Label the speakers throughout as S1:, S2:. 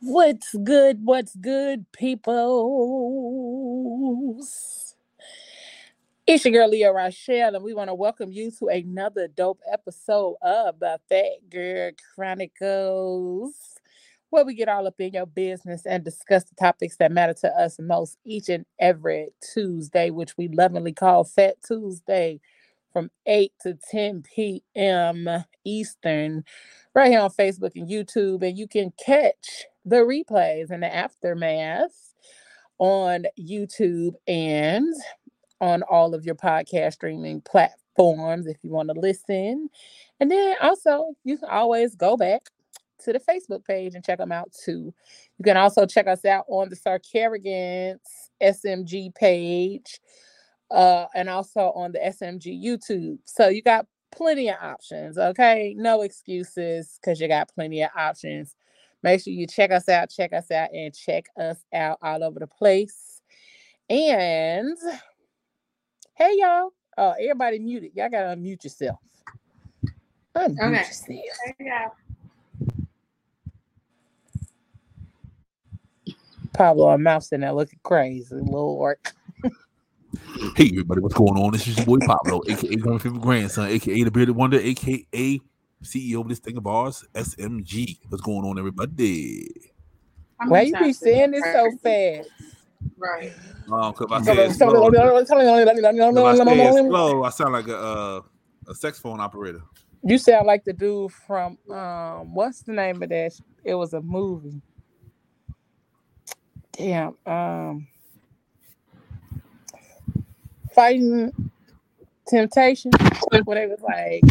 S1: What's good? What's good, people? It's your girl Leah Rochelle, and we want to welcome you to another dope episode of the Phat Girl Chronicles, where we get all up in your business and discuss the topics that matter to us most each and every Tuesday, which we lovingly call Fat Tuesday from 8 to 10 p.m. Eastern, right here on Facebook and YouTube. And you can catch the replays and the aftermath on YouTube and on all of your podcast streaming platforms if you want to listen. And then also, you can always go back to the Facebook page and check them out too. You can also check us out on the Sir Kerrigan's SMG page uh, and also on the SMG YouTube. So you got plenty of options, okay? No excuses because you got plenty of options. Make sure you check us out, check us out, and check us out all over the place. And hey, y'all. Oh, everybody muted. Y'all gotta unmute yourself. Unmute
S2: Okay.
S1: yourself.
S2: Yeah.
S1: Pablo, I'm mouse in there looking crazy, Lord.
S3: Hey everybody, what's going on? This is your boy Pablo, aka One Fifth Grandson, aka the Bearded Wonder, aka CEO of this thing of ours, SMG. What's going on, everybody?
S2: How
S1: Why you be saying this so fast?
S2: Right.
S3: Um, cause I
S1: Come
S3: said
S1: on,
S3: slow.
S1: come on,
S3: If I say
S1: You
S3: slow, I sound like a uh, a sex phone operator.
S1: You sound like the dude from um, what's the name of that? It was a movie. Damn. Um, fighting temptation. Where they was like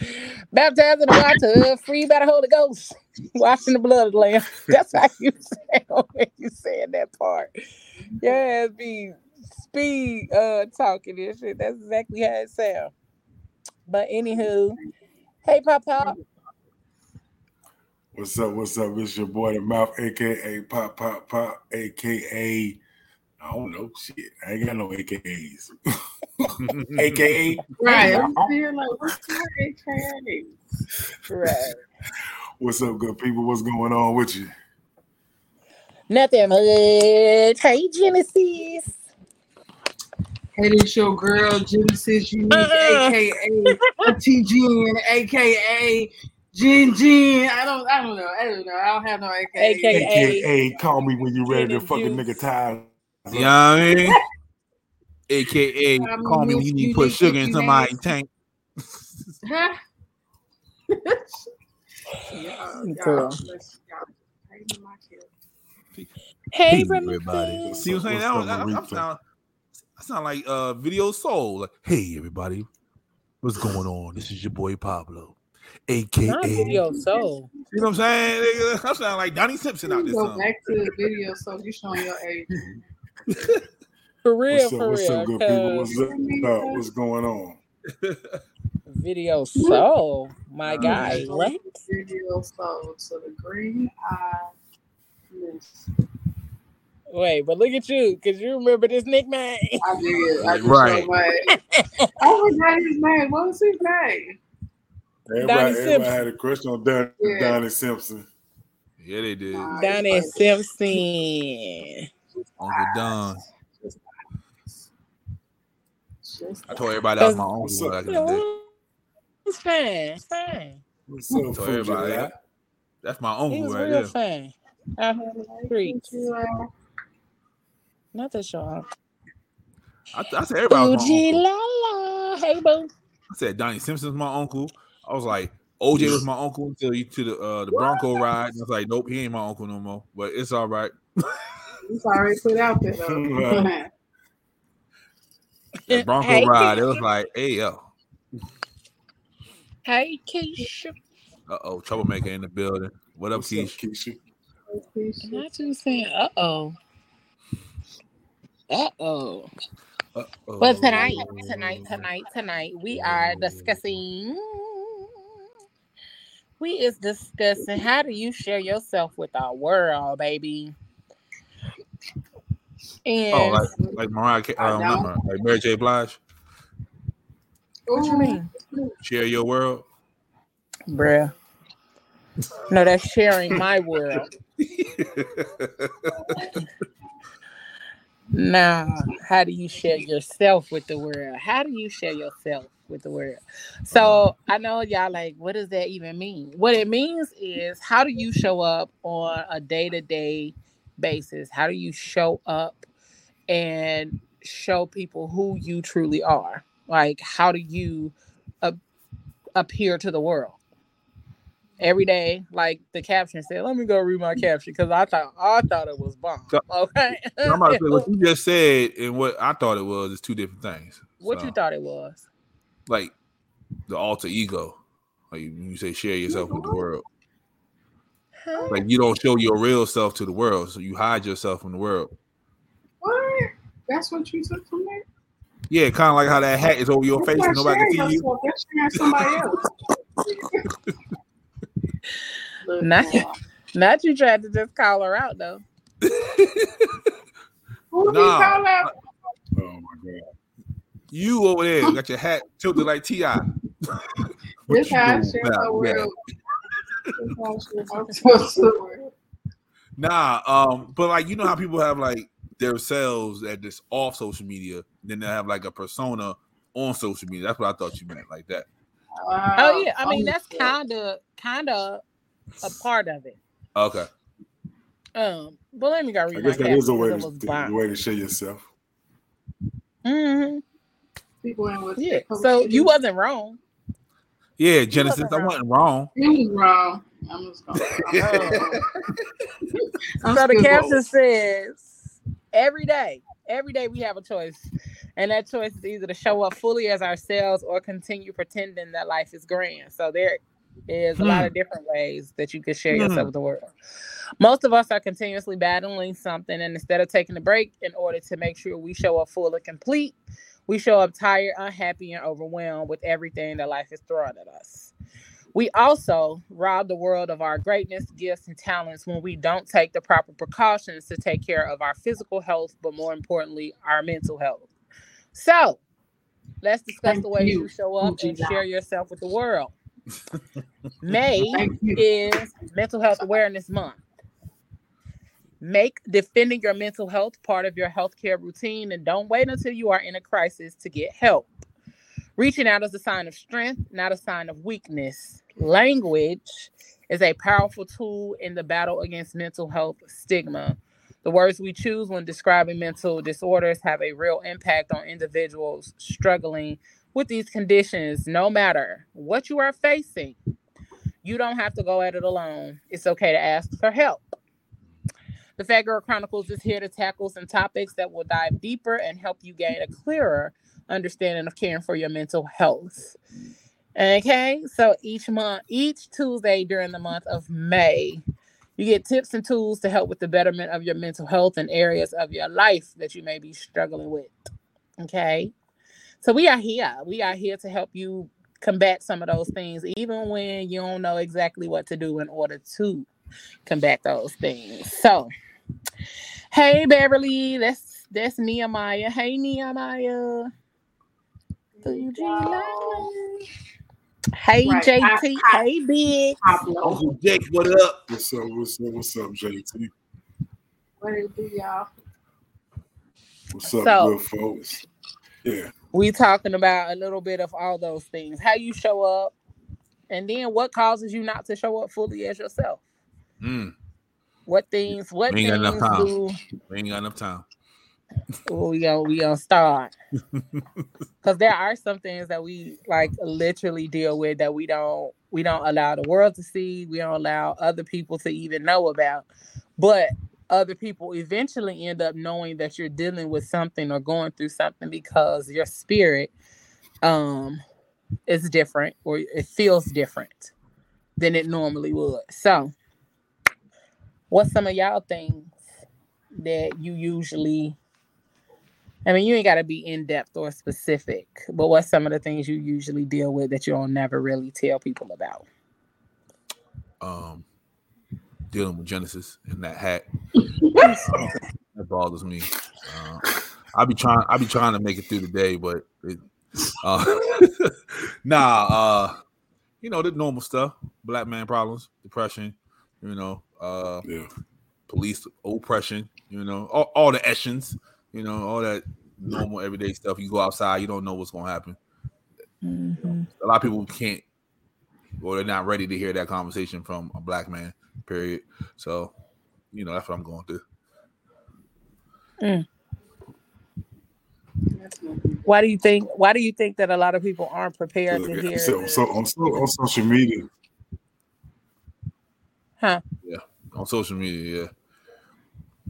S1: baptized in the water, free by the Holy Ghost, washing the blood of the Lamb. That's how you sound when you saying that part. Yeah, it be speed uh talking and shit. That's exactly how it sounds. But anywho, hey Pop Pop.
S4: What's up? What's up? It's your boy the mouth, aka Pop Pop Pop, aka I don't know shit. I ain't got no AKAs. AKA
S2: Right. I'm still like, what's your AKA?
S1: Right.
S4: What's up, good people? What's going on with you?
S1: Nothing much. Hey Genesis.
S2: Hey, this your girl Genesis Unique,
S1: Uh-uh.
S2: aka TGN, aka Jin Jin. I don't, I don't know. I don't know. I don't have no AKA.
S1: AKA.
S4: AKA call me when you ready to fucking nigga tie.
S3: You know what I mean? AKA,
S2: I'm
S3: call me when you need to put
S2: unique,
S3: sugar into my
S2: unique.
S3: tank.
S2: Huh? Y'all, y'all,
S1: Girl.
S2: let's- y'all hating my kid.
S1: Hey,
S3: Hey, everybody. See what I'm saying?
S4: What's
S3: That,
S4: up,
S3: that, that, sound, that sound like uh video soul. Like, hey everybody, what's going on? This is your boy Pablo, aka.
S1: Not video soul.
S3: You know what I'm saying? Nigga, I sound like Donnie Simpson out
S2: You
S3: this
S2: Go
S3: song.
S2: back to the video, so you showing your age.
S1: For real,
S4: What's up?
S1: for
S4: What's
S1: real.
S4: up, good people?
S1: 'cause
S4: What's up? What's going on?
S1: Video soul. My
S3: Uh,
S1: guy.
S2: So
S1: What?
S2: Video sold to the green eye. Miss.
S1: Wait, but look at you, because you remember this nickname.
S2: I did. I just
S3: Right.
S2: showed my I forgot his name. What was his name?
S4: Everybody,
S1: Donnie
S4: everybody had a crush on Don,
S2: Yeah.
S4: Donnie Simpson.
S3: Yeah, they did.
S2: Nah,
S1: Donnie Simpson.
S3: Uncle Don.
S2: Just
S3: I told everybody that was my uncle
S4: up?
S3: back in the day.
S1: It's fine. Fine.
S4: What's up,
S3: I told everybody that. That's my
S1: He
S3: uncle
S1: was
S3: right
S1: real
S3: there.
S1: fine. Streets.
S2: Uh,
S1: not that y'all.
S3: I, I said everybody was my uncle.
S1: la la. Hey, boo.
S3: I said Donnie Simpson's my uncle. I was like, OJ was my uncle until you to the uh, the Bronco ride. And I was like, nope, he ain't my uncle no more. But it's all right.
S2: It's already put out there though.
S3: That Bronco
S1: Hey,
S3: ride, it was like, hey yo,
S1: Hey, Keisha.
S3: uh oh, troublemaker in the building. What up,
S4: What's up,
S3: Keish?
S4: Keisha?
S1: Not you saying uh oh. Uh oh.
S3: Uh-oh.
S1: But tonight, tonight, tonight, tonight, we are discussing. We is discussing how do you share yourself with our world, baby. And
S3: Oh, like like Mariah,
S2: I
S3: um, not Mariah, like Mary J. Blige.
S1: Oh, what you mean,
S3: Share your world.
S1: bruh? No, that's sharing my world. Now, how do you share yourself with the world? How do you share yourself with the world? So I know y'all like, what does that even mean? What it means is how do you show up on a day-to-day basis? How do you show up and show people who you truly are? Like, how do you uh, appear to the world? every day, like the caption said. Let me go read my caption because I thought I thought it was bomb.
S3: So-
S1: Okay,
S3: I'm about to say what you just said and what I thought it was is two different things.
S1: what
S3: So,
S1: you thought it was?
S3: like the alter ego. Like you say share yourself with the world. Like you don't show your real self to the world, so you hide yourself from the world.
S2: What? That's what you took from there?
S3: Yeah, kind of like how that hat is over your
S2: That's
S3: face and nobody can
S2: sharing
S3: see you.
S2: That's somebody else.
S1: Not- Not you tried to just call her out though.
S2: Who
S3: Nah.
S2: he call out?
S4: Oh my god.
S3: You over there got your hat tilted like Ti.
S2: This how I share my world. This how I share my world.
S3: Nah, um, but like you know how people have like themselves at this off social media, then they have like a persona on social media. That's what I thought you meant, like that.
S2: Wow.
S1: Oh yeah, I mean that's kind of kind of a part of it.
S3: Okay.
S1: Um, but let me go read my
S4: guess that
S1: caption
S4: is a way
S1: 'cause
S4: to
S1: it was
S4: the
S1: bomb.
S4: way to show yourself.
S1: hmm
S2: People ain't with
S1: Yeah. So you wasn't wrong.
S3: Yeah, Genesis,
S1: wasn't
S3: I wasn't wrong.
S2: You was wrong. I'm just gonna. I'm
S1: so the
S2: still
S1: caption says every day, every day we have a choice. And that choice is either to show up fully as ourselves or continue pretending that life is grand. So there is a lot of different ways that you can share
S3: Hmm.
S1: yourself with the world. Most of us are continuously battling something, and instead of taking a break in order to make sure we show up full and complete, we show up tired, unhappy, and overwhelmed with everything that life is throwing at us. We also rob the world of our greatness, gifts, and talents when we don't take the proper precautions to take care of our physical health, but more importantly, our mental health. So, let's discuss
S2: Thank
S1: the ways
S2: you,
S1: you show up and share yourself with the world. May is Mental Health Awareness Month. Make defending your mental health part of your healthcare routine and don't wait until you are in a crisis to get help. Reaching out is a sign of strength, not a sign of weakness. Language is a powerful tool in the battle against mental health stigma. The words we choose when describing mental disorders have a real impact on individuals struggling with these conditions, no matter what you are facing. You don't have to go at it alone. It's okay to ask for help. The Phat Girl Chronicles is here to tackle some topics that will dive deeper and help you gain a clearer understanding of caring for your mental health. Okay, so each month, each Tuesday during the month of May, you get tips and tools to help with the betterment of your mental health and areas of your life that you may be struggling with. Okay, so we are here. We are here to help you combat some of those things, even when you don't know exactly what to do in order to combat those things. So, hey Beverly, that's that's Nehemiah. Hey Nehemiah. Do you like me? Hey
S2: Right.
S1: JT.
S2: I- I-
S1: hey Big.
S2: Pablo.
S3: Uncle Jake, what up?
S4: What's up? What's up? What's up, JT?
S2: What it do, y'all?
S4: What's up,
S1: So-
S4: good folks? Yeah.
S1: We talking about a little bit of all those things. How you show up, and then what causes you not to show up fully as yourself.
S3: Mm,
S1: What things? What
S3: We ain't got
S1: things
S3: enough time.
S1: do?
S3: we ain't got enough time.
S1: Oh, we gonna we gonna start because there are some things that we like literally deal with that we don't we don't allow the world to see. We don't allow other people to even know about, but other people eventually end up knowing that you're dealing with something or going through something because your spirit um is different or it feels different than it normally would. So, what's some of y'all things that you usually I mean, you ain't got to be in depth or specific, but what's some of the things you usually deal with that you'll never really tell people about?
S3: Um, dealing with Genesis and that hat. that bothers me. Uh, I be trying. I be trying to make it through the day, but it, uh, nah. Uh, you know, the normal stuff, black man problems, depression, you know, uh,
S4: Yeah.
S3: police oppression, you know, all, all the eshins, you know, all that normal everyday stuff. You go outside, you don't know what's gonna happen.
S1: Mhm.
S3: A lot of people can't, or they're not ready to hear that conversation from a black man. Period. So, you know, that's what I'm going through.
S1: Why do you think? Why do you think that a lot of people aren't prepared to hear?
S4: So,
S1: the-
S4: so on, so on social media,
S1: huh?
S3: Yeah, on social media, yeah.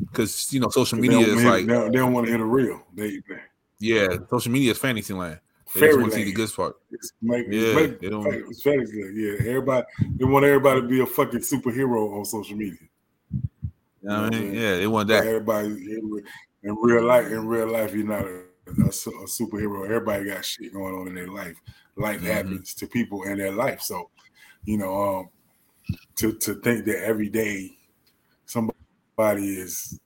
S3: Because you know, social media is like,
S4: they don't, they don't want to hear the real. They, they
S3: yeah, social media is fantasy land. They just want to see the good part.
S4: It's make,
S3: Yeah,
S4: make,
S3: they don't-
S4: it's fairyland. Yeah, everybody they want everybody to be a fucking superhero on social media.
S3: You know I mean?
S4: Yeah.
S3: Yeah, they want that.
S4: everybody in in real life, in real life, you're not a, a a superhero. Everybody got shit going on in their life. Life
S3: Mhm.
S4: happens to people in their life. So, you know, um, to to think that every day somebody is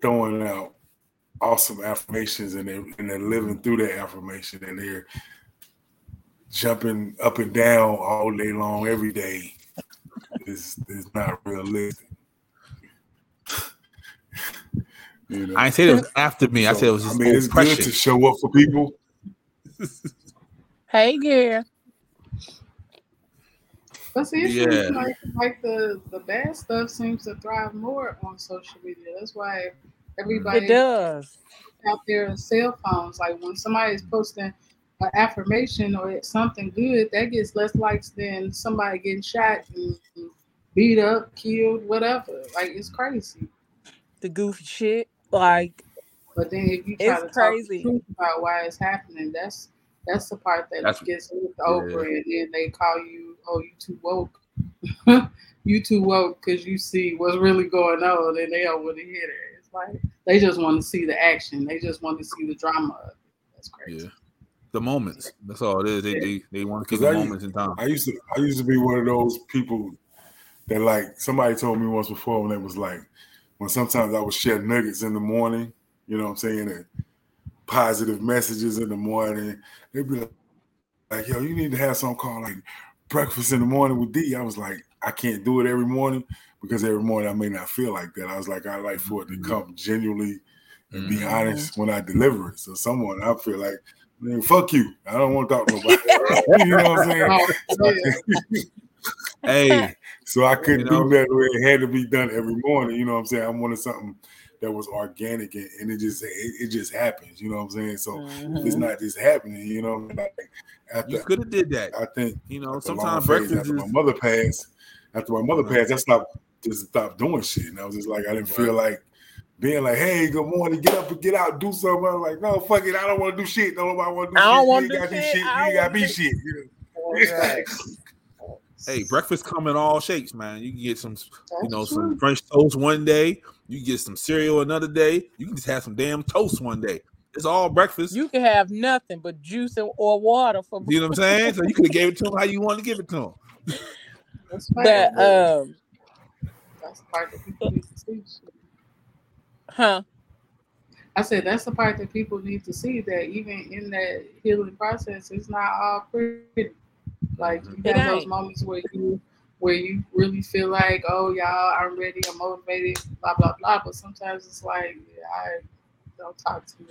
S4: throwing out awesome affirmations and they're and they're living through that affirmation and they're jumping up and down all day long every day is is not realistic. You know?
S3: I didn't say it was after me. I
S4: So,
S3: said it was just
S4: I mean, it's good to show up for people.
S1: Hey, yeah.
S2: But see, it
S3: Yeah.
S2: like like the the bad stuff seems to thrive more on social media. That's why everybody
S1: It does.
S2: out there in cell phones. Like when somebody is posting an affirmation or something good, that gets less likes than somebody getting shot and beat up, killed, whatever. Like it's crazy.
S1: The goofy shit. Like
S2: But then if you try
S1: It's
S2: to talk
S1: crazy.
S2: the truth about why it's happening, that's that's the part that
S3: That's-
S2: gets looked over, and then they call you, "Oh, you too woke." you too woke because you see what's really going on, and they don't want to hear it. It's like they just want to see the action. They just want to see the drama. That's crazy.
S3: Yeah. The moments. That's all it is. They they, they want to keep
S4: 'Cause
S3: the
S4: I-
S3: moments in time.
S4: I used to I used to be one of those people that like somebody told me once before when it was like when sometimes I would share nuggets in the morning, you know what I'm saying, and positive messages in the morning. They'd be like, like, yo, you need to have something called like breakfast in the morning with D. I was like, I can't do it every morning because every morning I may not feel like that. I was like, I like for it to come genuinely and be
S3: Mhm.
S4: honest when I deliver it. So someone I feel like, man, fuck you. I don't want to talk to nobody. you know what I'm saying?
S3: Hey,
S4: So I couldn't
S3: You know?
S4: do that the way it had to be done every morning. You know what I'm saying? I wanted something that was organic and, and it just it, it just happens. You know what I'm saying? So if it's
S1: mm-hmm.
S4: not just happening. You know, like after
S3: you could have did that.
S4: I think
S3: You know,
S4: after a
S3: sometimes
S4: phase,
S3: breakfast
S4: after
S3: is
S4: my mother passed. After my mother passed, I stopped just stopped doing shit, and I was just like I didn't feel like being like, "Hey, good morning, get up and get out, do something." I was like, "No, fuck it, I don't want to do shit. Don't nobody want to do
S1: I don't
S4: shit.
S1: wanna
S4: You
S1: do
S4: got to do
S1: shit.
S4: shit. You ain't got to be
S1: wanna
S4: shit." You know?
S2: Right.
S3: hey, breakfast come in all shapes, man. You can get some, you know,
S2: true.
S3: some French toast one day. You can get some cereal another day. You can just have some damn toast one day. It's all breakfast. You,
S1: You can have nothing but juice or water for You
S3: know what I'm saying? So you could have gave it to him how you wanted to give it to him.
S2: That's right.
S1: but um
S2: that's the part that people need to see.
S1: huh.
S2: I said that's the part that people need to see that even in that healing process, it's not all pretty. Like you
S1: It
S2: have those moments where you where you really feel like, oh y'all, I'm ready, I'm motivated, blah blah blah. But sometimes it's like, yeah, I don't talk to me.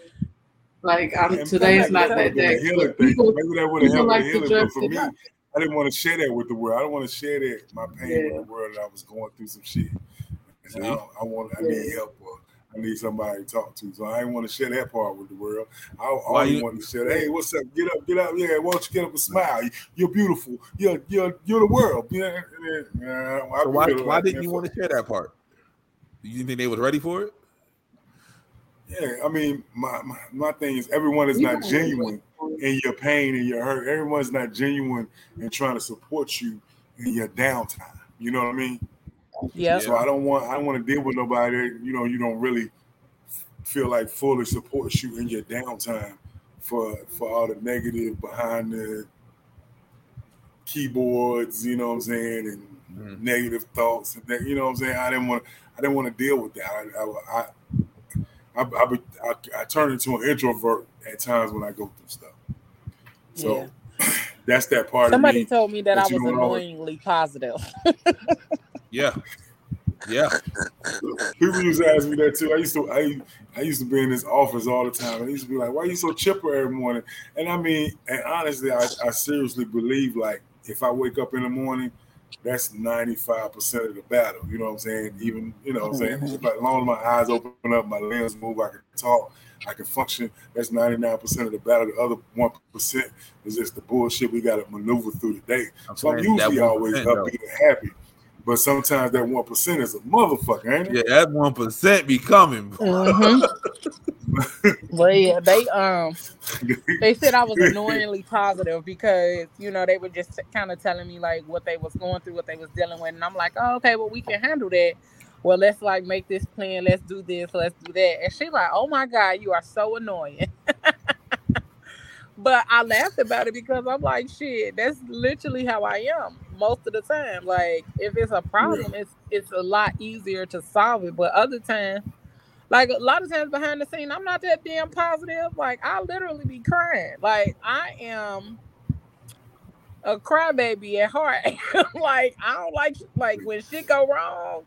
S2: Like I'm
S4: And
S2: today's not
S4: that
S2: that
S4: would've been a
S2: day. people,
S4: Maybe that would have helped
S2: like
S4: healing, but for me. I didn't want to share that with the world. I don't want to share that my pain
S2: Yeah.
S4: with the world that I was going through some shit. And
S3: See?
S4: I, don't- I want, I need help or I need somebody to talk to. So I didn't want to share that part with the world. I, I only
S3: you-
S4: wanted to share, hey, what's up? Get up, get up. Yeah, why don't you get up and smile? You're beautiful. You're you're you're the world. Yeah, yeah, yeah.
S3: So why why
S4: like,
S3: didn't you want to share that part? You think they was ready for it?
S4: Yeah, I mean, my, my, my thing is everyone is not genuine in your pain and your hurt. Everyone's not genuine in trying to support you in your downtime. You know what I mean?
S1: Yep.
S4: So I don't want I don't want to deal with nobody that you know you don't really feel like fully supports you in your downtime for for all the negative behind the keyboards, you know what I'm saying, and
S3: Mhm.
S4: negative thoughts, and that, you know what I'm saying. I didn't want I didn't want to deal with that. I I I, I, I, be- I, I turn into an introvert at times when I go through stuff. So that that's that part
S1: Somebody
S4: of me.
S1: told me that,
S4: that
S1: I was
S4: don't always-
S1: annoyingly positive.
S3: Yeah. Yeah.
S4: People used to ask me that too. I used to I, I used to be in this office all the time. And I used to be like, "Why are you so chipper every morning?" And I mean, and honestly, I, I seriously believe like if I wake up in the morning, that's ninety five percent of the battle. You know what I'm saying? Even you know what I'm saying.
S1: Mhm.
S4: If, as long as my eyes open up, my limbs move, I can talk, I can function. That's ninety nine percent of the battle. The other one percent is just the bullshit we got to maneuver through the day. So I'm
S3: saying, that
S4: usually always
S3: 1% though.
S4: upbeat and happy. But sometimes that one percent is a motherfucker, ain't it?
S3: Yeah, that one percent be coming.
S1: Mhm. Well, yeah, they um they said I was annoyingly positive because you know they were just kind of telling me like what they was going through, what they was dealing with, and I'm like, oh, okay, well we can handle that. Well, let's like make this plan. Let's do this. Let's do that. And she like, oh my god, you are so annoying. but I laughed about it because I'm like, shit, that's literally how I am most of the time. Like, if it's a problem, it's it's a lot easier to solve it. But other times, like a lot of times behind the scene, I'm not that damn positive. Like, I literally be crying. Like, I am a crybaby at heart. like, I don't like like when shit go wrong.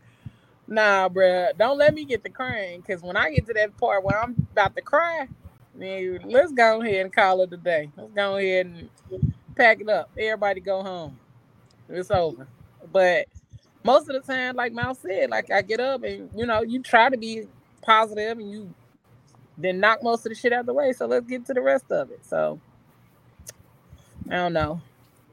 S1: Nah, bruh, don't let me get to crying. Cause when I get to that part where I'm about to cry, then let's go ahead and call it a day. Let's go ahead and pack it up. Everybody go home. It's over. But most of the time, like Mal said, like I get up and you know, you try to be positive and you then knock most of the shit out of the way. So let's get to the rest of it. So I don't know.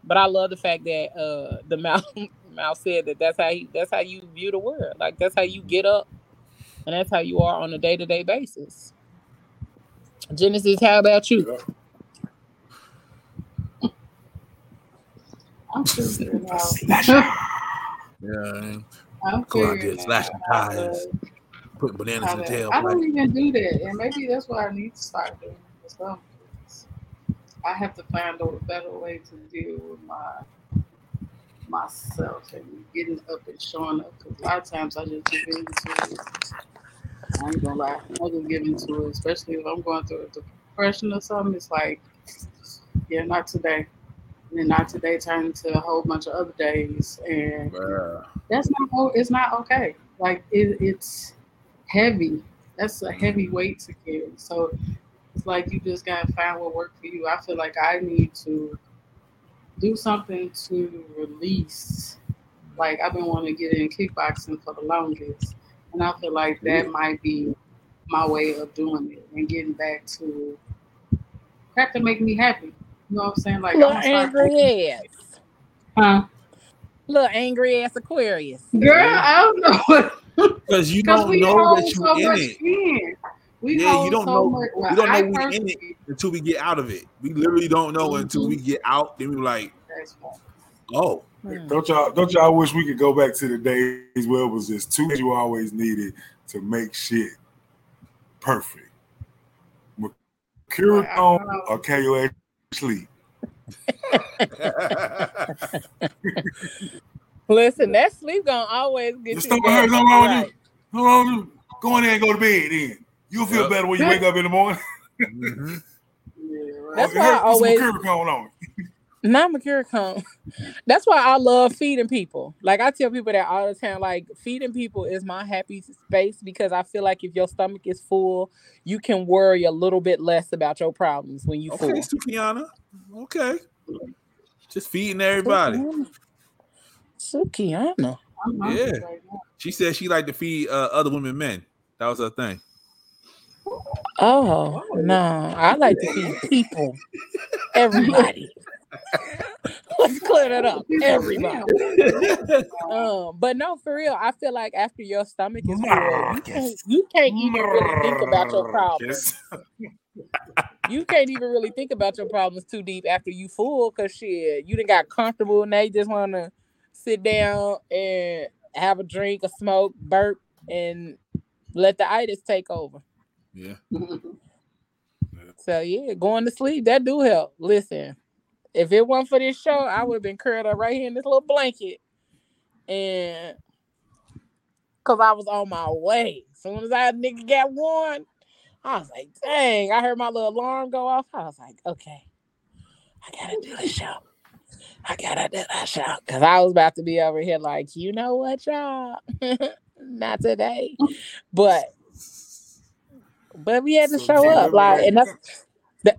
S1: But I love the fact that uh the Mal Mal said that that's how he, that's how you view the world. Like that's how you get up and that's how you are on a day-to-day basis. Genesis, how about you?
S2: I'm figuring out.
S3: Yeah,
S2: I'm
S3: Go out there,
S2: figuring
S3: slashing
S2: out how
S3: tires.
S2: to-
S3: putting bananas in the tail.
S2: I don't even do that, and maybe that's what I need to start doing. as well. I have to find a better way to deal with my myself and getting up and showing up. Because a lot of times I just give into it. I ain't gonna lie, I just give into it, especially if I'm going through a depression or something. It's like, yeah, not today. And then not today turn into a whole bunch of other days, and
S3: Bruh.
S2: that's not it's not okay. Like it, it's heavy. That's a heavy mm-hmm. weight to carry. So it's like you just gotta find what worked for you. I feel like i need to do something to release. Like i've been wanting to get in kickboxing for the longest and i feel like that might be my way of doing it and getting back to crap that make me happy you know what i'm saying like
S1: Little
S2: I'm gonna start-
S1: angry ass.
S2: huh?
S1: Little angry ass Aquarius.
S2: girl i don't know
S3: Because you
S2: Because
S3: don't know that you
S2: so
S3: in it
S2: in. We
S3: Yeah, you don't
S2: so
S3: know-
S2: Much,
S3: you don't know
S2: I
S3: we in it. until we get out of it. We literally don't know until we get out. Then we're like, oh,
S1: Hmm.
S4: Don't y'all don't y'all wish we could go back to the days where it was just two you always needed to make shit perfect. Mercurochrome
S2: Right, I-
S4: or KOH sleep.
S1: Listen, that sleep gonna always get
S4: Your
S1: you.
S4: stomach
S1: back
S4: hurts, nothing wrong with
S1: right.
S4: you. Wrong with you. Go in there and go to bed then. You'll feel
S3: Yep.
S4: better when you wake up in the morning.
S3: Mhm.
S2: Yeah, right.
S1: That's why I
S4: hurts, put some
S1: always-
S4: Mercurochrome on it.
S1: Not Mercurochrome. That's why I love feeding people. Like I tell people that all the time. Like feeding people is my happy space because I feel like if your stomach is full, you can worry a little bit less about your problems when you
S3: okay,
S1: full.
S3: Sukiana. Okay. Just feeding everybody.
S1: Sukiana.
S2: I'm hungry
S3: Yeah. She said she liked to feed uh, other women men. That was her thing.
S1: Oh no, I like to feed people. Everybody. Let's clear that up. Everybody. Um, but no, for real, I feel like after your stomach is full, you can't you can't even really think about your problems. You can't even really think about your problems too deep after you full, cause shit, you didn't got comfortable. and they just want to sit down and have a drink, a smoke, burp, and let the itis take over.
S3: Yeah.
S1: So yeah, going to sleep that do help. Listen, if it wasn't for this show, I would have been curled up right here in this little blanket, and cause I was on my way. As soon as I nigga got one, I was like, dang. I heard my little alarm go off. I was like, okay, I gotta do the show. I gotta do that show because I was about to be over here like, you know what, y'all, not today, but but we had to
S4: So,
S1: show up, like, and that's that,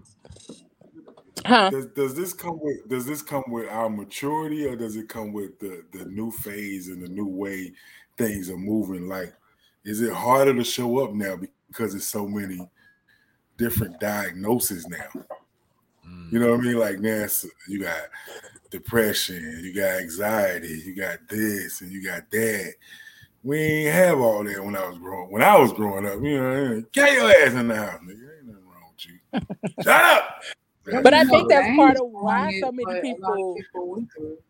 S1: huh?
S4: Does, does this come with does this come with our maturity or does it come with the the new phase and the new way things are moving? Like is it harder to show up now because there's so many different diagnoses now? You know what i mm. mean? Like now you got depression you got anxiety you got this and you got that. We ain't have all that when i was growing when i was growing up. You know get your ass in the house nigga. Ain't nothing wrong with you. Shut up
S1: But I
S2: know,
S1: think that's part of why
S2: doing
S1: so many
S2: but a lot of
S1: people
S2: people went through it.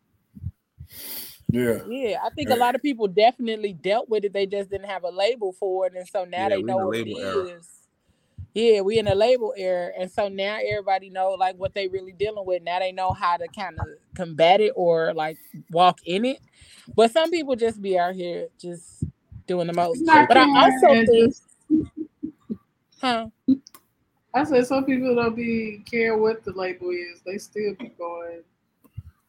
S4: yeah
S1: Yeah, I think a lot of people definitely dealt with it. They just didn't have a label for it, and so now
S3: Yeah,
S1: they know what it
S3: era.
S1: is. Yeah, we in a label era, and so now everybody know like what they really dealing with. Now they know how to kind of combat it or like walk in it. But some people just be out here just doing the most. But I
S2: caring
S1: also
S2: and
S1: think, huh?
S2: I said some people don't be care what the label is. They still be going.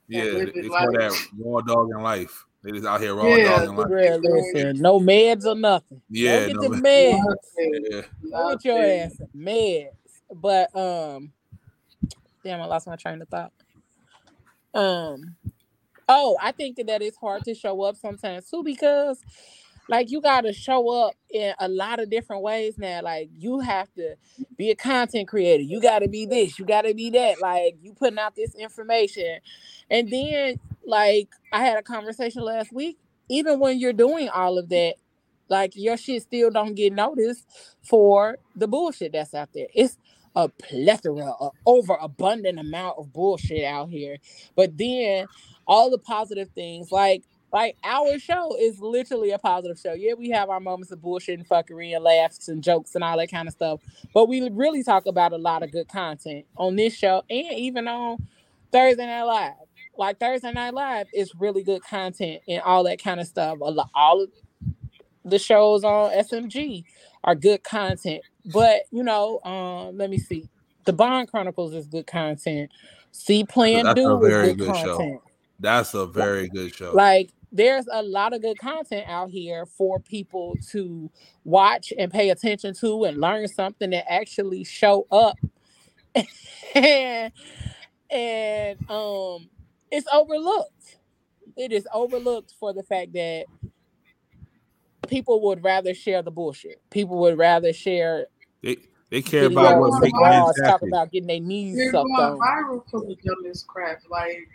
S3: Yeah,
S2: live
S3: they
S2: like-
S3: that raw dog in life. They just out here raw
S2: Yeah,
S3: dog in life.
S1: Girl, listen, no meds or nothing.
S3: Yeah,
S1: Go get
S3: no
S1: the
S3: med-
S1: meds.
S2: Nothing,
S3: Yeah.
S1: Go get your
S2: nothing.
S1: ass meds. But um, damn, I lost my train of thought. Um, oh, I think that it's hard to show up sometimes too because, like, you got to show up in a lot of different ways now. Like, you have to be a content creator. You got to be this. You got to be that. Like, you putting out this information, and then like I had a conversation last week. Even when you're doing all of that, like your shit still don't get noticed for the bullshit that's out there. It's a plethora, a overabundant amount of bullshit out here. But then all the positive things, like like our show is literally a positive show. Yeah, we have our moments of bullshit and fuckery and laughs and jokes and all that kind of stuff. But we really talk about a lot of good content on this show and even on Thursday Night Live. Like Thursday Night Live is really good content and all that kind of stuff. A lot, all of the shows on SMG are good content. But you know, um, let me see. The Bond Chronicles is good content. See Plan
S3: That's a
S1: Do is
S3: very
S1: good,
S3: good show. That's a very good show.
S1: Like there's a lot of good content out here for people to watch and pay attention to and learn something that actually show up. and and um it's overlooked. It is overlooked for the fact that people would rather share the bullshit. People would rather share
S3: they they care about what
S1: of
S3: makes men
S1: talk about getting their knees
S2: They're
S1: sucked
S2: going
S1: on.
S2: viral for the dumbest crap. Like,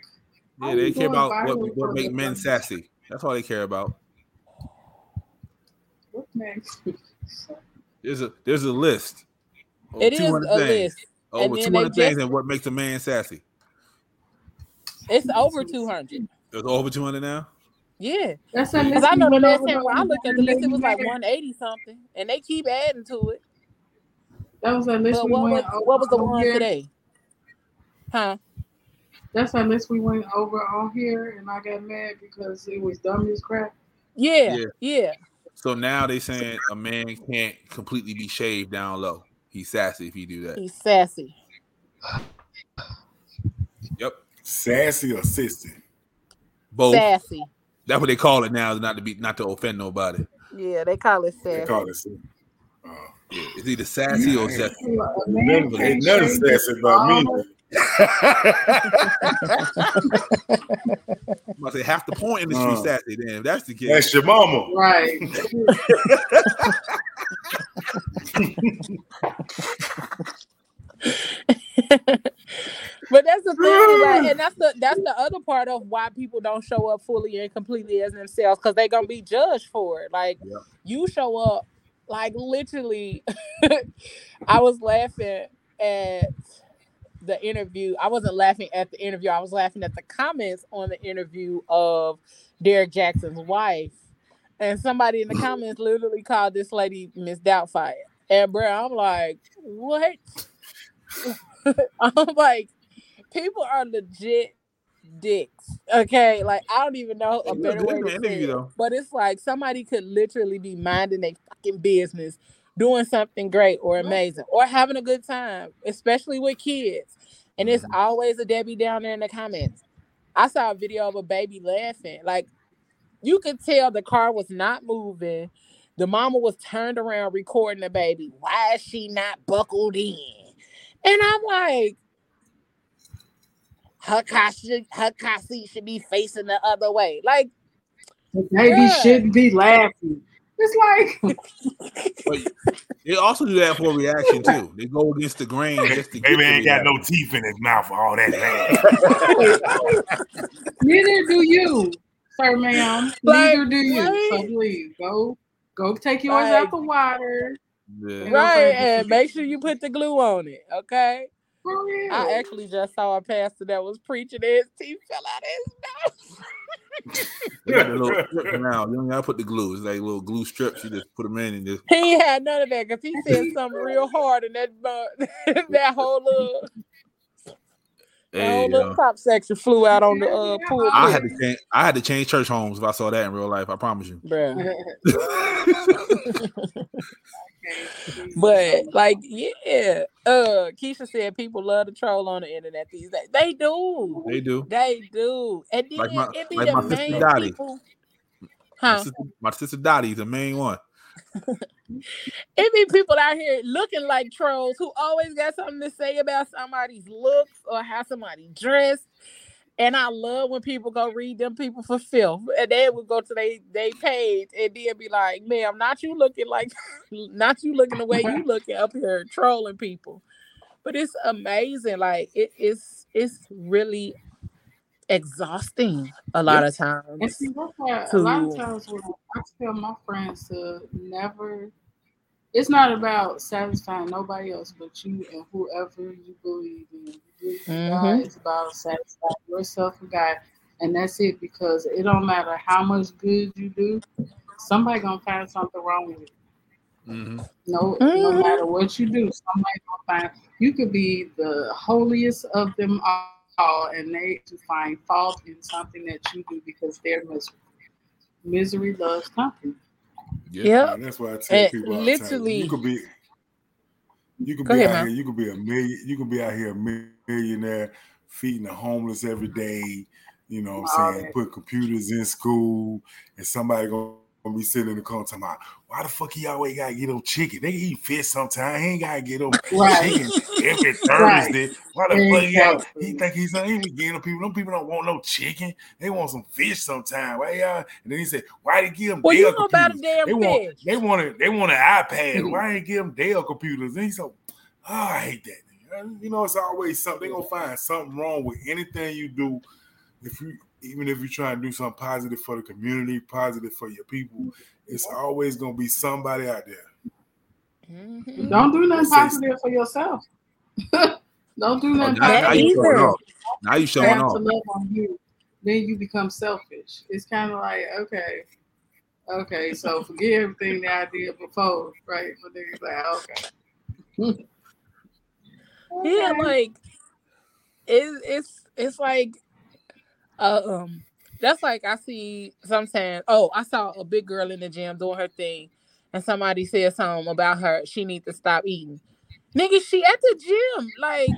S3: Yeah, they care about what
S2: for
S3: what make men
S2: dumbest-
S3: sassy. That's all they care about.
S2: What makes
S3: There's a there's a list. Over
S1: It is a
S3: things.
S1: list.
S3: Over
S1: then
S3: two
S1: they
S3: hundred things
S1: just-
S3: and what makes a man sassy.
S1: It's over 200.
S3: There's over two hundred now.
S1: Yeah.
S2: That's that
S1: Because I know the last time when I looked at the list, it was like 180 something. And they keep adding to it.
S2: That was that list
S1: But
S2: we
S1: what was what was the one today? Huh?
S2: That's that list we went over on here, and I got mad because it was dumb as crap.
S1: Yeah,
S3: Yeah.
S1: yeah.
S3: So now they saying a man can't completely be shaved down low. He's sassy if he do that.
S1: He's sassy.
S3: Yep.
S4: Sassy or sissy?
S3: Both.
S1: Sassy.
S3: That's what they call it now, not to be not to offend nobody.
S1: Yeah, they call it sassy.
S4: They
S1: sassy.
S4: call it sissy. Uh,
S3: Yeah, it's either sassy or
S4: Yeah.
S3: sassy.
S2: A
S4: Ain't nothing sassy about me.
S2: Balls.
S3: I'm about to say half the porn industry
S4: Uh.
S3: sassy. Then if that's the case,
S4: That's your mama.
S2: Right.
S1: But that's the thing, like, and that's the that's the other part of why people don't show up fully and completely as themselves because they're gonna be judged for it. Like
S3: Yeah.
S1: you show up, like literally. I was laughing at the interview. I wasn't laughing at the interview. I was laughing at the comments on the interview of Derek Jackson's wife, and somebody in the comments literally called this lady Miss Doubtfire. And bro, I'm like, what? I'm like, people are legit dicks. Okay, like I don't even know a better way to say it.
S3: though.
S1: But it's like somebody could literally be minding their fucking business, doing something great or amazing, or having a good time, especially with kids. And it's
S3: Mhm.
S1: always a Debbie down there in the comments. I saw a video of a baby laughing. Like you could tell the car was not moving. The mama was turned around recording the baby. Why is she not buckled in? And I'm like, her car should, her car seat should be facing the other way. Like
S2: The baby
S1: Yeah.
S2: shouldn't be laughing. It's like
S3: But they also do that for a reaction too. They go against the grain just to get
S4: Baby ain't got no teeth in his mouth for all that laugh.
S2: neither do you, sir, ma'am.
S1: Like,
S2: neither do you. So please go go take yours
S1: Like-
S2: out the water.
S3: Yeah.
S1: right, and make sure you put the glue on it. Okay.
S2: For real.
S1: I actually just saw a pastor that was preaching and his teeth fell out of his mouth.
S3: Little now. You don't gotta put the glue. It's like little glue strips. You just put them in and just
S1: He had none of that because he said something real hard and that uh, that whole little,
S3: hey,
S1: whole little
S3: uh,
S1: top section flew out on the uh, pool.
S3: I had to change. I had to change church homes if I saw that in real life. I promise you.
S1: But like, yeah. Uh Keisha said people love to troll on the internet these days. They do.
S3: they do.
S1: They do. And then
S3: Like my-
S1: it be
S3: like
S1: the
S3: my sister
S1: main
S3: Dottie.
S1: people.
S3: My sister, my sister Dottie's the main one.
S1: It be people out here looking like trolls who always got something to say about somebody's looks or how somebody dressed. And I love when people go read them people for filth. And they would go to their they page and then be like, ma'am, not you looking like not you looking the way you looking up here trolling people. But it's amazing. Like it is it's really exhausting a lot of times.
S2: And see, that's why a lot of times when I tell my friends to never, it's not about satisfying nobody else but you and whoever you believe in. You believe in God. It's about satisfying yourself and God, and that's it. Because it don't matter how much good you do, somebody gonna find something wrong with it.
S3: Mm-hmm.
S2: No, no
S1: Mhm.
S2: matter what you do, somebody gonna find. You could be the holiest of them all, and they to find fault in something that you do because they're miserable. Misery loves company.
S1: Yep.
S4: And that's why I tell
S1: And
S4: people all the time,
S1: literally-
S4: you could be you could
S1: Go
S4: be
S1: ahead,
S4: out
S1: man.
S4: here, you could be a million, you could be out here a millionaire feeding the homeless every day, you know what I'm
S2: All
S4: saying?
S2: that.
S4: Put computers in school and somebody gonna gonna be sitting in the corner talking about why the fuck he always gotta get them chicken? They eat fish sometimes. He ain't gotta get them
S2: Right.
S4: chicken every
S2: Right.
S4: Thursday. Why the fuck he, he think he's he be getting them people? Them people don't want no chicken. They want some fish sometime. Why y'all? And then he said, why they give them
S1: Well,
S4: Dell
S1: a
S4: computers? They want they want it. They want an iPad. Why ain't give them Dell computers? And he's so, oh, I hate that. You know, it's always something. They gonna find something wrong with anything you do. If you even if you try and do something positive for the community, positive for your people, it's always gonna be somebody out there.
S1: Mhm.
S2: Don't do nothing
S4: Say-
S2: positive for yourself. Don't do
S3: Oh,
S2: nothing
S3: now, now you
S2: positive.
S3: showing
S1: either.
S3: off. Now you showing
S2: have to
S3: off.
S2: love on you. Then you become selfish. It's kind of like, okay, okay, so forget everything that I did before, right? But then it's like, okay.
S1: Yeah,
S2: Okay.
S1: like it, it's it's like uh, um that's like I see sometimes oh I saw a big girl in the gym doing her thing and somebody said something about her she need to stop eating. Nigga, she at the gym. Like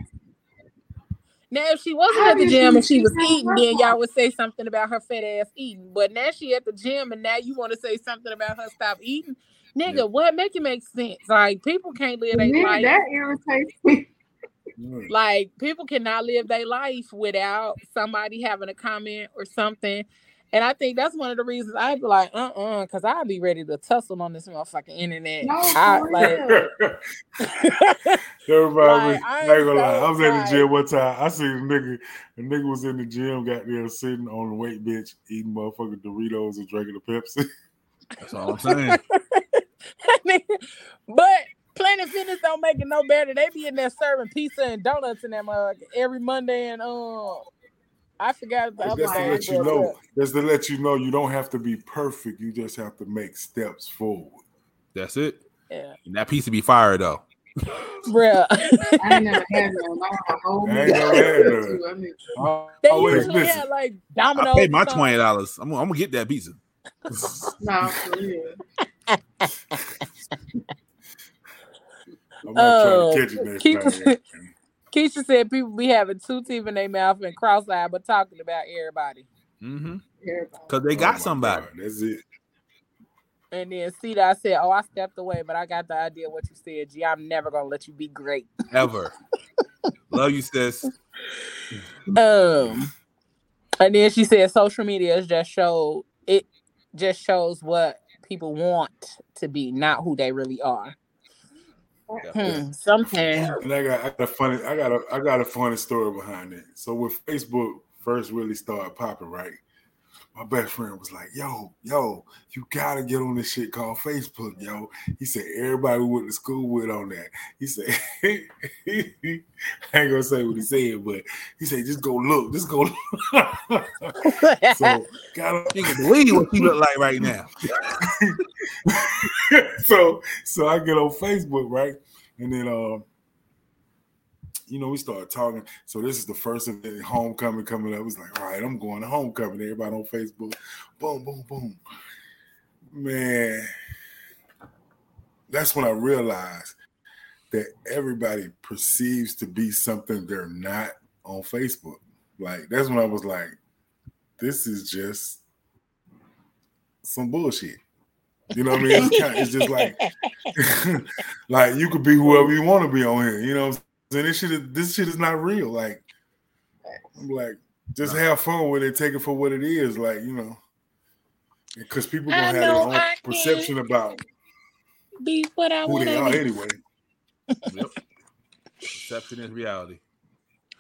S1: now if she wasn't
S2: How
S1: at the gym and she was eating, then
S2: workout?
S1: y'all would say something about her fat ass eating. But now she at the gym and now you want to say something about her stop eating. Nigga,
S3: Yeah.
S1: what make it make sense? Like people can't live their life
S2: that irritates me.
S4: Mm.
S1: like people cannot live their life without somebody having a comment or something. And I think that's one of the reasons I'd be like, uh uh because I'd be ready to tussle on this motherfucking internet.
S2: No,
S1: I,
S2: for
S1: like,
S2: real.
S4: Everybody,
S1: Like,
S4: I
S1: I
S4: ain't
S1: ain't
S4: gonna lie. I was in the gym one time. I seen a nigga. A nigga was in the gym, got there sitting on the weight bench, eating motherfucking Doritos and drinking a Pepsi.
S3: That's all I'm saying.
S1: I mean, but Planet Fitness don't make it no better. They be in there serving pizza and donuts in that mug every Monday and um I forgot the other
S4: just to let you
S1: but,
S4: know. Just to let you know, you don't have to be perfect. You just have to make steps forward.
S3: That's it.
S1: Yeah,
S3: And that piece to be fired though.
S1: bruh.
S2: I ain't never had none. I whole
S4: I ain't never had none.
S2: I
S1: they
S4: Always
S1: usually
S4: listen.
S1: have like
S3: I paid my twenty dollars. I'm, I'm gonna get that pizza.
S2: no, for real.
S4: I'm not
S1: Oh,
S4: trying to catch you next
S1: keep-
S4: time.
S1: Keisha said people be having two teeth in their mouth and cross-eyed, but talking about everybody.
S3: Mm-hmm. Because they
S4: Oh
S3: got
S4: my
S3: somebody.
S4: God, That's it.
S1: And then see that I said, "Oh, I stepped away, but I got the idea what you said. Gee, I'm never gonna let you be great."
S3: Ever. Love you, sis.
S1: Um, and then she said, "Social media is just show it just shows what people want to be, not who they really are." Hmm, sometimes.
S4: And I got, I got a funny, I got a, I got a funny story behind it. So when Facebook first really started popping, right? My best friend was like, "Yo, yo, you gotta get on this shit called Facebook, yo." He said everybody we went to school with on that. He said, I ain't gonna say what he said, but he said, "Just go look, just go." Look. so got
S3: You can believe what you look like right now.
S4: so so I get on Facebook, right? And then um, you know, we started talking. So this is the first event, homecoming coming up. It was like, all right, I'm going to homecoming. Everybody on Facebook. Boom, boom, boom. Man, that's when I realized that everybody perceives to be something they're not on Facebook. Like that's when I was like, this is just some bullshit. You know what I mean? It's, kind it's just like, like you could be whoever you want to be on here. You know, what this shit is this shit is not real. Like, I'm like, just have fun with it, take it for what it is. Like, you know, because people gonna
S1: I
S4: have
S1: know
S4: their
S1: I
S4: own perception about
S1: be what I
S4: who
S1: want
S4: they
S1: to
S4: are
S1: be.
S4: anyway.
S3: Yep. Perception is reality.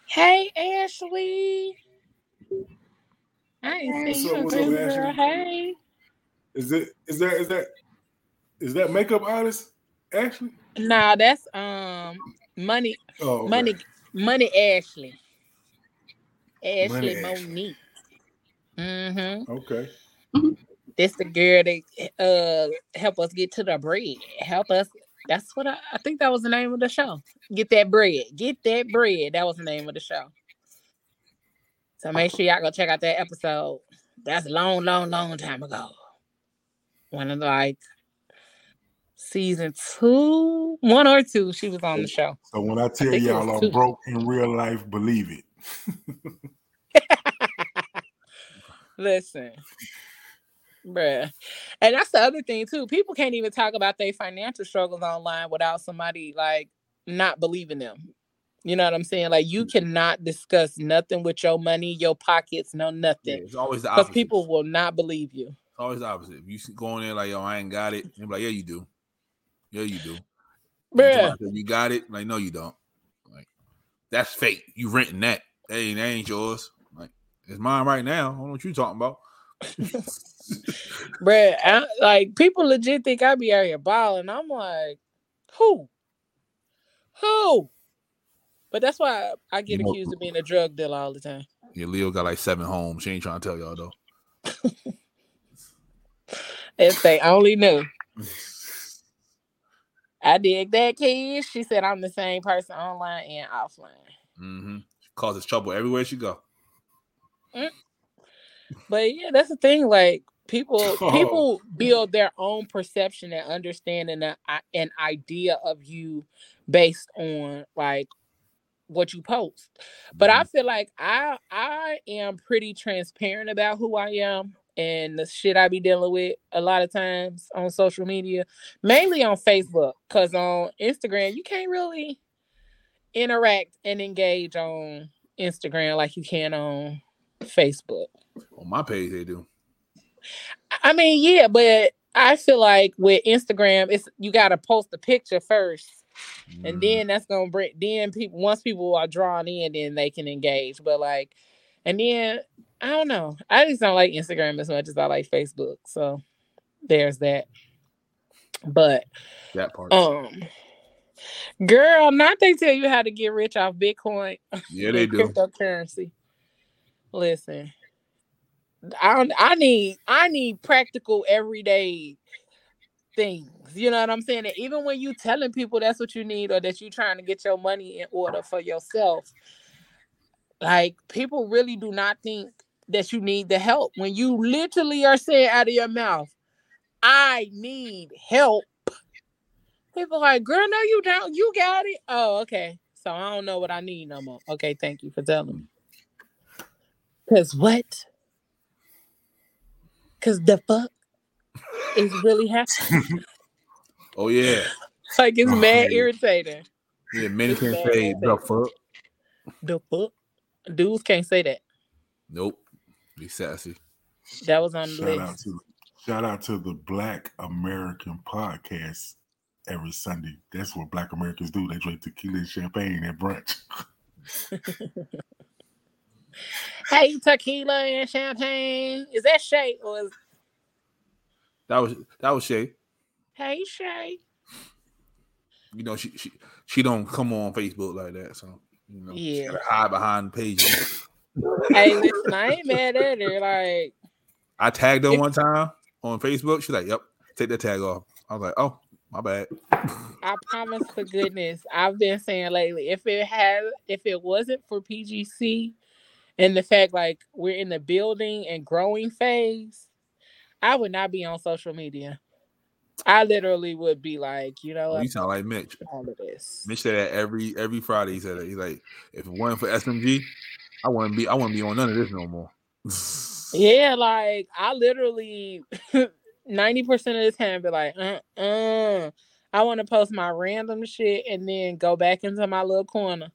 S1: Hey, Ashley. I ain't
S4: What's
S1: seen
S4: up,
S1: you
S4: what's up,
S1: girl.
S4: Ashley?
S1: Hey.
S4: Is it is that is that is that makeup artist Ashley?
S1: Nah, that's um money,
S4: Oh, okay.
S1: money, money. Ashley, Ashley
S4: Money
S1: Monique. Mm-hmm.
S4: Okay.
S1: This the girl that uh help us get to the bread. Help us. That's what I, I think that was the name of the show. Get that bread. Get that bread. That was the name of the show. So make sure y'all go check out that episode. That's a long, long, long time ago. One of the, like season two, one or two. She was on the show.
S4: So when I tell
S1: it
S4: y'all I'm
S1: two.
S4: broke in real life, believe it.
S1: Listen, bruh. And that's the other thing too. People can't even talk about their financial struggles online without somebody like not believing them. You know what I'm saying? Like you cannot discuss nothing with your money, your pockets, no
S3: Yeah,
S1: nothing.
S3: it's always the
S1: Because
S3: opposite.
S1: people will not believe you.
S3: It's always the opposite. If you go in there like, yo, I ain't got it, they're like, yeah, you do. Yeah, you do.
S1: Bruh.
S3: You got it? Like, no, you don't. Like, that's fake. You renting that. That ain't, that ain't yours. Like, it's mine right now. I don't know what you talking about.
S1: Bruh, I, like people legit think I be out here balling. I'm like, who? Who? But that's why I get
S3: You know-
S1: accused of being a drug dealer all the time.
S3: Yeah, Leo got like seven homes. She ain't trying to tell y'all though.
S1: If they only knew. I dig that, kid. She said I'm the same person online and offline.
S3: Mm-hmm. Causes trouble everywhere she go.
S1: But yeah, that's the thing. Like people,
S4: Oh.
S1: people build their own perception and understanding and an idea of you based on like what you post. But I feel like I I am pretty transparent about who I am and the shit I be dealing with a lot of times on social media, mainly on Facebook, because on Instagram you can't really interact and engage on Instagram like you can on Facebook.
S3: On my page, they do.
S1: I mean, yeah, but I feel like with Instagram, it's you gotta post a picture first, and
S3: Mhm.
S1: then that's gonna bring then people once people are drawn in, then they can engage. But like, and then I don't know. I just don't like Instagram as much as I like Facebook. So there's that. But
S3: that part.
S1: um, girl, not they tell you how to get rich off Bitcoin
S3: yeah, they do.
S1: cryptocurrency. Listen, I I need I need practical everyday things. You know what I'm saying? And even when you telling people that's what you need or that you're trying to get your money in order for yourself, like people really do not think that you need the help when you literally are saying out of your mouth, "I need help." People like, "Girl, no, you don't. You got it." Oh, okay. so I don't know what I need no more. Okay, thank you for telling me. Cause what? Cause the fuck is really happening.
S3: Oh yeah,
S1: like it's
S4: Oh,
S1: mad
S4: yeah.
S1: irritating.
S3: yeah. Many can
S1: Man,
S3: say the fuck.
S1: The fuck? Dudes can't say that.
S3: Nope. Be sassy.
S1: That was on the
S4: Shout out
S1: list.
S4: to shout out to the Black American podcast every Sunday. That's what Black Americans do. They drink tequila and champagne at brunch.
S1: Hey, tequila and champagne. Is that Shay or is
S3: That was that was Shay.
S1: Hey Shay?
S3: You know she she she don't come on Facebook like that, so you know she
S1: Yeah.
S3: gotta hide behind the pages.
S1: Hey, listen, I ain't mad at her. Like,
S3: I tagged her one time on Facebook. She's like, "Yep, take that tag off." I was like, "Oh, my bad."
S1: I promise for goodness, I've been saying lately, if it had if it wasn't for PGC and the fact like we're in the building and growing phase, I would not be on social media. I literally would be like, you know,
S3: Oh, you sound like Mitch.
S1: all of this.
S3: Mitch said that every every Friday. He said that he's like, if it wasn't for SMG, I wouldn't be I wouldn't be on none of this no more.
S1: Yeah, like I literally 90% of the time be like, uh uh I want to post my random shit and then go back into my little corner.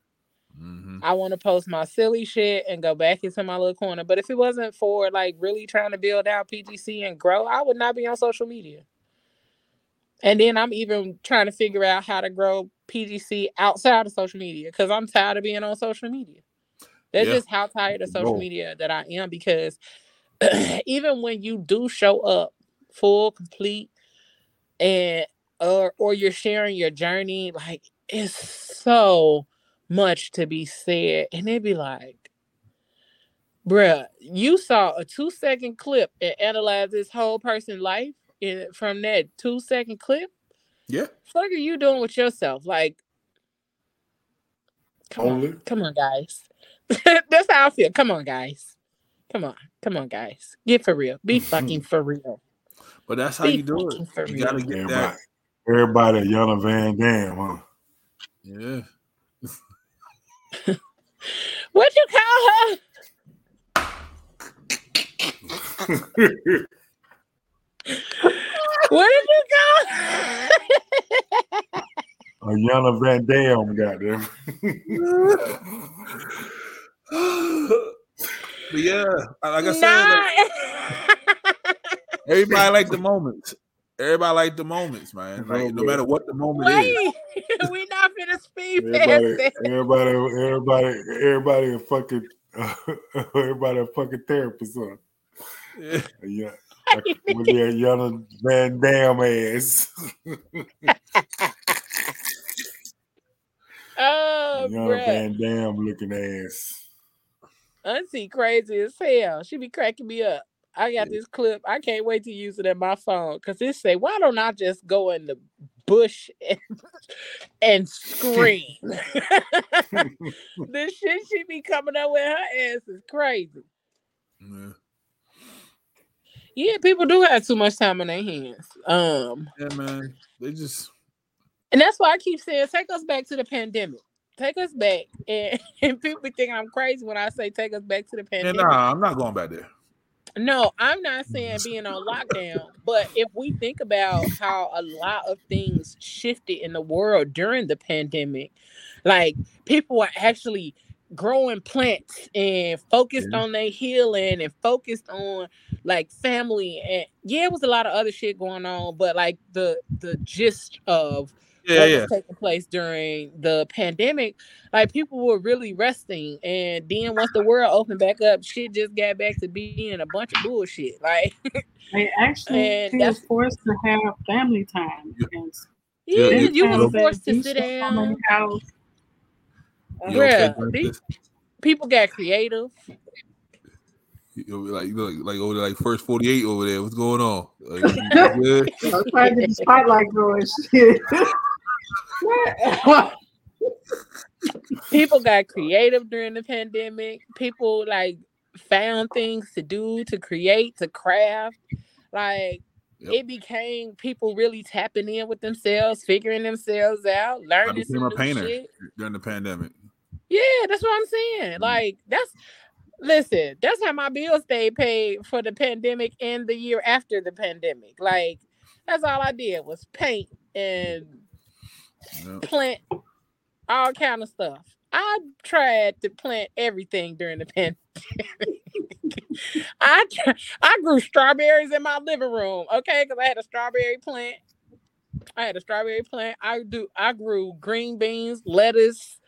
S3: hmm
S1: I want to post my silly shit and go back into my little corner. But if it wasn't for like really trying to build out PGC and grow, I would not be on social media. And then I'm even trying to figure out how to grow PGC outside of social media because I'm tired of being on social media. That's
S3: Yeah.
S1: just how tired of social media that I am because even when you do show up full, complete, and or or you're sharing your journey, like it's so much to be said, and it'd be like, bruh, you saw a two second clip and analyze this whole person's life in, from that two second clip.
S3: Yeah.
S1: Fuck are you doing with yourself? Like, come
S4: Only
S1: on, come on, guys. That's how I feel. Come on, guys. Come on, come on, guys. Get for real. Be mm-hmm. fucking for real.
S3: But that's how
S1: Be
S3: you do it.
S1: for
S3: You
S1: real.
S3: gotta get
S4: everybody,
S3: that.
S4: everybody Yana Van Dam, huh?
S3: Yeah.
S1: What you call her? What did you call her?
S4: A Yana Van Dam, goddamn.
S3: but yeah, like I said, like, everybody like the moments. Everybody like the moments, man. Like no matter what the moment is.
S1: Wait, we not finna speed
S4: Everybody,
S1: that.
S4: everybody, everybody, everybody, a fucking, everybody, a fucking therapist, huh?
S3: Yeah.
S4: Yeah, with that Yana Van Dam ass.
S1: Oh,
S4: Yana
S1: bruh.
S4: Van Dam looking ass.
S1: Auntie crazy as hell. She be cracking me up. I got this clip. I can't wait to use it in my phone because it say, "Why don't I just go in the bush and, and scream?" the shit she be coming up with her ass is crazy.
S3: Yeah.
S1: Yeah, people do have too much time on their hands. Um,
S3: Yeah, man. They just
S1: and that's why I keep saying, take us back to the pandemic. Take us back, and, and people think I'm crazy when I say take us back to the
S3: yeah,
S1: pandemic.
S3: nah, I'm not going back there.
S1: No, I'm not saying being on lockdown, but if we think about how a lot of things shifted in the world during the pandemic, like people are actually growing plants and focused
S3: Yeah.
S1: on their healing and focused on like family and yeah, it was a lot of other shit going on, but like the the gist of
S3: Yeah,
S1: what
S3: yeah.
S1: was taking place during the pandemic, like people were really resting. And then once the world opened back up, shit just got back to being a bunch of bullshit. Like,
S2: They actually
S1: And
S2: feel
S1: that's-
S2: forced to have family time.
S3: Yeah.
S2: And
S1: yeah,
S3: Yeah,
S1: you
S2: were
S1: forced to sit
S2: stuff on
S1: down.
S2: house. Uh,
S3: You okay,
S1: People got creative.
S3: Like you know, like, like over there, like first 48 over there. What's going on? Like, you?
S2: I'm trying to get the spotlight going. Shit.
S1: People got creative during the pandemic. People like found things to do, to create, to craft. Like
S3: Yep.
S1: it became people really tapping in with themselves, figuring themselves out,
S3: I
S1: learning
S3: became
S1: some
S3: a painter
S1: shit.
S3: during the pandemic.
S1: Yeah, that's what I'm saying.
S3: Mhm.
S1: Like that's listen, that's how my bills stayed paid for the pandemic and the year after the pandemic. Like that's all I did was paint and
S3: Yeah.
S1: plant all kind of stuff. I tried to plant everything during the pandemic. I I grew strawberries in my living room, okay, because I had a strawberry plant. I had a strawberry plant. I do. I grew green beans, lettuce,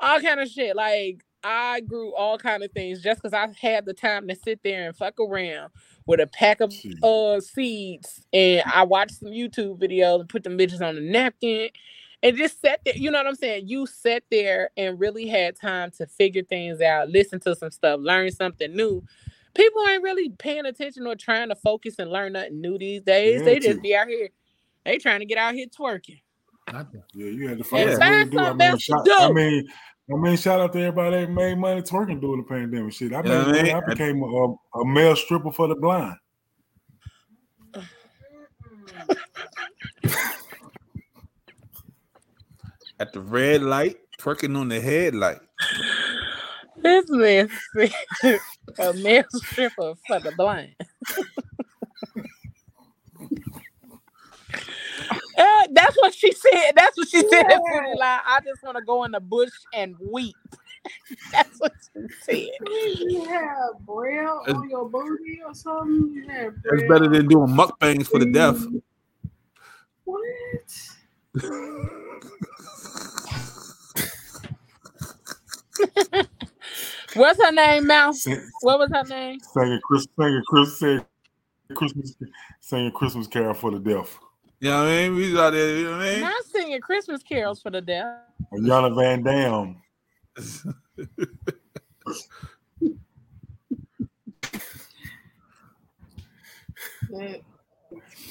S1: all kind of shit. Like I grew all kind of things just because I had the time to sit there and fuck around with a pack of uh seeds and I watched some YouTube videos and put them bitches on the napkin and just sat there. You know what I'm saying? You sat there and really had time to figure things out, listen to some stuff, learn something new. People ain't really paying attention or trying to focus and learn nothing new these days. They just
S4: to.
S1: be out here. They trying to get out here twerking.
S4: Yeah, you had to find
S1: And
S4: a way
S1: find
S4: to do. I
S1: something
S4: mean,
S1: else to
S4: shout,
S1: do.
S4: I mean, I mean, shout out to everybody that made money twerking during the pandemic. Shit, I
S3: You know
S4: made
S3: I mean?
S4: I became a, a male stripper for the blind.
S3: At the red light, twerking on the headlight.
S1: This man a male stripper for the blind. Uh, that's what she said. That's what she said.
S2: Yeah.
S1: Pretty lie. I just want to go in the bush and weep. that's what she said.
S2: You have braille
S3: It's-
S2: on your booty or something? You
S3: That's better than doing mukbangs for the deaf.
S2: What?
S1: What's her name, Mouse? What was her name?
S4: Singing Chris, singing Chris, singing Christmas, singing Christmas Carol for the deaf.
S3: You know what I mean? We was out there, you know what I mean?
S1: Not singing Christmas carols for the deaf.
S4: Yana Van Dam.
S2: That-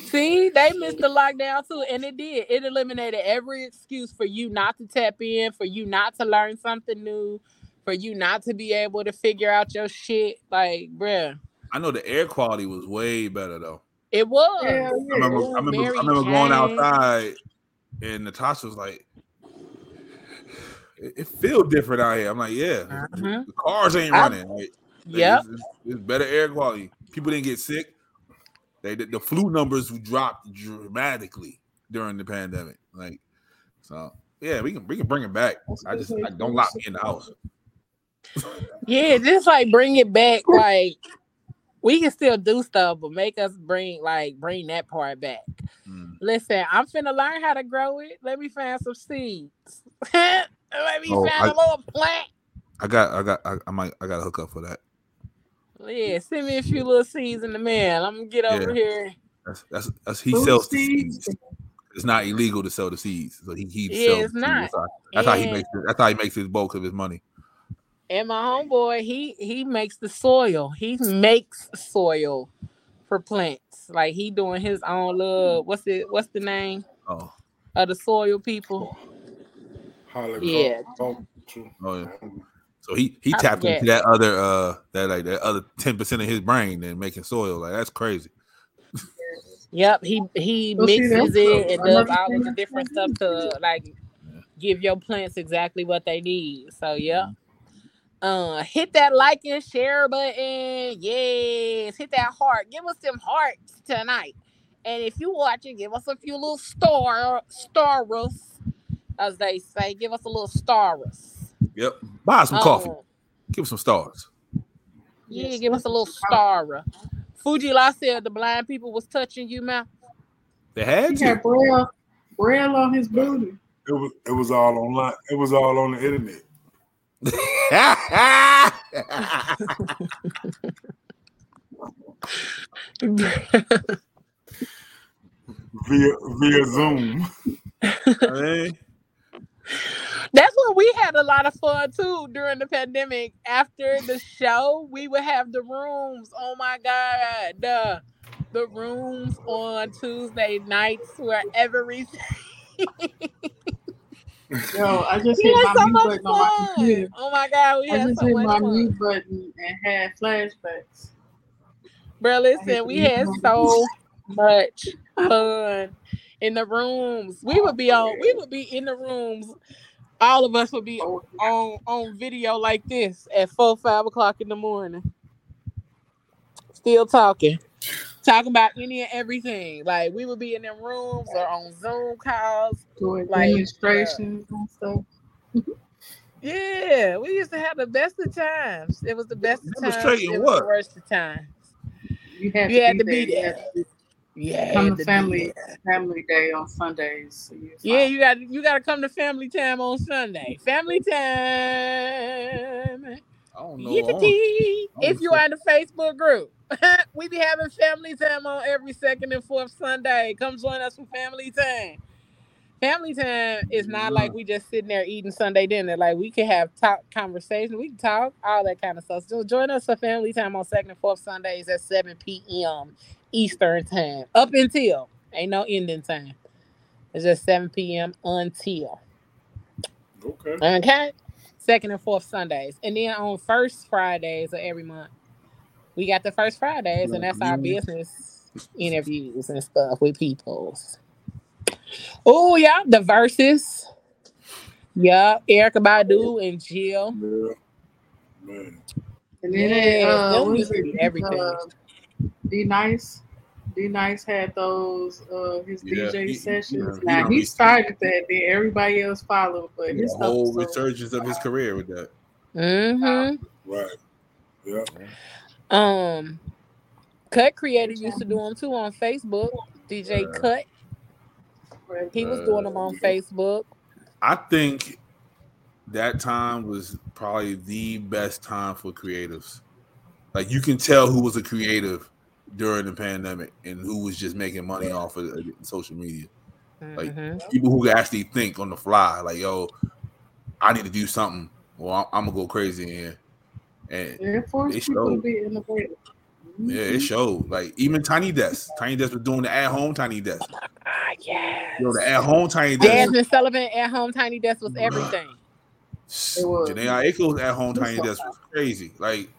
S1: See, they missed the lockdown too, and it did. It eliminated every excuse for you not to tap in, for you not to learn something new, for you not to be able to figure out your shit. Like, bruh,
S3: I know the air quality was way better though.
S1: it was.
S2: Hell
S3: I remember,
S1: Ooh,
S3: I remember, I remember going outside, and Natasha was like, "It, it feels different out here." I'm like, "Yeah,
S1: Mhm.
S3: the cars ain't running. Like, like,
S1: Yep.
S3: it's, it's- it's better air quality. People didn't get sick. They the, the flu numbers dropped dramatically during the pandemic. Like, so yeah, we can we can bring it back. I just like, don't lock me in the house.
S1: Yeah, just like bring it back. Like, we can still do stuff, but make us bring like bring that part back.
S3: Mm.
S1: Listen, I'm finna learn how to grow it. Let me find some seeds. Let me
S3: Oh,
S1: find
S3: I-
S1: a little plant.
S3: I got I got I, I might I got to hook up for that.
S1: Yeah, send me a few little seeds in the mail. I'm gonna get over
S3: Yeah.
S1: here.
S3: That's that's, that's he
S2: Food
S3: sells the
S2: seeds.
S3: seeds. It's not illegal to sell the seeds, so he he
S1: Yeah,
S3: sells
S1: it's
S3: the seeds.
S1: not.
S3: That's, how, that's how he makes it. That's how he makes his bulk of his money.
S1: And my homeboy, he he makes the soil. He makes soil for plants. Like he doing his own little what's it what's the name
S3: Oh,
S1: of the soil people?
S4: Holly
S1: Yeah.
S3: Oh yeah. So he he
S1: I
S3: tapped
S1: forget.
S3: into that other uh that like that other ten percent of his brain and making soil. Like that's crazy.
S1: Yep, he he
S2: Well, see,
S1: mixes
S2: that's
S1: it and does all of the different stuff to like give your plants exactly what they need. So yeah. Uh hit that like and share button. Yes, hit that heart. Give us some hearts tonight. And if you watching, give us a few little star stars, as they say. Give us a little stars.
S3: Yep. Buy us some coffee.
S1: Um,
S3: Give us some stars.
S1: yeah,
S2: Yes,
S1: give us a little
S2: yes.
S1: star. Fuji La said the blind people was touching you, man.
S3: They had
S2: He
S3: to.
S2: had braille, braille on his booty.
S4: It was it was all online. It was all on the internet. Via via Zoom.
S3: I mean,
S1: That's what we had a lot of fun too during the pandemic. After the show, we would have the rooms. Oh my god, the the rooms on Tuesday nights were everything.
S2: Yo, I just
S1: We
S2: hit my
S1: so
S2: mute button on my
S1: fun.
S2: computer.
S1: Oh my god, we
S2: I
S1: had
S2: just
S1: so
S2: hit my
S1: fun.
S2: mute button and had flashbacks.
S1: Bro, listen, we had so much fun in the rooms. We would oh, be on. We would be in the rooms. All of us would be
S2: Oh,
S1: on on video like this at four five o'clock in the morning. Still talking, talking about any and everything. Like we would be in them rooms or on Zoom calls.
S2: doing
S1: Like,
S2: demonstrations and stuff.
S1: Yeah, we used to have the best of times. It was the best of times. It was the worst of times.
S2: You had
S1: You
S2: to,
S1: had
S2: be,
S1: to be
S2: there. You
S1: there.
S2: had to be-
S1: Yeah,
S2: Come to
S1: to
S2: family
S1: there.
S2: family day on Sundays. So
S1: Yeah, you got you got to come to family time on Sunday. Family time.
S3: I don't know. I don't- I
S1: If
S3: don't
S1: you are in the Facebook group, we be having family time on every second and fourth Sunday. Come join us for family time. Family time is not like we just sitting there eating Sunday dinner. Like we can have talk conversation, we can talk, all that kind of stuff. So join us for family time on second and fourth Sundays at 7 p.m. Eastern time. Up until ain't no ending time. It's just 7 p.m. until.
S4: Okay.
S1: Okay. Second and fourth Sundays. And then on first Fridays of every month, we got the first Fridays, and that's our business interviews and stuff with people. Oh, yeah. The Verzuz. Yeah. Erykah Badu and Jill.
S4: Yeah. Man.
S2: And then they,
S1: Yeah,
S2: uh,
S1: them
S2: what
S1: used
S2: is
S1: to
S2: it?
S1: be everything.
S2: Uh, D Nice. D Nice had those uh his
S3: Yeah,
S2: DJ
S3: he-
S2: sessions.
S3: yeah, he
S2: now
S3: don't
S2: he
S3: be-
S2: started that, then everybody else followed, but
S3: The
S2: his stuff
S3: whole
S2: was so-
S3: resurgence of his career with that.
S1: Mm-hmm.
S4: Right. Yeah.
S1: Um, Cut Creator used to do them too on Facebook. DJ Cut. He was doing them on Facebook.
S3: I think that time was probably the best time for creatives. Like you can tell who was a creative during the pandemic and who was just making money off of uh, social media. Like
S1: Mhm.
S3: people who could actually think on the fly, like yo, I need to do something. Well, I'm, gonna go crazy in here. And
S2: It forced
S3: It
S2: people to
S3: showed.
S2: be innovative.
S3: yeah, it showed. Like even Tiny Desk, Tiny Desk was doing the at home Tiny Desk.
S1: Ah, yes.
S3: You know, the at home Tiny Desk.
S1: Jazmine Sullivan at home tiny desk was everything.
S2: It was.
S3: Jhené Aiko's at home Tiny
S2: so
S3: Desk was crazy. Like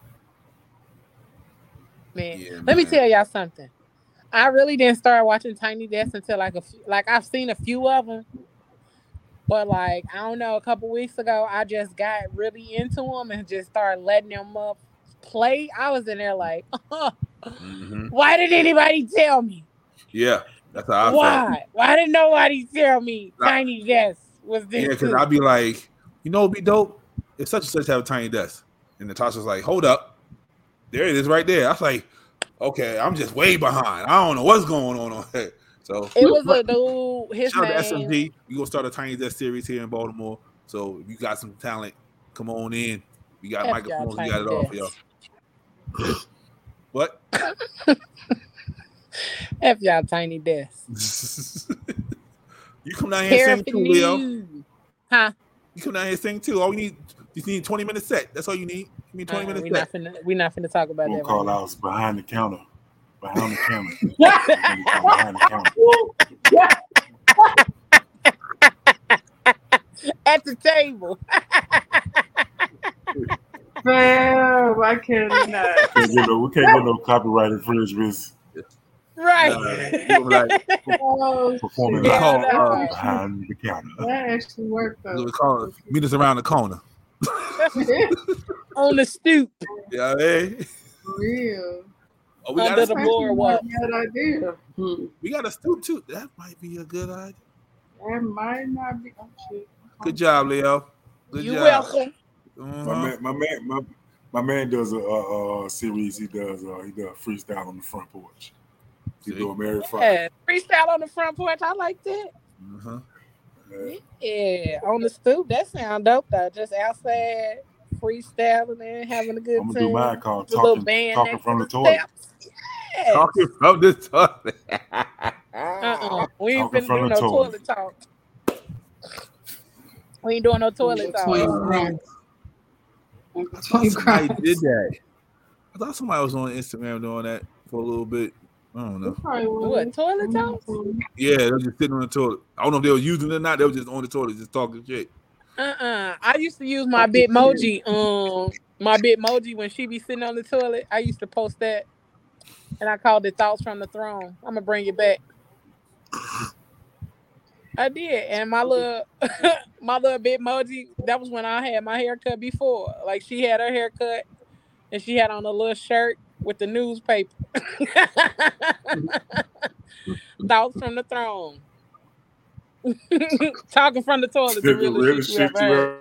S1: Man,
S3: Yeah,
S1: let me tell y'all something. I really didn't start watching Tiny Desk until like a few, like I've seen a few of them, but like I don't know, a couple weeks ago, I just got really into them and just started letting them up play. I was in there like,
S3: mhm.
S1: why did anybody tell me?
S3: yeah, that's how I felt.
S1: Why? Why did nobody tell me
S3: Nah.
S1: Tiny Desk was this?
S3: Yeah, because? I'd be like, you know, it'd be dope if such and such have a tiny desk. And Natasha's like, hold up, there it is, right there. I was like, okay, I'm just way behind. I don't know what's going on on here. So
S1: it was a dude. His
S3: shout out to
S1: name.
S3: SMG. We gonna start a tiny desk series here in Baltimore. So if you got some talent, come on in. We got
S1: F
S3: microphones.
S1: y'all
S3: We got it all for y'all. What?
S1: F y'all Tiny Desk.
S3: you come down here and sing too, Leo.
S1: Huh?
S3: You come down here and sing too. All we need, you need 20 minute set. That's all you need. Give me 20
S1: Uh,
S3: minutes We're
S1: not finna we not finna talk about
S4: We'll
S1: that.
S4: call
S1: Right now.
S4: out behind the counter. Behind the counter. behind the counter.
S1: At the table.
S2: Damn, I cannot.
S4: Can't get no, we can't get no copyright infringements
S1: Right.
S3: Nah, you gonna be like,
S2: Oh,
S4: performing
S2: shit.
S3: Call, uh,
S4: behind the counter.
S2: that actually worked though.
S3: we call meet us around the corner.
S1: On the stoop.
S3: Yeah, hey.
S2: For real.
S3: Oh, we
S1: Under
S3: got
S1: the
S3: a,
S1: boardwalk.
S2: Good idea. Hmm.
S3: we got a stoop too. That might be a good idea.
S2: That might not be. Oh.
S3: Good job, Leo. Good
S1: you
S3: job.
S1: welcome.
S4: My
S3: Mhm.
S4: man, my man, my, my man does a, a, a series. He does uh, he does freestyle on the front porch. He
S3: See?
S4: do him every Friday.
S1: Yeah. Freestyle on the front porch. I like that.
S3: Mhm.
S1: Yeah. On the stoop. That sound dope though. Just outside freestyling and having a good
S4: I'm gonna
S1: time.
S4: do mine called
S1: With a little
S4: talking,
S1: band
S4: talking from
S1: to
S4: the toilet.
S1: steps. Yes.
S3: Talking from the toilet.
S1: Uh-uh. We ain't
S4: been
S1: finna
S4: from
S1: do
S4: the
S1: no
S4: toilet.
S1: toilet talk. We ain't doing no toilet talk.
S2: grunts.
S3: I thought somebody did that. I thought somebody was on Instagram doing that for a little bit. I don't know.
S2: Probably was.
S1: What, toilet talk?
S3: Yeah, they were just sitting on the toilet. I don't know if they were using it or not. They were just on the toilet, just talking shit.
S1: Uh-uh. I used to use my Bitmoji. Um, my Bitmoji when she be sitting on the toilet. I used to post that. and I called it Thoughts from the Throne. I'm gonna bring it back. I did, and my little my little Bitmoji. That was when I had my haircut before. Like she had her haircut, and she had on a little shirt with the newspaper. Thoughts from the throne. Talking from the toilet. The
S4: The
S1: realest shit you ever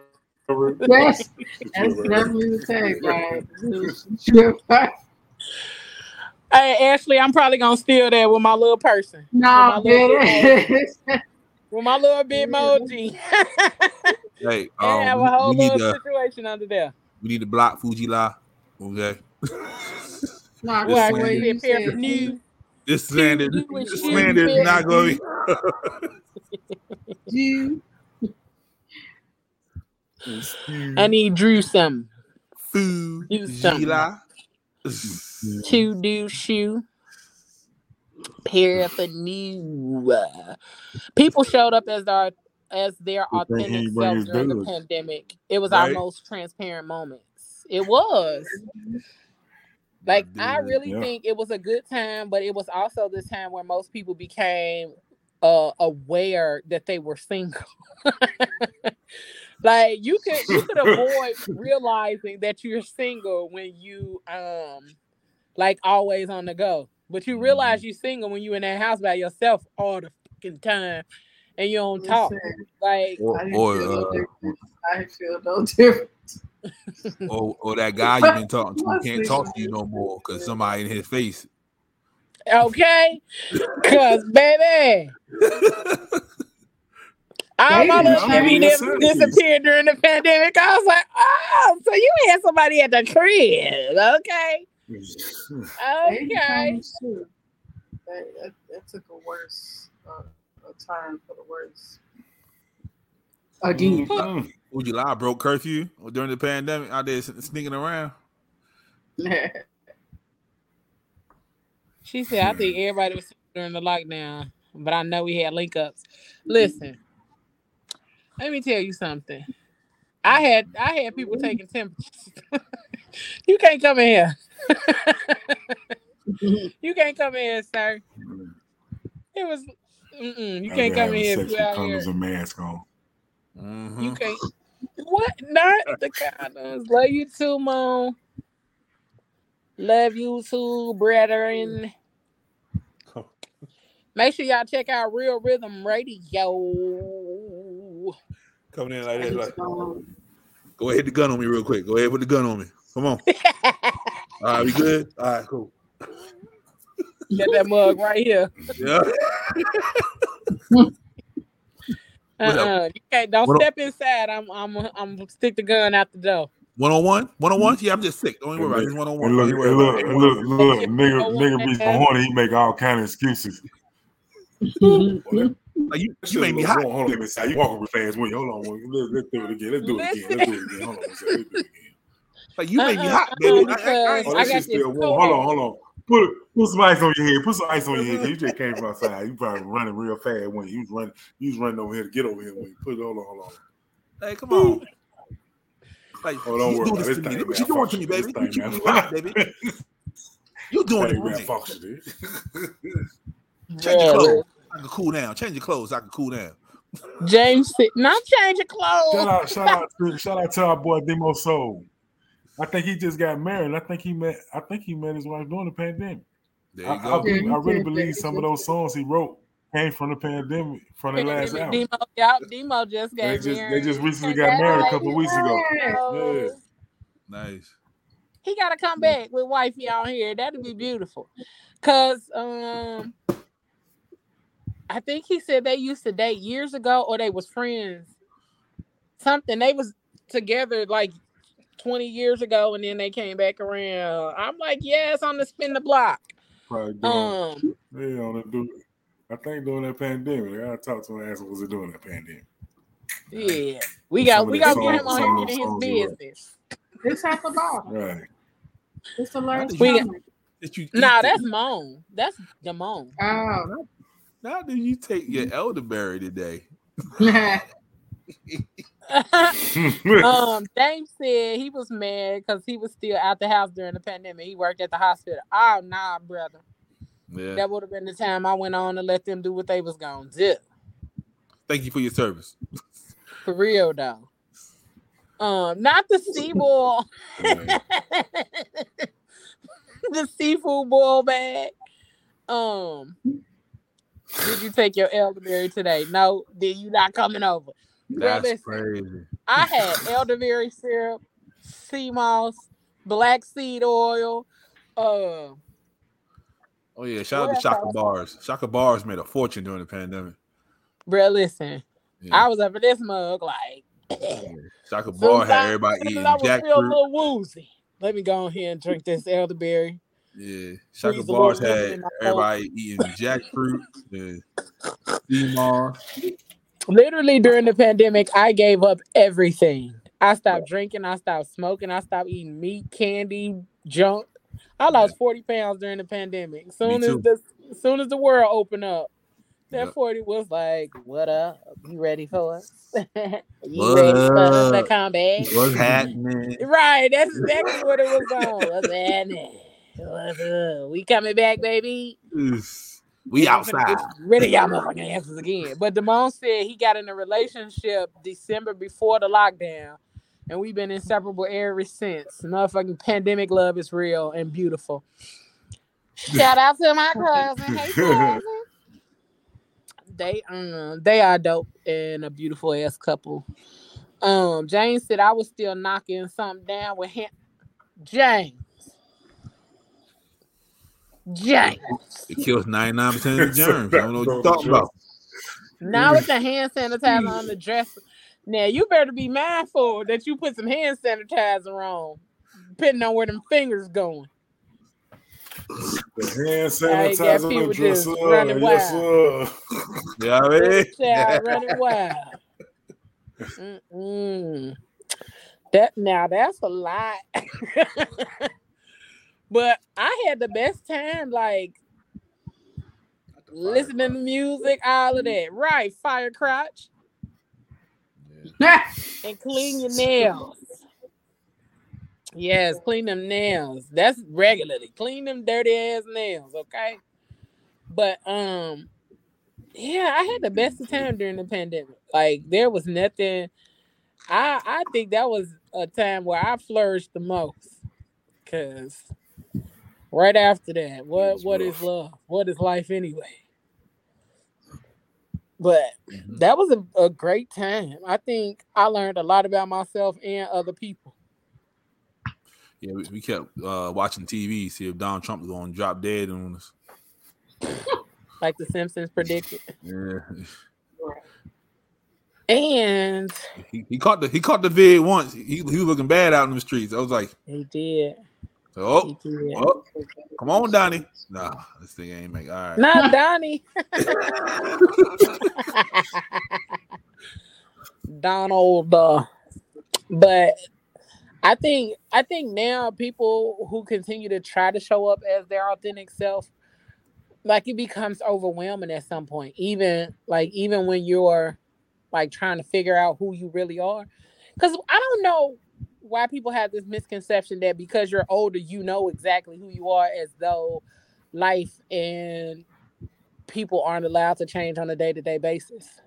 S1: heard.
S2: That's, that's definitely the tagline.
S1: Hey Ashley, I'm probably gonna steal that with my little person.
S2: no,
S1: With my little
S2: man.
S1: bit- with my little Bitmoji.
S3: Hey,
S1: and have
S3: um,
S1: a whole
S3: we, we need
S1: little
S3: to
S1: situation under there.
S3: we need to block Fuji La. Okay.
S2: No,
S3: This
S2: that's
S1: Well,
S2: the way
S3: man-
S1: said,
S2: said
S1: new.
S3: This slander,
S1: you and
S3: this
S1: shit,
S3: slander is not going.
S2: you.
S1: I need Drew some
S3: Fuji
S1: something.
S3: La.
S1: to do shoe. Paraphernalia. Uh, people showed up as their as their
S4: Good thing he
S1: authentic
S4: ain't bring
S1: self
S4: his
S1: during the pandemic. It was our most transparent moments. It was. Like I
S3: dude,
S1: really
S4: yeah.
S1: think it was a good time, but it was also this time where most people became uh aware that they were single. like you could you could avoid realizing that you're single when you um like always on the go. But you realize you're single when you're in that house by yourself all the fucking time and you don't talk. Like
S3: Or,
S2: I didn't
S3: or,
S2: feel no
S3: uh,
S2: different. I feel no different.
S3: Or, or that guy you've been talking to
S2: What's
S3: can't talk to you no more because somebody in his face.
S1: okay, cause baby. All my
S2: Baby,
S1: little
S2: I'm
S1: Jimmy
S4: being
S1: dis- disappeared during the pandemic. I was like, oh, so you had somebody at the crib. Okay. Okay.
S2: times. That, that, that took a worse uh, a turn for the worse. Again.
S4: Mm.
S3: Would you lie? Broke curfew during the pandemic out there sneaking around.
S1: She said, I think everybody was during the lockdown, but I know we had link ups. Listen, let me tell you something. I had I had people taking temperatures. you can't come in here. you can't come in here, sir. It was you can't come in here if you
S4: with
S1: out here.
S4: condoms and mask on.
S3: Mhm.
S1: You can't. What? Not the condoms. Love you too, mom. Love you too, brethren. Make sure y'all check out Real Rhythm Radio.
S3: Coming in like that, like, go ahead, hit the gun on me real quick. Go ahead, put the gun on me. Come on. All right, we good? All right, cool.
S1: Get that mug right here.
S3: Yeah. What's up?
S1: Uh-uh. You can't. Don't
S3: What up?
S1: step inside. I'm. I'm. I'm gonna stick the gun out the door.
S3: One on one? One on one? Yeah, I'm just sick. Don't worry about it. One on one.
S4: look,
S3: Don't
S4: and
S3: even
S4: look,
S3: worry
S4: and
S3: about
S4: look,
S3: it.
S4: look, nigga, nigga be so horny, he make all kind of excuses.
S3: Like you, you made me hot.
S4: Hold on, hold on, let me say, you walking with fans when you hold on, let's, let's do it again, let's do it again, let's do it again, hold on, let's do it again.
S3: Like you made me
S1: Uh-uh,
S3: hot,
S1: uh-uh,
S3: baby. I, I, I,
S1: because-
S4: Oh,
S1: I got this
S4: still warm. Hold on, hold on. Put put some ice on your head. Put some ice on your head. 'cause You just came from outside. You probably running real fast when you was running. You was running over here to get over here. When you put it. Hold on, hold on.
S3: hey, come on. Like
S4: Oh, don't
S3: you
S4: worry
S3: do
S4: about
S3: this to me. What
S4: thing
S3: you doing to me, baby.
S4: This
S3: You
S4: thing
S3: keep me hot, baby. You doing it to me.
S4: malfunction, dude.
S3: Change your clothes. I can cool down. Change your clothes. I can cool down.
S1: James, said, not change your clothes.
S4: Shout out, shout out, to, shout out to our boy Demo Soul. I think he just got married. I think he met. I think he met his wife during the pandemic.
S3: There
S4: I,
S3: you
S4: I,
S3: go.
S4: be- I really
S2: Yeah,
S4: believe some of those songs he wrote came from the pandemic, from the last album.
S1: Demo, y'all, Demo just got
S4: They just they just recently got married a couple weeks ago. Yeah.
S3: Nice.
S1: He gotta come back with wifey out here. That'd be beautiful. Cause um I think he said they used to date years ago or they was friends. Something they was together like 20 years ago and then they came back around. I'm like, yes, on the spin the block.
S4: Probably doing,
S1: Um
S4: yeah, on the do. I think during that pandemic, I talked to talk to him and ask him was it during that pandemic.
S1: yeah. We got we gotta get him on
S4: some
S1: here
S4: of
S1: get
S4: the
S1: in
S4: songs
S1: his
S4: he wrote.
S1: business.
S2: It's at the bottom.
S4: Right.
S2: It's the last
S1: We-
S2: comment.
S3: Did you eat
S1: Nah,
S3: the-
S1: that's Moan. That's Damone.
S2: Oh.
S3: Now do you take your elderberry today?
S1: um, Dame said he was mad because he was still out the house during the pandemic. He worked at the hospital. Oh nah, brother.
S3: Yeah.
S1: That would have been the time I went on and let them do what they was gonna do.
S3: Thank you for your service.
S1: For real though. Um, not the sea boil, the seafood boil bag. Um, did you take your elderberry today? No, did you not coming over?
S3: That's
S1: listen,
S3: crazy.
S1: I had elderberry syrup, sea moss, black seed oil. Uh,
S3: Oh yeah, shout out to Shaka Bars. Shaka Bars made a fortune during the pandemic.
S1: bro, listen,
S3: Yeah.
S1: I was up in this mug like.
S3: Shaka Bar had everybody eating
S1: I would feel a little woozy. Let me go on here and drink this elderberry.
S3: Yeah, Shaka Bars had everybody eating jackfruit. Sea moss.
S1: Literally during the pandemic, I gave up everything. I stopped drinking, I stopped smoking, I stopped eating meat, candy, junk. I lost 40 pounds during the pandemic. Soon as the soon as the world opened up, that
S3: Yep.
S1: 40 was like, what up? You ready for us? you
S3: What
S1: ready for us to come back?
S3: What's happening?
S1: Right, that's exactly what it was on. What's happening? What's up? We coming back, baby.
S3: We outside.
S1: Really, y'all motherfucking answers again. But Damone said he got in a relationship December before the lockdown, and we've been inseparable ever since. Motherfucking pandemic love is real and beautiful. Shout out to my cousin. Hey, cousin. They um they are dope and a beautiful ass couple. Um, James said I was still knocking something down with him. James. James.
S3: It kills 99% of the germs. I don't know what you're talking about.
S1: Now with the hand sanitizer on the dresser. Now you better be mindful that you put some hand sanitizer on, depending on where them fingers going.
S4: The hand sanitizer on the dresser.
S1: running
S4: Yes, sir.
S3: Yeah, I mean,
S1: Child running wild. Mm-mm. That now that's a lot. but I had the best time, like listening to music, all of that. Right, fire crotch and clean your nails. Yes, clean them nails. That's regularly. Clean them dirty ass nails, okay? But um, yeah, I had the best of time during the pandemic. Like there was nothing. I I think that was a time where I flourished the most. Cause right after that, what what is
S4: rough.
S1: love? What is life anyway? But that was a, a great time. I think I learned a lot about myself and other people.
S3: yeah, we, we kept uh, watching TV, see if Donald Trump was going to drop dead on us.
S1: like the Simpsons predicted.
S3: Yeah,
S1: And
S3: he, he caught the he caught the vid once. He, he was looking bad out in the streets. I was like,
S1: he did.
S3: Oh, oh come on, Donnie. Nah, this thing ain't make all right.
S1: Not Donnie. Donald. Uh, but I think I think now people who continue to try to show up as their authentic self, like it becomes overwhelming at some point. Even like even when you're like trying to figure out who you really are. Because I don't know why people have this misconception that because you're older, you know exactly who you are, as though life and people aren't allowed to change on a day-to-day basis.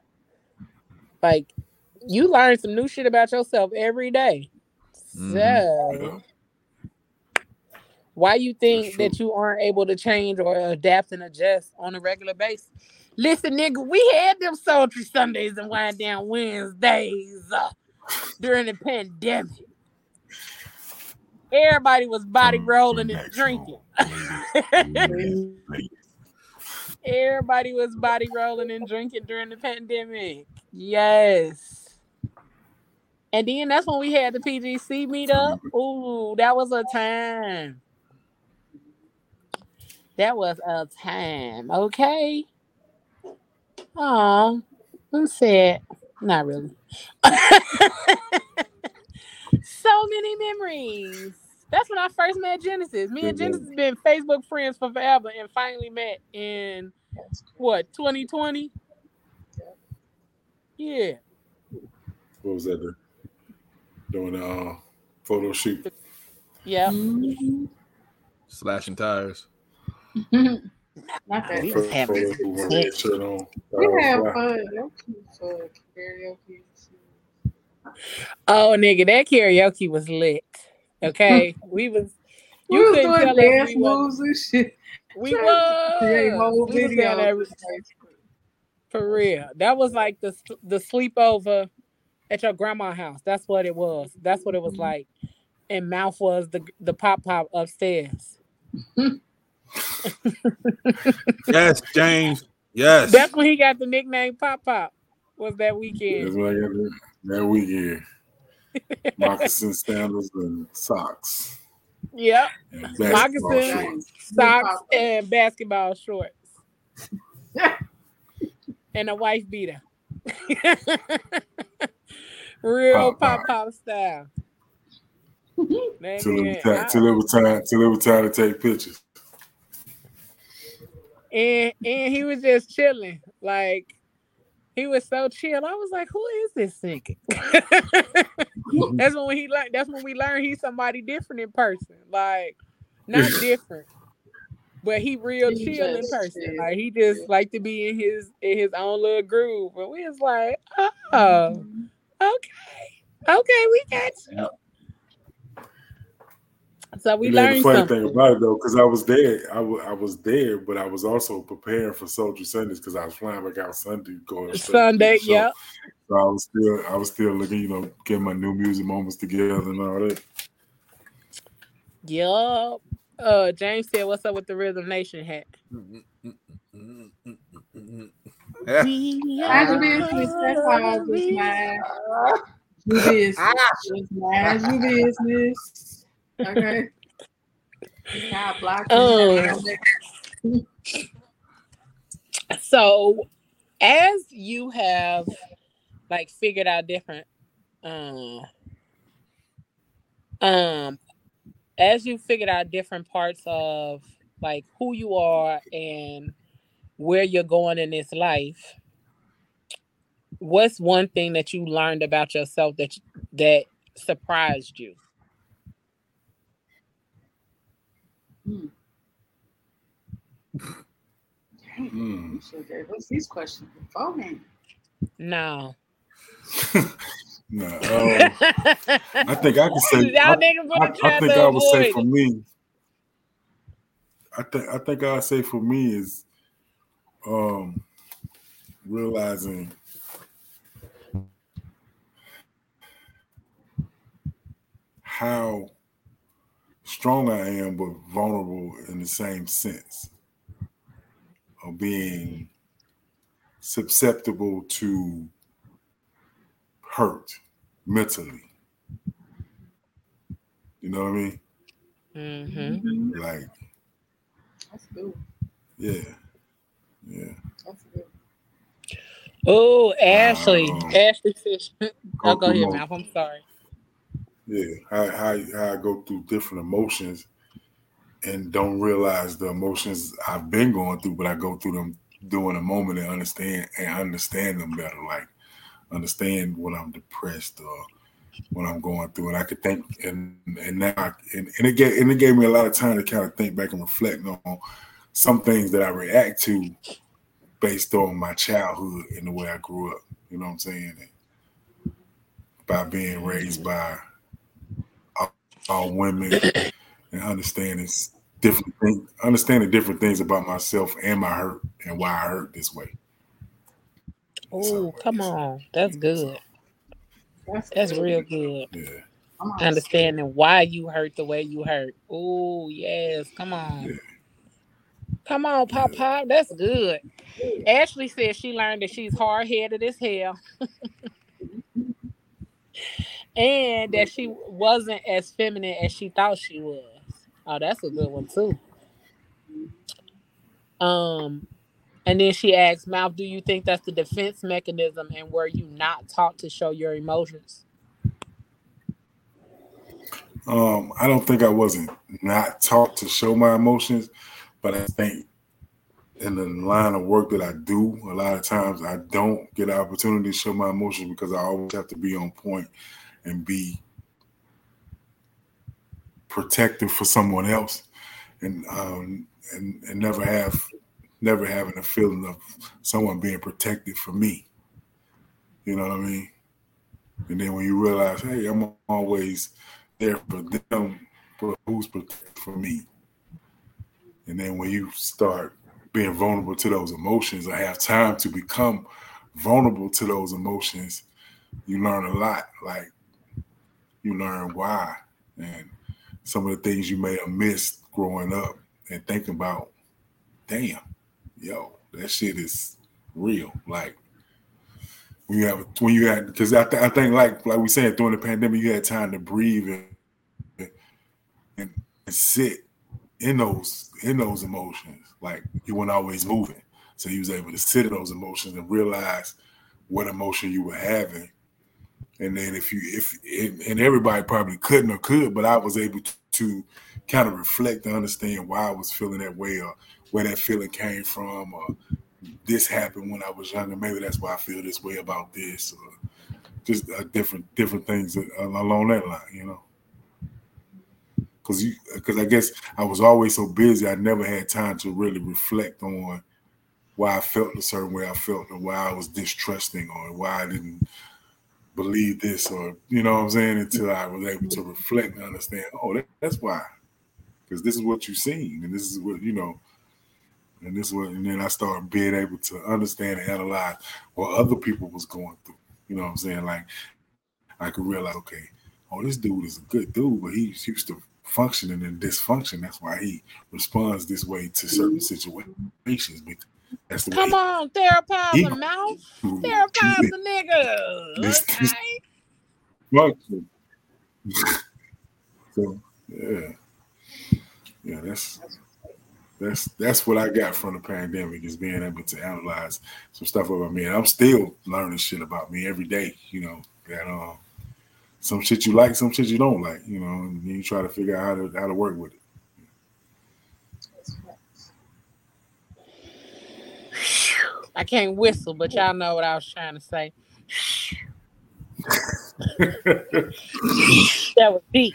S1: Like you learn some new shit about yourself every day.
S3: Mhm.
S1: So why you think that you aren't able to change or adapt and adjust on a regular basis? Listen, nigga, we had them sultry Sundays and wind down Wednesdays uh, during the pandemic. Everybody was body rolling and drinking. Everybody was body rolling and drinking during the pandemic. Yes. And then that's when we had the PGC meetup. Ooh, that was a time. That was a time. Okay. Oh, I'm sad. Not really. so many memories. That's when I first met Genesis. Me and Genesis been Facebook friends for forever and finally met in what 2020? Yeah.
S4: what was that? The, doing the uh, photo shoot.
S1: Yeah.
S2: Mhm.
S3: Slashing tires.
S2: Not that.
S1: We was having
S4: Photo shoot with red shirt on.
S2: We had
S4: Uh,
S2: fun. That was fun. Karaoke.
S1: Oh, nigga, that karaoke was lit. Okay, we was.
S2: We
S1: You
S2: was
S1: couldn't
S2: doing
S1: tell us
S2: dance
S1: we
S2: moves and shit.
S1: We
S2: Trying
S1: was.
S2: to create more
S1: We was that
S2: videos.
S1: for real. That was like the the sleepover at your grandma's house. That's what it was. That's what it was like. And mouth was the the pop pop upstairs.
S3: Yes, James. Yes.
S1: That's when he got the nickname Pop Pop. Was that
S4: That's
S1: weekend?
S4: what I got to- that weekend. Moccasin sandals and socks.
S1: Yep.
S4: And
S1: Moccasin, socks, and basketball shorts, and a wife beater. Real
S4: Pop
S1: pop
S4: Pop.
S1: pop style. Man,
S4: Till it, time, till it was time. Till it was time to take pictures.
S1: and and he was just chilling, like he was so chill. I was like, "Who is this nigga?" that's when he learned. That's when we learned he's somebody different in person. Like not different, but he real
S2: He
S1: chill in person.
S2: chill.
S1: Like he just like to be in his in his own little groove. And we was like, "Oh, mm-hmm. okay, okay, we got you." So we
S4: and then the funny
S1: something.
S4: thing about it though, because I was there, I wa- I was there, but I was also preparing for Sultry Sundays because I was flying back out Sunday going straight to the
S1: Sunday,
S4: show.
S1: yep.
S4: So I was still, I was still looking, you know, getting my new music moments together and all that.
S1: Yup. Uh, James said, "What's up with the Rhythm Nation hat?"
S3: Yeah.
S2: Business. That's how I just mind your business. Just mind your business. Okay.
S1: Oh. So, as you have like figured out different, um, um, as you figured out different parts of like who you are and where you're going in this life, what's one thing that you learned about yourself that that surprised you?
S4: Mm.
S2: You should have gave us these questions beforehand.
S1: No.
S4: Nah, um, I think I can say.
S1: Y'all
S4: I, I, I think I would say for me. I think I think I'd say for me is um realizing how strong I am, but vulnerable in the same sense of being susceptible to hurt mentally. You know what I mean?
S1: Mm-hmm.
S4: Like,
S2: That's good.
S4: yeah, yeah.
S2: That's good.
S1: Oh, Ashley.
S4: Um,
S1: Ashley Fish. Oh, go
S4: through
S1: ahead,
S4: mo-
S1: mouth. I'm sorry.
S4: Yeah, how, how how I go through different emotions and don't realize the emotions I've been going through, but I go through them during a moment and understand and understand them better. Like understand when I'm depressed or when I'm going through, and I could think and and now I, and, and it gave and it gave me a lot of time to kind of think back and reflect on some things that I react to based on my childhood and the way I grew up. You know what I'm saying? And by being raised by all, all women and understanding different things, understanding different things about myself and my hurt and why I hurt this way.
S1: Oh, come on. That's good.
S2: That's,
S1: That's
S2: good.
S1: real good.
S4: Yeah.
S1: Understanding why you hurt the way you hurt. Oh, yes. Come on.
S4: Yeah.
S1: Come on, Pop Pop. That's good. Ashley said she learned that she's hard headed as hell. and that she wasn't as feminine as she thought she was. Oh, that's a good one too. Um, and then she asked, Mouth, do you think that's the defense mechanism and were you not taught to show your emotions?
S4: Um, I don't think I wasn't not taught to show my emotions, but I think in the line of work that I do, a lot of times I don't get an opportunity to show my emotions because I always have to be on point and be protective for someone else, and um, and and never have never having a feeling of someone being protected for me. You know what I mean? And then when you realize, hey, I'm always there for them, but who's protected for me? And then when you start being vulnerable to those emotions or have time to become vulnerable to those emotions, you learn a lot. Like you learn why and some of the things you may have missed growing up and thinking about, damn, yo, that shit is real. Like when you have when you had because I, th- I think like like we said during the pandemic, you had time to breathe and, and, and sit in those in those emotions. Like you weren't always moving, so you was able to sit in those emotions and realize what emotion you were having. And then if you if and everybody probably couldn't or could, but I was able to, to kind of reflect and understand why I was feeling that way or where that feeling came from or this happened when I was younger. Maybe that's why I feel this way about this or just uh, different different things along that line, you know because you because I guess I was always so busy, I never had time to really reflect on why I felt a certain way I felt, or why I was distrusting, or why I didn't believe this, or you know what I'm saying, until I was able to reflect and understand. Oh, that, that's why, because this is what you've seen, and this is what you know. And this was, and then I started being able to understand and analyze what other people was going through. You know what I'm saying? Like I could realize, okay, oh, this dude is a good dude, but he's used to functioning and dysfunction. That's why he responds this way to certain situations. That's the
S1: Come on, therapize the mouth. Therapize the nigga. This, okay.
S4: function. so yeah. Yeah, that's that's that's what I got from the pandemic is being able to analyze some stuff about me. And I'm still learning shit about me every day, you know, that um some shit you like, some shit you don't like, you know, and you try to figure out how to how to work with it.
S1: I can't whistle, but y'all know what I was trying to say. that was deep.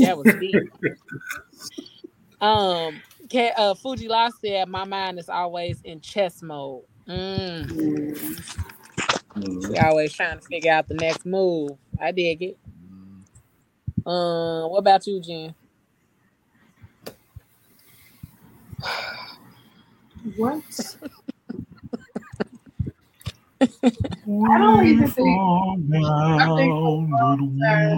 S1: that was deep. Um, uh, Fuji La said, "My mind is always in chess mode." Mm. Mm. Always trying to figure out the next move. I dig it. Mm-hmm. Um, what about you, Jen?
S2: What? I don't even think. I think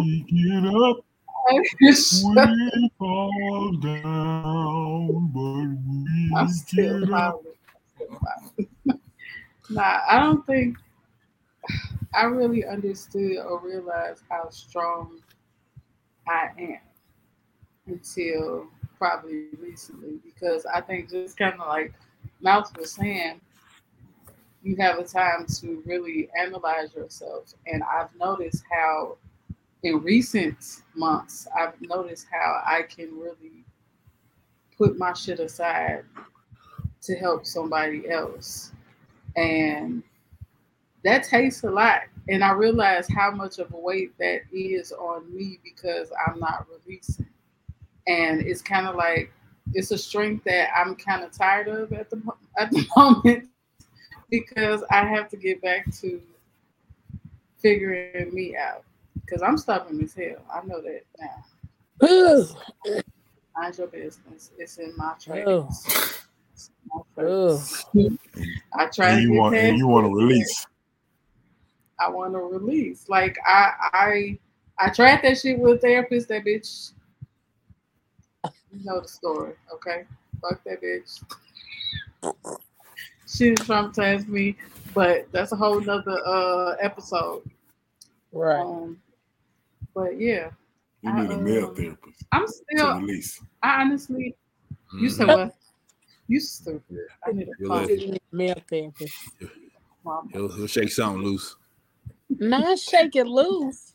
S2: we get up. we fall down, but we I'm still get up. nah, I don't think I really understood or realized how strong I am until probably recently because I think just kind of like Mouth was saying, you have a time to really analyze yourself. And I've noticed how in recent months, I've noticed how I can really put my shit aside to help somebody else. And that takes a lot. And I realize how much of a weight that is on me because I'm not releasing. And it's kind of like it's a strength that I'm kind of tired of at the at the moment because I have to get back to figuring me out because I'm stubborn as hell. I know that now. Mind your business. It's in my traits. I try
S4: and
S2: you
S4: want and you want to release.
S2: I want to release. Like I I I tried that shit with a therapist. That bitch, you know the story, okay? Fuck that bitch. she traumatized me, but that's a whole nother uh episode.
S1: Right. Um,
S2: but yeah.
S4: You need I, a male um, therapist.
S2: I'm still release. I honestly, mm-hmm. you said what? You stupid. I need a
S1: male therapist.
S3: He'll, he'll shake something loose.
S1: Not shake it loose.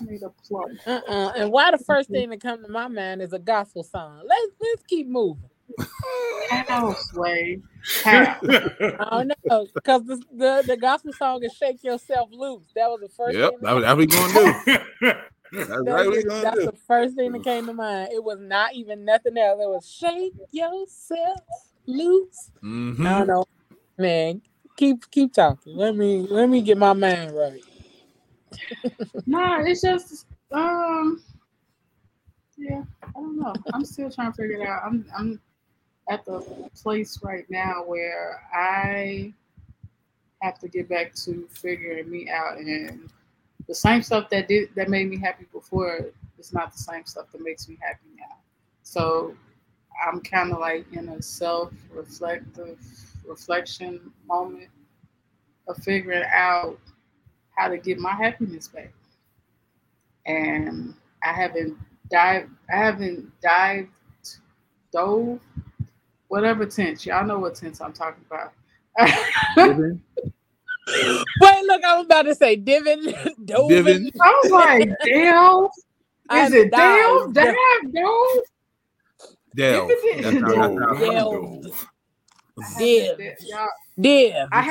S2: I need a plug.
S1: Uh-uh. And why the first thing that come to my mind is a gospel song. Let's let's keep moving.
S2: How, Sway? How?
S1: I don't know because the, the the gospel song is "Shake Yourself Loose." That was the first.
S3: Yep,
S1: thing
S3: that's what we gonna do. That's
S1: That
S3: right.
S1: was-
S3: We gonna
S1: that's
S3: do.
S1: the first thing that came to mind. It was not even nothing else. It was "Shake Yourself Loose." I
S3: Mhm.
S1: don't know, man. Keep keep talking. Let me let me get my mind right.
S2: Nah, it's just um yeah, I don't know. I'm still trying to figure it out. I'm I'm at the place right now where I have to get back to figuring me out and the same stuff that did that made me happy before is not the same stuff that makes me happy now. So I'm kind of like in a self-reflective reflection moment of figuring out how to get my happiness back. And I haven't dived, I haven't dived, dove, whatever tense. Y'all know what tense I'm talking about.
S3: Living.
S1: Wait, look, I was about to say divin, dovin.
S3: Divin.
S2: I was like, damn.
S1: I
S2: Is it
S1: dived.
S2: damn? Damn, dove?
S3: Delve.
S2: If it
S3: That's
S2: didn't-
S3: how-
S4: Dove,
S3: that's how-
S1: Yeah.
S4: dove.
S2: I haven't
S1: Div.
S2: di- Y'all,
S1: Div.
S2: I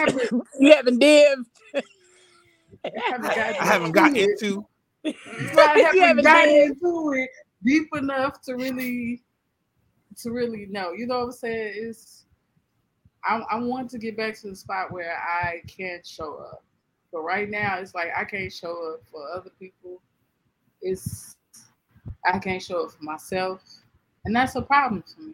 S2: haven't. I haven't gotten
S3: I haven't got
S2: into it. I haven't
S1: haven't
S2: gotten into it deep enough to really, to really know. You know what I'm saying? It's, I, I want to get back to the spot where I can show up. But right now, it's like I can't show up for other people. It's I can't show up for myself, and that's a problem for me.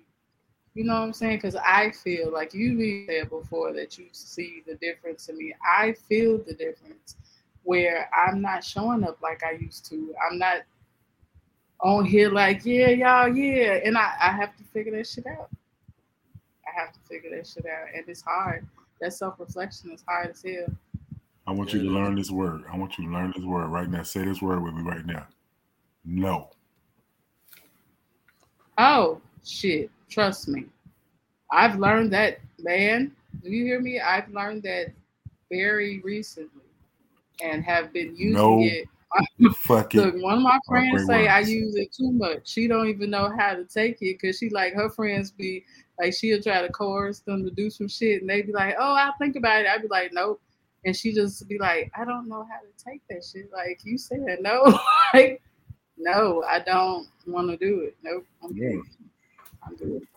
S2: You know what I'm saying? Because I feel like you even said before that you see the difference in me. I feel the difference where I'm not showing up like I used to. I'm not on here like, yeah, y'all, yeah. And I, I have to figure that shit out. I have to figure that shit out. And it's hard. That self reflection is hard as hell.
S4: I want you to learn this word. I want you to learn this word right now. Say this word with me right now. No.
S2: Oh, shit. Trust me. I've learned that, man. Do you hear me? I've learned that very recently and have been using
S4: No.
S2: it.
S4: Fuck
S2: Look,
S4: it.
S2: one of my friends
S4: great
S2: say I use it too much. She don't even know how to take it because she like her friends be like she'll try to coerce them to do some shit and they be like, oh, I'll think about it. I'd be like, nope. And she just be like, I don't know how to take that shit. Like you said, no. like, no, I don't want to do it. Nope. I'm
S4: Yeah.
S2: good. I'm good.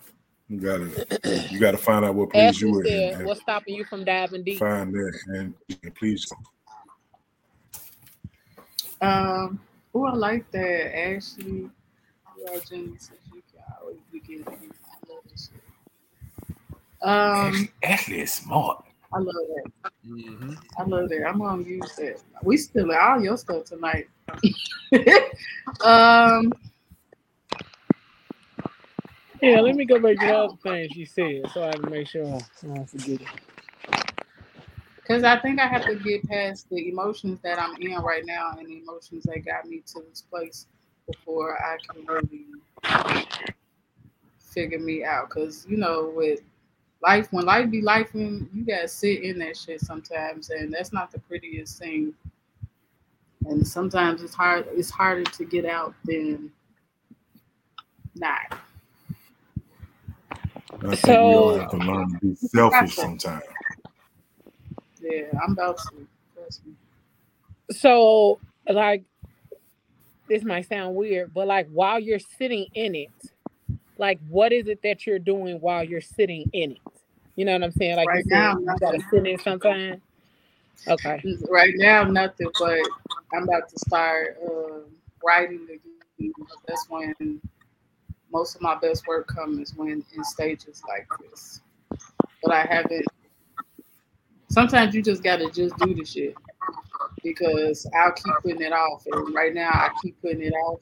S4: You gotta you gotta find out what please
S1: Ashley
S4: you and,
S1: said,
S4: and
S1: "What's stopping you from diving deep?"
S4: find that and, and please
S2: Um, oh, I like that. Ashley, Legend, says you can always begin to I love this shit. Um,
S4: Ashley is smart.
S2: I love that.
S3: Mhm.
S2: I love that. I'm gonna use that. We still all your stuff tonight. um,
S1: Yeah, let me go back to all the other thing she said so I can make sure I don't forget it.
S2: Because I think I have to get past the emotions that I'm in right now and the emotions that got me to this place before I can really figure me out. Because you know, with life, when life be life, when you gotta sit in that shit sometimes, and that's not the prettiest thing. And sometimes it's hard. It's harder to get out than not.
S4: And I think we all have to learn to be selfish sometimes.
S2: Yeah, I'm about to.
S1: So, like, this might sound weird, but like, while you're sitting in it, like, what is it that you're doing while you're sitting in it? You know what I'm saying? Like,
S2: Right now,
S1: you gotta sit in sometime. Okay.
S2: Right now, nothing, but I'm about to start uh, writing again. That's when most of my best work comes when in stages like this. But I haven't. Sometimes you just gotta just do the shit because I'll keep putting it off, and right now I keep putting it off,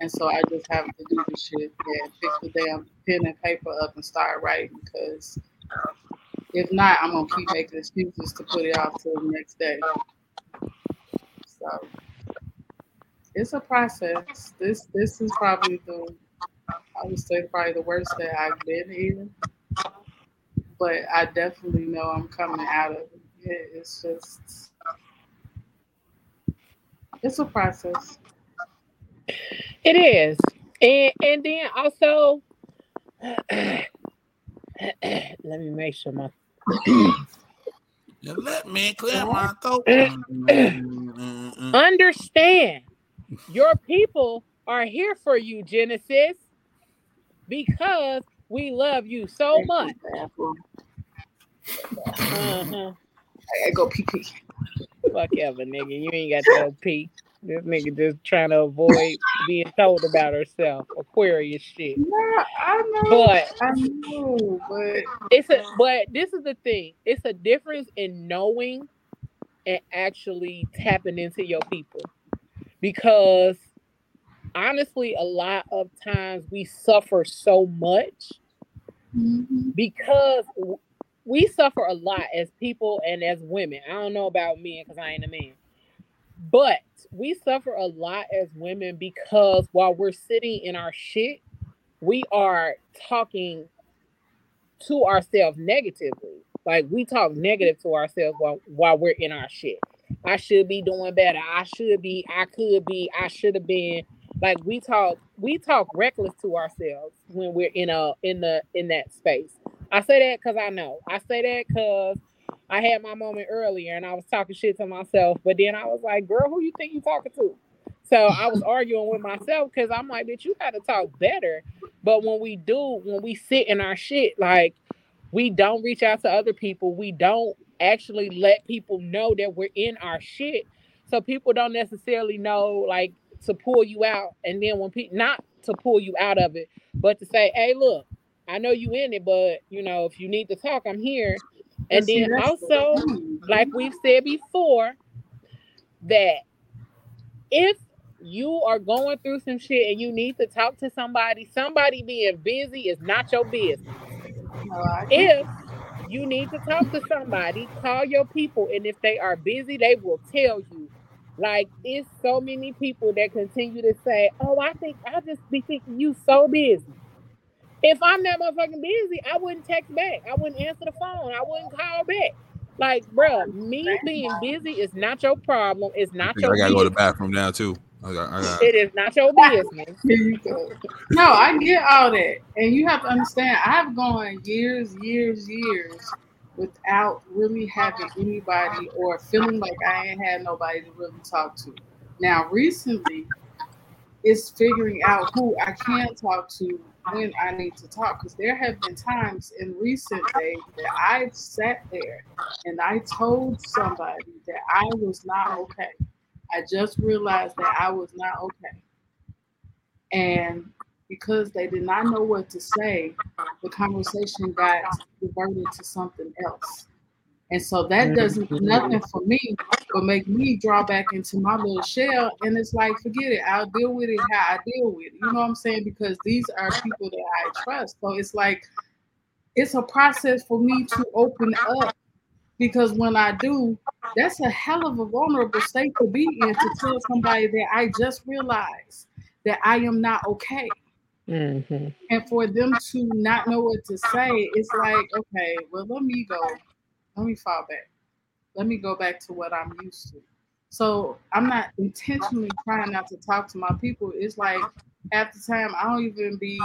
S2: and so I just have to do the shit and pick the damn pen and paper up and start writing because if not, I'm gonna keep making excuses to put it off till the next day. So it's a process. This this is probably the I would say probably the worst that I've been in. But I definitely know I'm coming out of it. It's just it's a process.
S1: It is. And and then also let me make sure my
S3: You let me clear my throat.
S1: understand your people are here for you, Genesis, because we love you so much. Uh-huh.
S2: I go pee pee.
S1: Fuck ever, nigga. You ain't got go pee. This nigga just trying to avoid being told about herself. Aquarius shit.
S2: Yeah, I know.
S1: But
S2: I know, but
S1: it's a but this is the thing. It's a difference in knowing and actually tapping into your people. Because honestly, a lot of times we suffer so much
S2: Mhm.
S1: because we suffer a lot as people and as women. I don't know about men because I ain't a man, but we suffer a lot as women because while we're sitting in our shit, we are talking to ourselves negatively. Like we talk negative to ourselves while while we're in our shit. I should be doing better. I should be. I could be. I should have been. Like we talk. We talk reckless to ourselves when we're in a in the in that space. I say that because I know. I say that because I had my moment earlier and I was talking shit to myself. But then I was like, "Girl, who you think you talking to?" So I was arguing with myself because I'm like, "Bitch, you got to talk better." But when we do, when we sit in our shit, like we don't reach out to other people. We don't actually let people know that we're in our shit. So people don't necessarily know like to pull you out. And then when people not to pull you out of it, but to say, hey, look, I know you in it, but you know, if you need to talk, I'm here. And then also, like we've said before, that if you are going through some shit and you need to talk to somebody, somebody being busy is not your business if you need to talk to somebody, call your people, and if they are busy, they will tell you. Like it's so many people that continue to say, "Oh, I think I just be thinking you so busy." If I'm that motherfucking busy, I wouldn't text back. I wouldn't answer the phone. I wouldn't call back. Like, bruh, me being busy is not your problem. It's not your.
S3: I gotta go to the bathroom now too. I got, I got.
S1: It is not your business.
S2: Here you go. No, I get all that. And you have to understand, I've gone years, years, years without really having anybody or feeling like I ain't had nobody to really talk to. Now, recently, it's figuring out who I can talk to when I need to talk. Because there have been times in recent days that I sat there and I told somebody that I was not okay. I just realized that I was not okay. And because they did not know what to say, the conversation got diverted to something else. And so that doesn't do nothing for me but make me draw back into my little shell. And it's like, forget it. I'll deal with it how I deal with it. You know what I'm saying? Because these are people that I trust. So it's like, it's a process for me to open up because when I do, that's a hell of a vulnerable state to be in to tell somebody that I just realized that I am not okay.
S1: Mhm.
S2: And for them to not know what to say, it's like, okay, well, let me go. Let me fall back. Let me go back to what I'm used to. So I'm not intentionally trying not to talk to my people. It's like half the time I don't even be,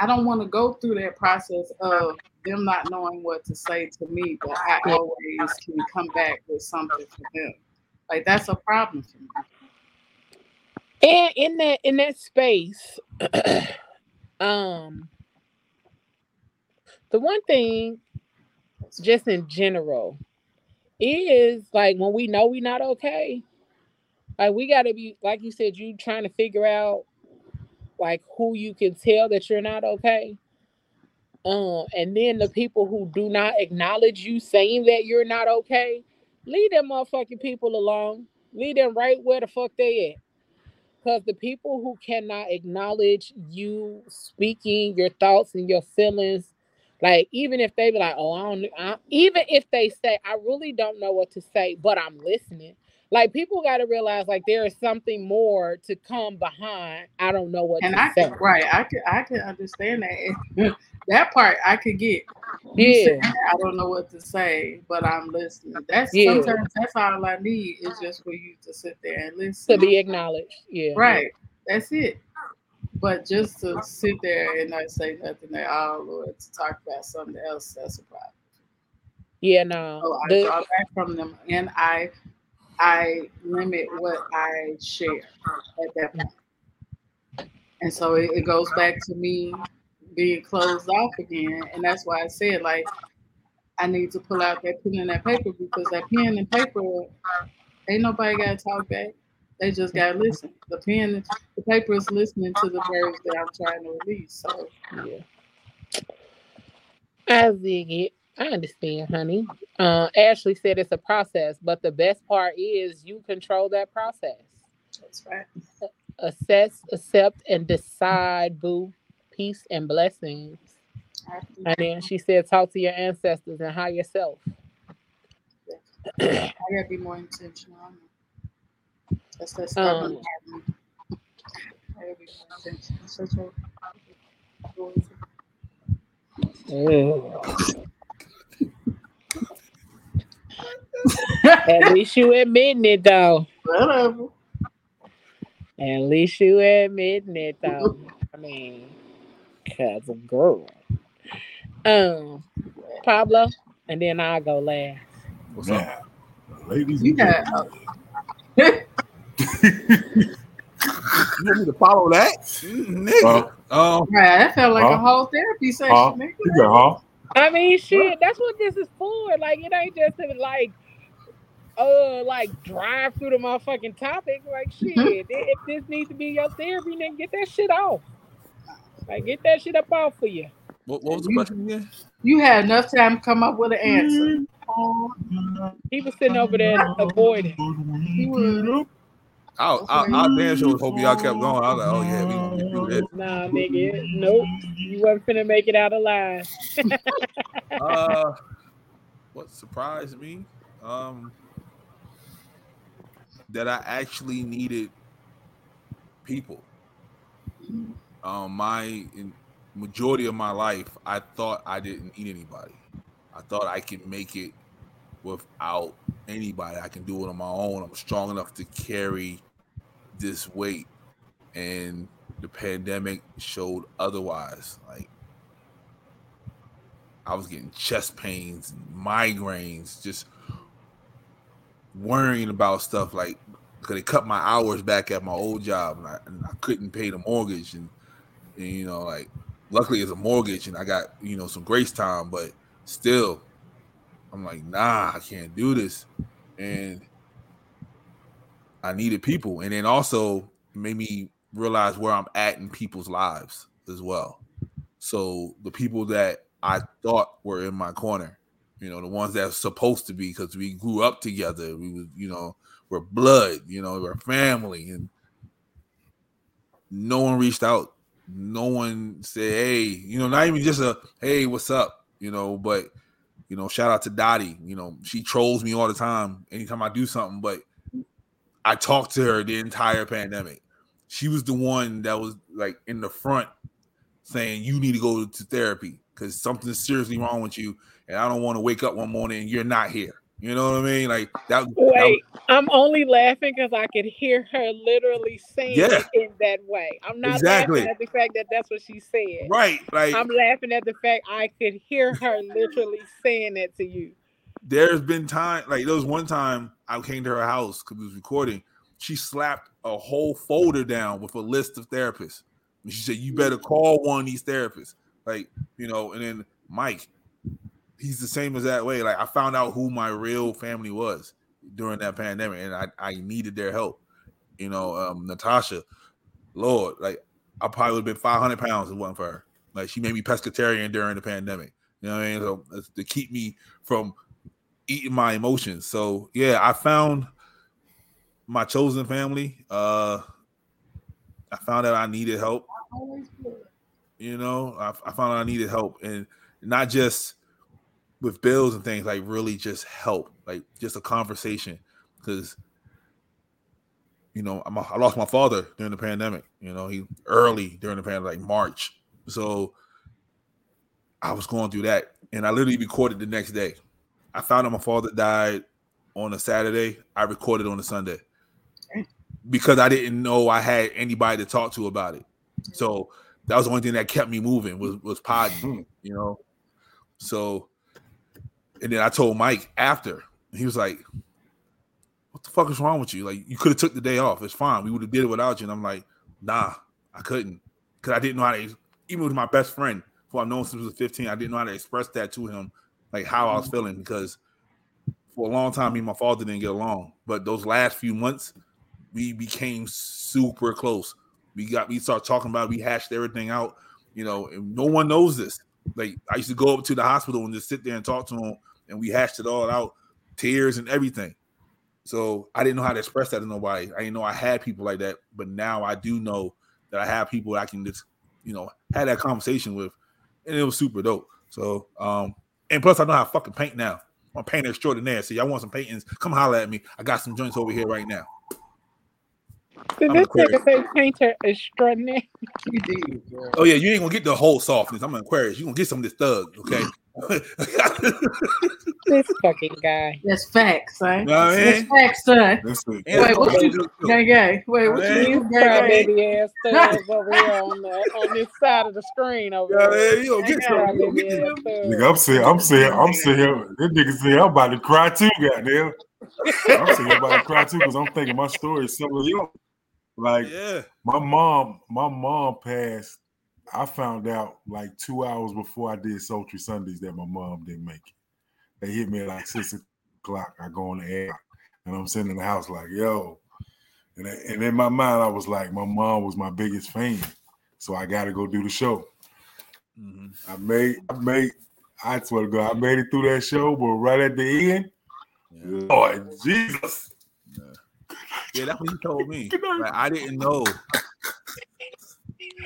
S2: I don't want to go through that process of them not knowing what to say to me, but I always can come back with something for them. Like that's a problem for me.
S1: And in that in that space, um, the one thing, just in general, is like when we know we're not okay, like we gotta be like you said, you trying to figure out like who you can tell that you're not okay. Um, and then the people who do not acknowledge you saying that you're not okay, leave them motherfucking people alone. Leave them right where the fuck they at. Because the people who cannot acknowledge you speaking your thoughts and your feelings, Like even if they be like, "Oh, I don't," I, even if they say, "I really don't know what to say," but I'm listening. Like people got to realize, like there is something more to come behind. I don't know what
S2: and
S1: to
S2: I
S1: say.
S2: right, I can I can understand that. that part I could get. You
S1: Yeah,
S2: I don't know what to say, but I'm listening. That's
S1: Yeah.
S2: sometimes that's all I need is just for you to sit there and listen to
S1: be acknowledged. Yeah,
S2: Right. That's it. But just to sit there and not say nothing at all or to talk about something else, that's a problem.
S1: yeah. No,
S2: So I
S1: The-
S2: draw back from them and I I limit what I share at that point. And so it, it goes back to me being closed off again. And that's why I said like I need to pull out that pen and that paper because that pen and paper ain't nobody gotta talk back. They just gotta listen. The pen the paper is listening to the words that I'm trying to release. So
S1: Yeah. I dig it. I understand, honey. Uh, Ashley said it's a process, but the best part is you control that process.
S2: that's right.
S1: Assess, accept, and decide, boo. Peace and blessings. And then she said, talk to your ancestors and higher self.
S2: I gotta be more intentional. I know. That's that stubborn
S1: Um,
S2: part of me. I gotta be more intentional. Such a
S1: At least you admitting it, though.
S2: whatever.
S1: At least you admitting it, though. I mean, cause a girl. Um, Pablo, and then I'll go last.
S3: What's up?
S4: Man, ladies,
S2: You
S4: and
S2: got
S4: gentlemen.
S3: You want me to follow that, nigga? Um,
S2: right. That felt like a whole therapy session,
S4: Huh?
S2: nigga.
S4: you got, huh?
S1: I mean, shit, that's what this is for. Like, it ain't just to like, uh, like drive through the motherfucking topic. Like, shit, if this needs to be your therapy, then get that shit off. Like, get that shit up off for you.
S3: what, what was the question again?
S2: You had enough time to come up with an answer.
S1: He was sitting over there avoiding.
S2: You would.
S3: I, I, I damn sure was hoping y'all kept going. I was like, oh yeah, we gonna get through this.
S1: Nah, nigga, nope. You wasn't finna make it out alive.
S3: Uh, what surprised me? Um, that I actually needed people. Um, my in majority of my life, I thought I didn't need anybody. I thought I could make it without anybody. I can do it on my own. I'm strong enough to carry this weight. And the pandemic showed otherwise. Like I was getting chest pains migraines, just worrying about stuff like because they cut my hours back at my old job and I, and I couldn't pay the mortgage and, and you know like luckily it's a mortgage and I got you know some grace time but still I'm like nah I can't do this and I needed people and then also made me realize where I'm at in people's lives as well so the people that I thought were in my corner, you know, the ones that are supposed to be because we grew up together. We was, you know, we're blood, you know, we're family, and no one reached out. No one said, "Hey," you know, not even just a "Hey, what's up," you know. But you know, shout out to Dottie. You know, she trolls me all the time anytime I do something. But I talked to her the entire pandemic. She was the one that was like in the front saying you need to go to therapy because something's seriously wrong with you, and I don't want to wake up one morning and you're not here. You know what I mean? Like that. that
S1: Wait, I'm only laughing because I could hear her literally saying
S3: Yeah.
S1: it in that way. I'm not
S3: Exactly.
S1: laughing at the fact that that's what she said.
S3: right. Like
S1: I'm laughing at the fact I could hear her literally saying that to you.
S3: there's been time like there was one time I came to her house because we was recording. She slapped a whole folder down with a list of therapists. And she said, "You mm. better call one of these therapists." Like you know, and then Mike, he's the same as that way. Like I found out who my real family was during that pandemic, and I I needed their help. You know, um, Natasha, Lord, like I probably would have been 500 pounds if it wasn't for her. Like she made me pescatarian during the pandemic. You know what I mean? So to keep me from eating my emotions. So yeah, I found my chosen family. Uh I found out I needed help. You know, I, I found out I needed help, and not just with bills and things, like really just help, like just a conversation. Because you know, I'm a, i lost my father during the pandemic. You know, he early during the pandemic, like March. So I was going through that, and I literally recorded the next day. I found out my father died on a Saturday. I recorded on a Sunday because I didn't know I had anybody to talk to about it. So that was the only thing that kept me moving was was podding, hmm. you know. So, and then I told Mike after he was like, "What the fuck is wrong with you? Like you could have took the day off. It's fine. We would have did it without you." And I'm like, "Nah, I couldn't because I didn't know how to. Even with my best friend, who I've known since I was 15, I didn't know how to express that to him, like how I was mm-hmm. feeling because." For a long time, me and my father didn't get along, but those last few months, we became super close. We got we start talking about it, we hashed everything out, you know, and no one knows this. Like I used to go up to the hospital and just sit there and talk to him, and we hashed it all out, tears and everything. So I didn't know how to express that to nobody. I didn't know I had people like that, but now I do know that I have people I can just, you know, have that conversation with, and it was super dope. So, um, and plus I know how to fucking paint now. I'm a painter extraordinaire. So y'all want some paintings? Come holler at me. I got some joints over here right now.
S1: Did this nigga say painter extraordinary?
S3: Oh yeah, you ain't gonna get the whole softness. I'm an Aquarius. You gonna get some of this thug, okay?
S1: This fucking guy.
S2: That's facts, right? You know what I mean? That's facts, son. Wait, what you gang gang? Wait, what you mean?
S1: Baby ass thugs over here on the on this side of the screen over yeah, there. You gonna get some?
S4: Nigga, I'm saying, I'm saying, I'm saying, this nigga say I'm about to cry too, goddamn. I'm saying I'm about to cry too because I'm thinking my story is similar to yours. Like yeah. my mom, my mom passed. I found out like two hours before I did Sultry Sundays that my mom didn't make it. They hit me at like six o'clock. I go on the air and I'm sitting in the house like, yo. And, and in my mind, I was like, my mom was my biggest fan. So I got to go do the show. Mm-hmm. I made, I made, I swear to God, I made it through that show, but right at the end, yeah. Lord Jesus.
S3: Yeah, that's what he told me. Like, I didn't know.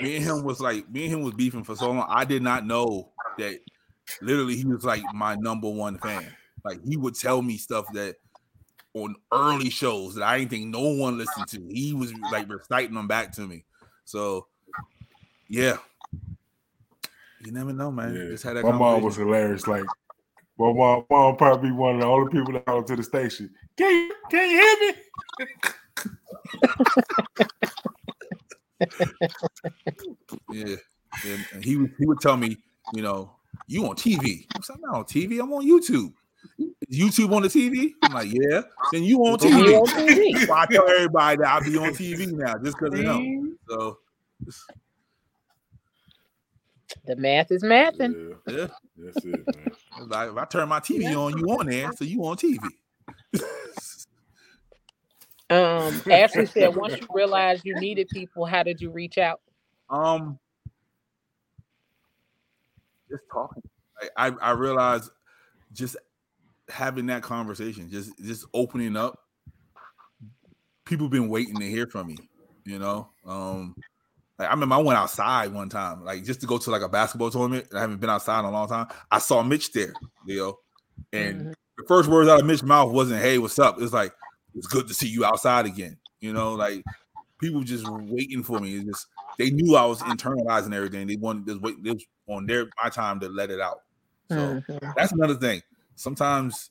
S3: Me and him was like, me and him was beefing for so long. I did not know that literally he was like my number one fan. Like he would tell me stuff that on early shows that I didn't think no one listened to. He was like reciting them back to me. So yeah. You never know, man. Yeah. Just had that
S4: my mom was hilarious. Like well, my mom, mom probably one of the only people that go to the station. Can you, can you hear me?
S3: yeah, and, and, he would he would tell me, you know, you on TV? I'm saying, I'm not on TV. I'm on YouTube. YouTube on the TV? I'm like, yeah. Then you on TV? on TV. I tell everybody that I'll be on TV now just because of him. So.
S1: The math is mathing.
S3: Yeah, yeah. that's it, man. Like if I turn my TV on, you on there, so you on TV.
S1: Um, Ashley said, once you realized you needed people, how did you reach out?
S3: Um, just talking. I I realized just having that conversation, just just opening up. People been waiting to hear from me, you know. Um, like I remember I went outside one time, like just to go to like a basketball tournament. I haven't been outside in a long time. I saw Mitch there, know, and mm-hmm. the first words out of Mitch's mouth wasn't "Hey, what's up?" It's like it's good to see you outside again. You know, like people just waiting for me. It's just they knew I was internalizing everything. They wanted this wait this on their my time to let it out. So mm-hmm. that's another thing. Sometimes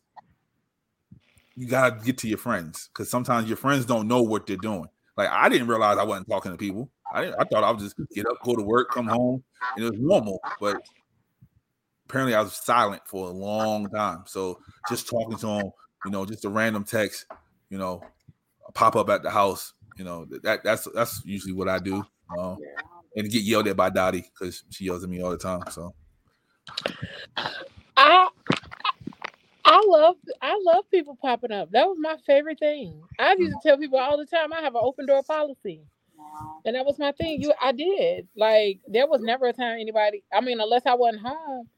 S3: you gotta get to your friends because sometimes your friends don't know what they're doing. Like I didn't realize I wasn't talking to people. I I thought I would just get up, go to work, come home, and it was normal. But apparently I was silent for a long time. So just talking to them, you know, just a random text, you know, pop up at the house. You know, that that's that's usually what I do. Um, and get yelled at by Dottie because she yells at me all the time. So
S1: I I love I love people popping up. That was my favorite thing. I used to tell people all the time I have an open door policy. And that was my thing. You I did. Like there was never a time anybody I mean, unless I wasn't home.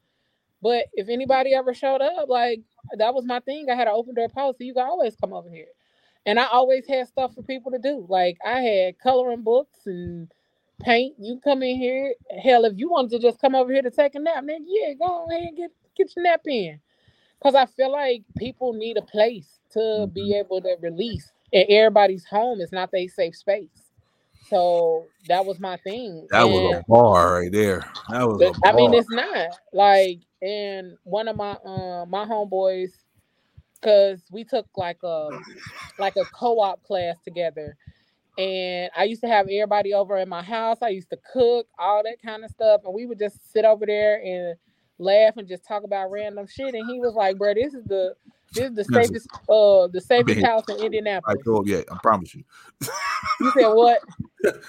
S1: But if anybody ever showed up, like that was my thing. I had an open door policy. You can always come over here. And I always had stuff for people to do. Like I had coloring books and paint. You come in here. Hell, if you wanted to just come over here to take a nap, then yeah, go ahead and get get your nap in. Cause I feel like people need a place to mm-hmm. be able to release. And everybody's home is not their safe space. So that was my thing.
S3: That and was a bar right there. That was
S1: I mean, it's not like and one of my um my homeboys, cause we took like a like a co-op class together. And I used to have everybody over in my house. I used to cook, all that kind of stuff. And we would just sit over there and laugh and just talk about random shit. And he was like, bro, this is the this is the safest uh the safest house in Indianapolis.
S3: I told yeah, I promise you.
S1: you said what?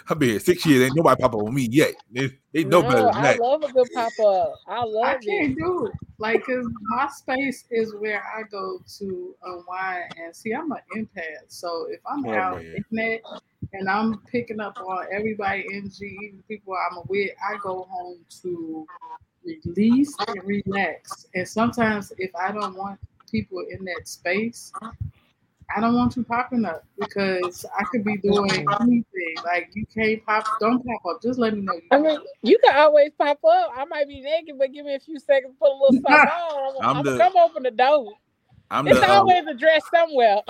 S3: I've been here six years. Ain't nobody pop up on me yet. They, they know no, better than I
S1: that. love a good pop up. I love I
S2: can't do it. Like, cause my space is where I go to unwind and see. I'm an empath, so if I'm oh, out in that and I'm picking up on everybody, NG, even people I'm with, I go home to release and relax. And sometimes, if I don't want people in that space, I don't want you popping up because I could be doing anything. Like you can't pop, don't pop up. Just let me know.
S1: I mean, you can always pop up. I might be naked, but give me a few seconds, put a little something on. I'm, I'm the, come open the door. I'm it's the, um, always um, a dress somewhere.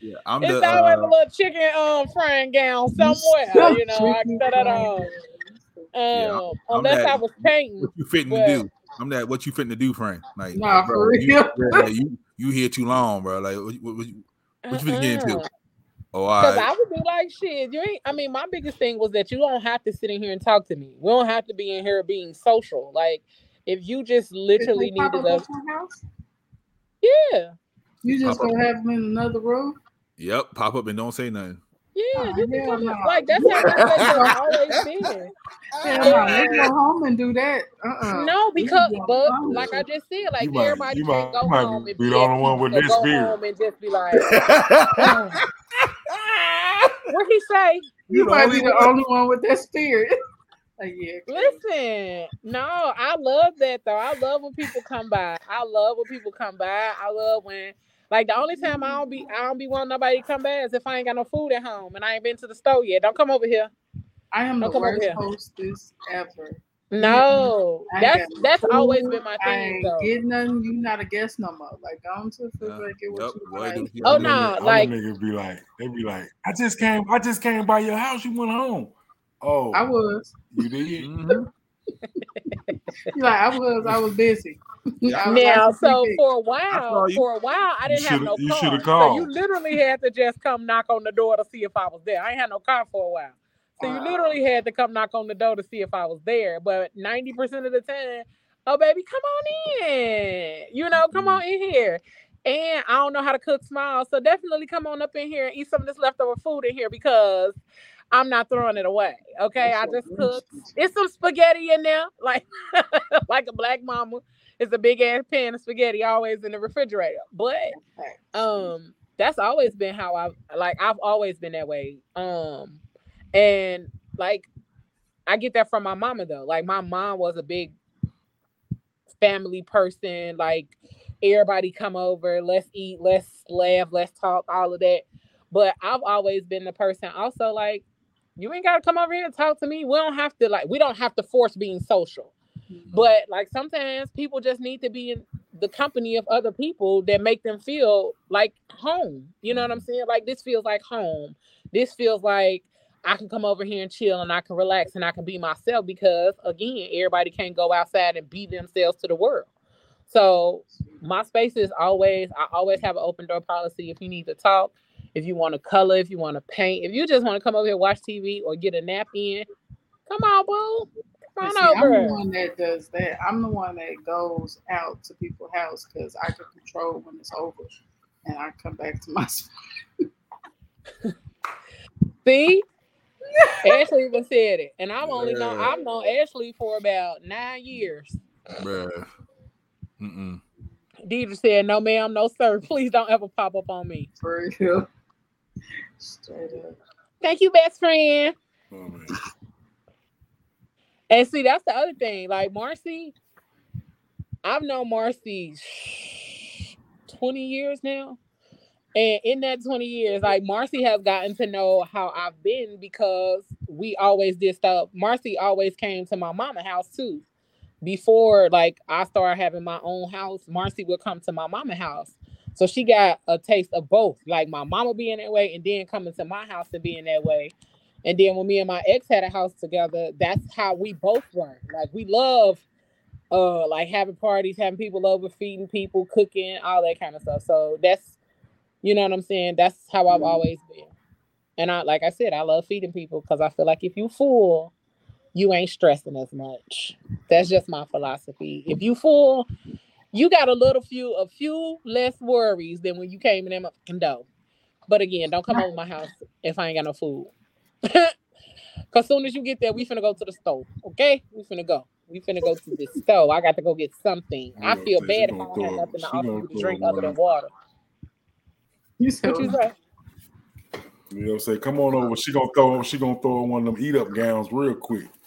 S1: yeah, I'm it's the, always uh, a little chicken um frying gown somewhere. You know, I can set it on. Um, yeah, unless that, I was painting.
S3: What you fitting but, to do? I'm that. What you fitting to do, Frank? Like, nah, bro, for real. You, like, you, you here too long, bro. Like, what, what, what, what you uh-uh. getting into?
S1: Oh, because right. I would be like, shit, you ain't. I mean, my biggest thing was that you don't have to sit in here and talk to me. We don't have to be in here being social. Like, if you just literally needed a house, yeah,
S2: you just pop gonna up. have them in another room.
S3: Yep, pop up and don't say nothing.
S1: Yeah, oh, you can come, no. like that's how that's always been.
S2: Yeah, go home and do that. Uh-uh.
S1: No, because but like I just said, like you everybody might, can't go home and be the only one with this beard and just be like, what he say?
S2: You, you might be the only one with that spirit.
S1: Like, yeah, Listen, no, I love that though. I love when people come by. I love when people come by. I love when like the only time I don't be I don't be wanting nobody to come back is if I ain't got no food at home and I ain't been to the store yet. Don't come over here.
S2: I am don't the worst hostess ever.
S1: No, that's that's food. always been my thing. I
S2: ain't though. getting nothing. You not a guest no more. Like go to the food, get what yep. you like.
S1: Oh no, nah, like
S4: niggas be like, they be like, I just came, I just came by your house. You went home. Oh,
S2: I was.
S4: You did. mm-hmm.
S2: like I was, I was busy.
S1: now, so for a while, for a while, I didn't have no you car. So you literally had to just come knock on the door to see if I was there. I ain't had no car for a while. So you literally had to come knock on the door to see if I was there. But 90% of the time, oh baby, come on in. You know, come on in here. And I don't know how to cook small. So definitely come on up in here and eat some of this leftover food in here because I'm not throwing it away. Okay. I just cooked. It's some spaghetti in there, like like a black mama. It's a big ass pan of spaghetti always in the refrigerator. But um that's always been how I've like I've always been that way. Um and like I get that from my mama though. Like my mom was a big family person, like everybody come over, let's eat, let's laugh, let's talk, all of that. But I've always been the person also like you ain't gotta come over here and talk to me. We don't have to like we don't have to force being social. Mm-hmm. But like sometimes people just need to be in the company of other people that make them feel like home. You know what I'm mm-hmm. saying? Like this feels like home. This feels like I can come over here and chill and I can relax and I can be myself because again, everybody can't go outside and be themselves to the world. So my space is always I always have an open door policy. If you need to talk, if you want to color, if you want to paint, if you just want to come over here watch TV or get a nap in, come on, boo. Come
S2: on see, over. I'm the one that does that. I'm the one that goes out to people's house because I can control when it's over, and I come back to my spot.
S1: See, Ashley even said it, and I'm only known I've known Ashley for about nine years. Bruh. Mm-mm. Deidre said, "No, ma'am, no, sir. Please don't ever pop up on me."
S2: For real. Straight up.
S1: Thank you, best friend. Oh, and see, that's the other thing. Like Marcy, I've known Marcy 20 years now. And in that 20 years, like Marcy has gotten to know how I've been because we always did stuff. Marcy always came to my mama house too. Before like I started having my own house, Marcy would come to my mama house. So she got a taste of both, like my mama being that way, and then coming to my house and being that way. And then when me and my ex had a house together, that's how we both were. Like we love uh like having parties, having people over, feeding people, cooking, all that kind of stuff. So that's you know what I'm saying? That's how I've always been. And I like I said, I love feeding people because I feel like if you full, you ain't stressing as much. That's just my philosophy. If you full, you got a little few a few less worries than when you came in that fucking dough. But again, don't come over my house if I ain't got no food. Cause soon as you get there, we finna go to the stove. Okay? We finna go. We finna go to the stove. I got to go get something. I
S4: Yeah,
S1: feel bad if I don't have nothing to offer you to drink
S4: one
S1: other than water.
S2: You said
S1: What you say?
S4: You know, say, come on over. She gonna throw. She gonna throw one of them eat up gowns real quick.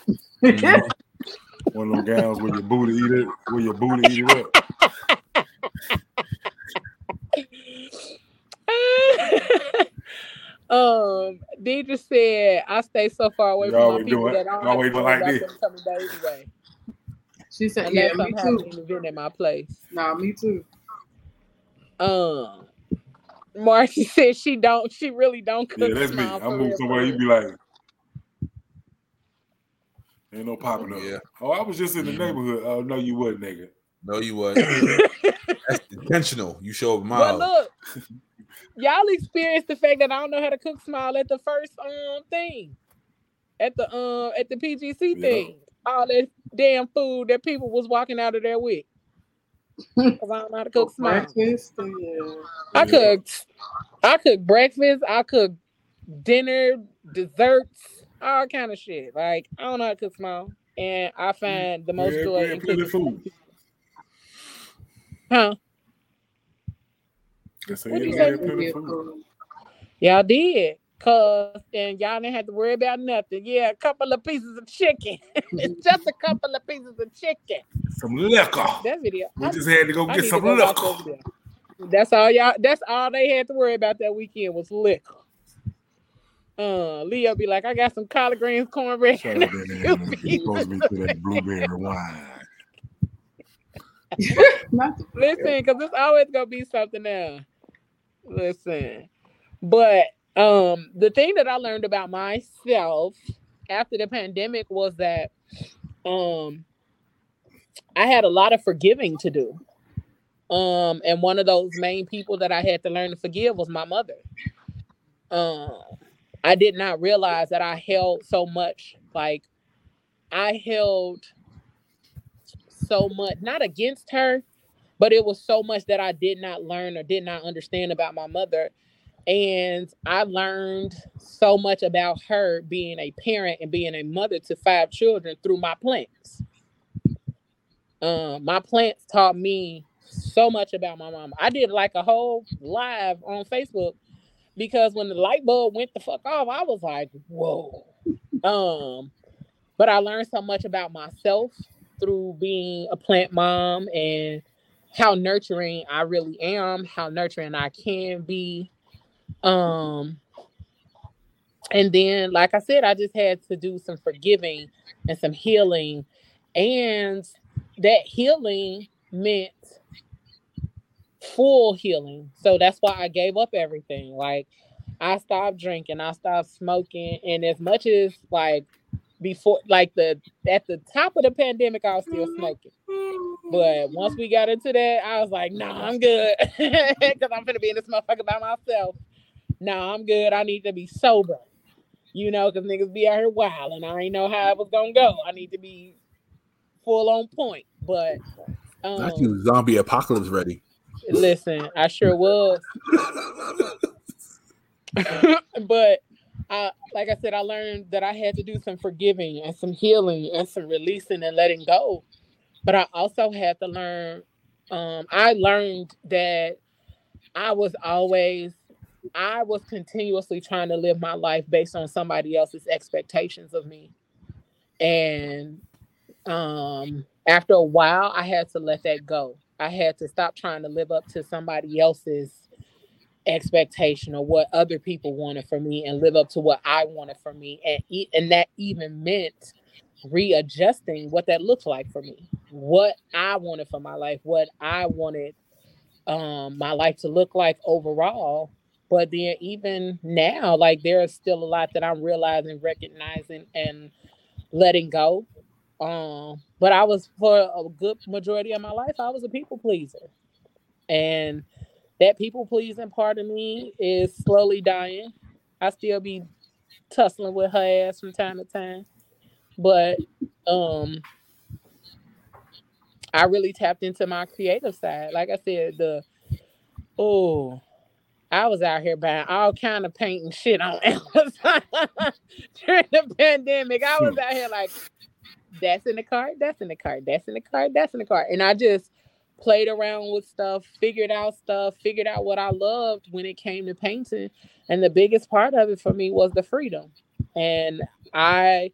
S4: Mm-hmm. One of them gowns where your booty eat it, where your booty eat it up.
S1: Deidre said, I stay so far away
S4: You
S1: from my
S4: always
S1: people
S4: doing-
S1: that I don't
S4: always doing like this.
S1: coming back anyway.
S2: She said,
S1: Unless
S2: "Yeah, me
S1: I'm
S2: too."
S1: an event at my place.
S2: Nah, me too.
S1: Um, Marcy said she don't. She really don't cook.
S4: Yeah, that's me. I move somewhere. You
S1: real.
S4: be like, ain't no popping up.
S3: Yeah.
S4: Oh, I was just in the
S3: Mhm.
S4: neighborhood. Oh no, you wasn't, nigga.
S3: No, you wasn't. That's intentional. You show up a
S1: But look, y'all experienced the fact that I don't know how to cook smile at the first um thing, at the um at the PGC
S4: Yeah.
S1: thing. All that damn food that people was walking out of there with. Cause I don't know how to cook smile.
S2: Breakfast. Yeah.
S1: I cooked. I cooked breakfast. I cooked dinner, desserts, all kind of shit. Like I don't know how to cook smile, and I find the most
S4: Yeah,
S1: joy in cooking.
S4: food.
S1: Huh?
S4: I
S1: What'd
S4: yeah,
S1: you
S4: we
S1: say?
S4: had plenty of
S2: Good
S4: food.
S2: food.
S1: Y'all did. Cause and y'all didn't have to worry about nothing. Yeah, a couple of pieces of chicken. it's Just a couple of pieces of chicken.
S4: Some liquor.
S1: That video.
S4: We
S1: I,
S4: just had to go
S1: I
S4: get
S1: need
S4: some
S1: go
S4: liquor.
S1: That's all y'all. That's all they had to worry about that weekend was liquor. Uh, Leo be like, I got some collard greens, cornbread.
S4: Shut up, that man.
S1: pieces
S4: supposed to be that blueberry wine.
S1: Listen, because it's always gonna be something else. Listen, but um, the thing that I learned about myself after the pandemic was that um, I had a lot of forgiving to do. Um, and one of those main people that I had to learn to forgive was my mother. Um, I did not realize that I held so much, like I held so much, not against her, but it was so much that I did not learn or did not understand about my mother. And I learned so much about her being a parent and being a mother to five children through my plants. Um, my plants taught me so much about my mom. I did like a whole live on Facebook because when the light bulb went the fuck off, I was like, whoa. Um, but I learned so much about myself through being a plant mom and how nurturing I really am, how nurturing I can be. Um, and then, like I said, I just had to do some forgiving and some healing, and that healing meant full healing. So that's why I gave up everything. Like I stopped drinking, I stopped smoking, and as much as like before, like the at the top of the pandemic, I was still smoking. But once we got into that, I was like, nah, I'm good. Because I'm gonna be in this motherfucker by myself. Nah, I'm good. I need to be sober. You know, because niggas be out here wild and I ain't know how it was gonna go. I need to be full on point. But um,
S3: Not you zombie apocalypse ready.
S1: listen, I sure was. but I, like I said, I learned that I had to do some forgiving and some healing and some releasing and letting go. But I also had to learn. Um, I learned that I was always, I was continuously trying to live my life based on somebody else's expectations of me, and um, after a while, I had to let that go. I had to stop trying to live up to somebody else's expectation or what other people wanted for me and live up to what I wanted for me. And and that even meant readjusting what that looked like for me, what I wanted for my life, what I wanted um my life to look like overall. But then even now, like there's still a lot that I'm realizing, recognizing, and letting go. Um, but I was for a good majority of my life, I was a people pleaser. And that people pleasing part of me is slowly dying. I still be tussling with her ass from time to time. But um I really tapped into my creative side. Like I said, the oh, I was out here buying all kind of paint and shit on Amazon during the pandemic. I was out here like, that's in the cart, that's in the cart, that's in the cart, that's in the cart. And I just played around with stuff, figured out stuff, figured out what I loved when it came to painting. And the biggest part of it for me was the freedom. And I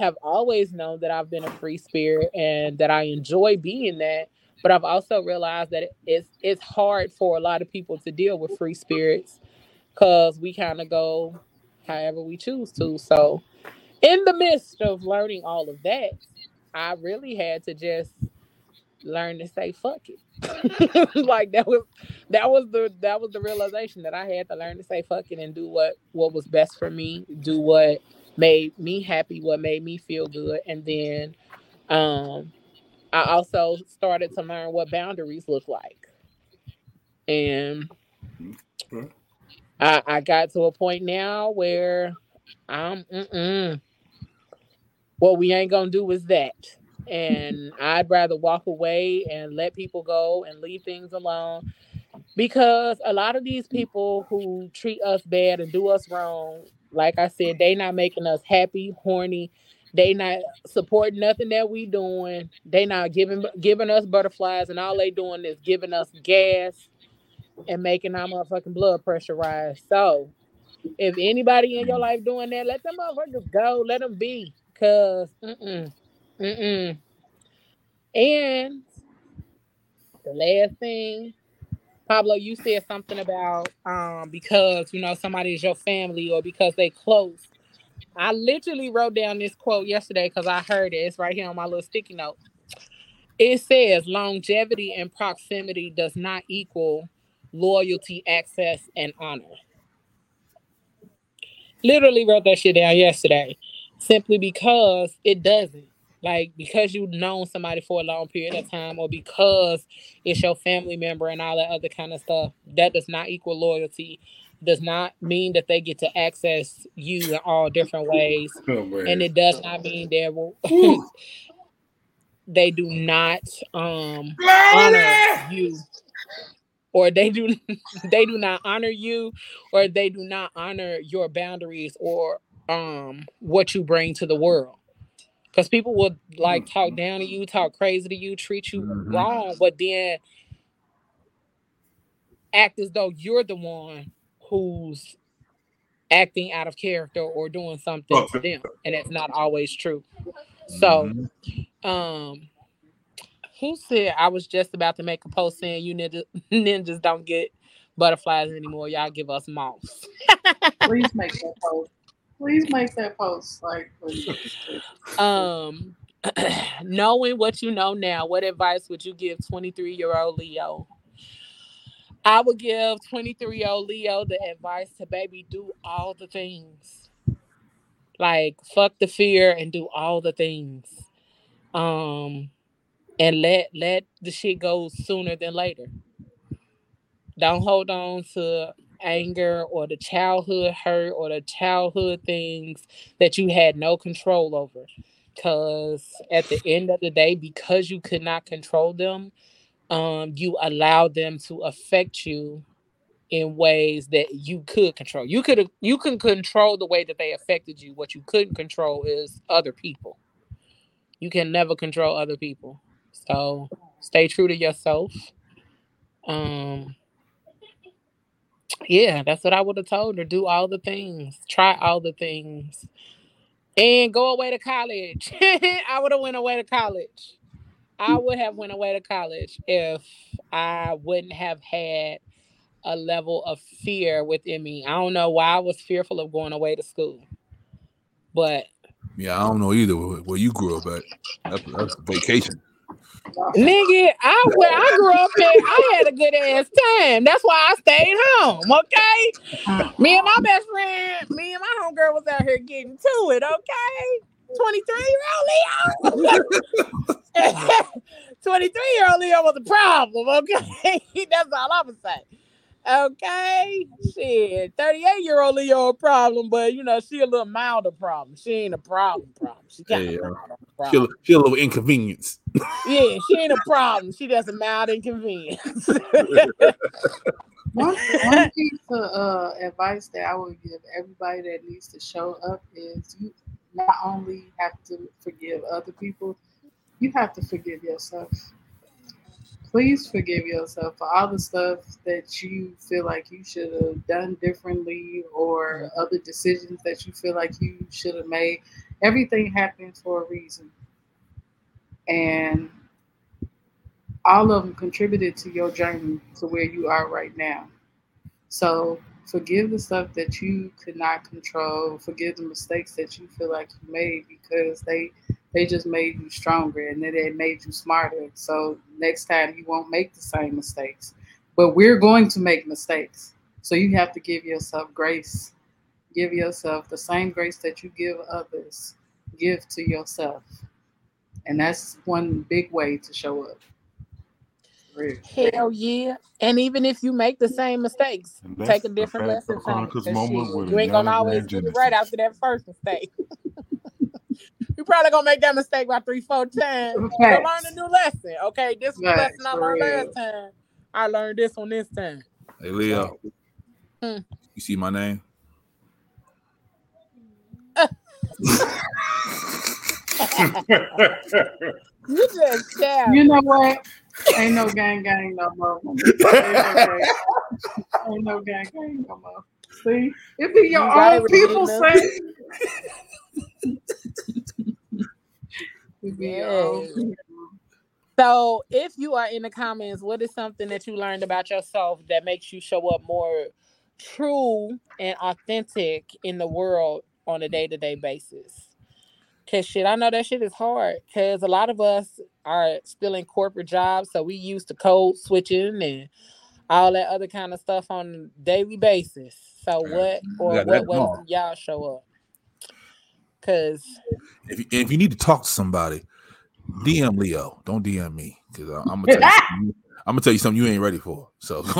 S1: have always known that I've been a free spirit and that I enjoy being that. But I've also realized that it's it's hard for a lot of people to deal with free spirits because we kind of go however we choose to. So in the midst of learning all of that, I really had to just learn to say fuck it. like that was that was the that was the realization that I had to learn to say fuck it and do what what was best for me, do what made me happy, what made me feel good, and then um I also started to learn what boundaries look like. And I, I got to a point now where I'm mm-mm. what we ain't gonna do is that and I'd rather walk away and let people go and leave things alone because a lot of these people who treat us bad and do us wrong, like I said, they not making us happy, horny. They not supporting nothing that we doing. They not giving giving us butterflies, and all they doing is giving us gas and making our motherfucking blood pressure rise. So, if anybody in your life doing that, let them motherfuckers go. Let them be, cause mm-mm. And the last thing, Pablo, you said something about um because you know somebody is your family or because they close. I literally wrote down this quote yesterday because I heard it. It's right here on my little sticky note. It says longevity and proximity does not equal loyalty, access, and honor. Literally wrote that shit down yesterday simply because it doesn't like because you've known somebody for a long period of time or because it's your family member and all that other kind of stuff that does not equal loyalty. Does not mean that they get to access you in all different ways. Oh, and it does not mean they will they do not um honor you. Or they do they do not honor you or they do not honor your boundaries or um what you bring to the world because people will like talk mm-hmm. down to you, talk crazy to you, treat you mm-hmm. wrong, but then act as though you're the one who's acting out of character or doing something to them, and it's not always true. So, mm-hmm. um, who said I was just about to make a post saying you ninja, ninjas don't get butterflies anymore? Y'all give us moths.
S2: Please make that post. Please make that post. Like.
S1: Um, knowing what you know now, what advice would you give 23 year old Leo? I would give 23 year old Leo the advice to baby do all the things. Like fuck the fear and do all the things. Um and let let the shit go sooner than later. Don't hold on to anger or the childhood hurt or the childhood things that you had no control over. Because at the end of the day, because you could not control them, um, you allowed them to affect you in ways that you could control. You could you can control the way that they affected you. What you couldn't control is other people. You can never control other people. So stay true to yourself. Um, yeah, that's what I would have told her. Do all the things, try all the things, and go away to college. I would have went away to college. I would have went away to college if I wouldn't have had a level of fear within me. I don't know why I was fearful of going away to school, but
S3: Yeah, I don't know either where, you grew up at. That's, that's vacation.
S1: Nigga, I where I grew up at, I had a good ass time. That's why I stayed home. Okay, me and my best friend, me and my homegirl was out here getting to it. Okay, twenty three year old Leo. 23 year old Leo was a problem, okay? That's all I'm gonna say. Okay, shit. 38 year old Leo a problem, but you know, she a little milder problem. She ain't a problem problem. She kind
S3: Yeah.
S1: of mild on the
S3: She a,
S1: problem.
S3: she a little inconvenience.
S1: Yeah, she ain't a problem. She just a mild inconvenience.
S2: One, one piece of uh, advice that I would give everybody that needs to show up is you not only have to forgive other people, you have to forgive yourself. Please forgive yourself for all the stuff that you feel like you should have done differently or other decisions that you feel like you should have made. Everything happens for a reason. And all of them contributed to your journey to where you are right now. So forgive the stuff that you could not control. Forgive the mistakes that you feel like you made because they they just made you stronger and then they made you smarter. So next time you won't make the same mistakes. But we're going to make mistakes. So you have to give yourself grace. Give yourself the same grace that you give others. Give to yourself. And that's one big way to show up.
S1: Hell yeah. And even if you make the same mistakes, take a different lesson from it.
S4: Chronicles
S1: 'cause
S4: moment
S1: shit,
S4: with
S1: You ain't gonna always
S4: Van
S1: get it right after that first mistake. you probably gonna make that mistake about three, four times. So learn a new lesson. Okay, this was the lesson I learned
S2: real.
S1: last time. I learned this one this time.
S3: Hey Leo,
S1: Hmm.
S3: you see my name?
S1: You just shout.
S2: You know what? Ain't no gang gang no more. Ain't no gang, Ain't no gang gang no more. See? It be your
S1: You
S2: own people
S1: Regina. Yes. So, if you are in the comments, what is something that you learned about yourself that makes you show up more true and authentic in the world on a day to day basis? Cause shit, I know that shit is hard. Cause a lot of us are still in corporate jobs, so we used to code switching and all that other kind of stuff on a daily basis. So, what or
S3: got
S1: what ways y'all show up? Cause
S3: If you, if you need to talk to somebody, DM Leo. Don't DM me because I'm gonna tell you. I'm gonna tell you something you ain't ready for. So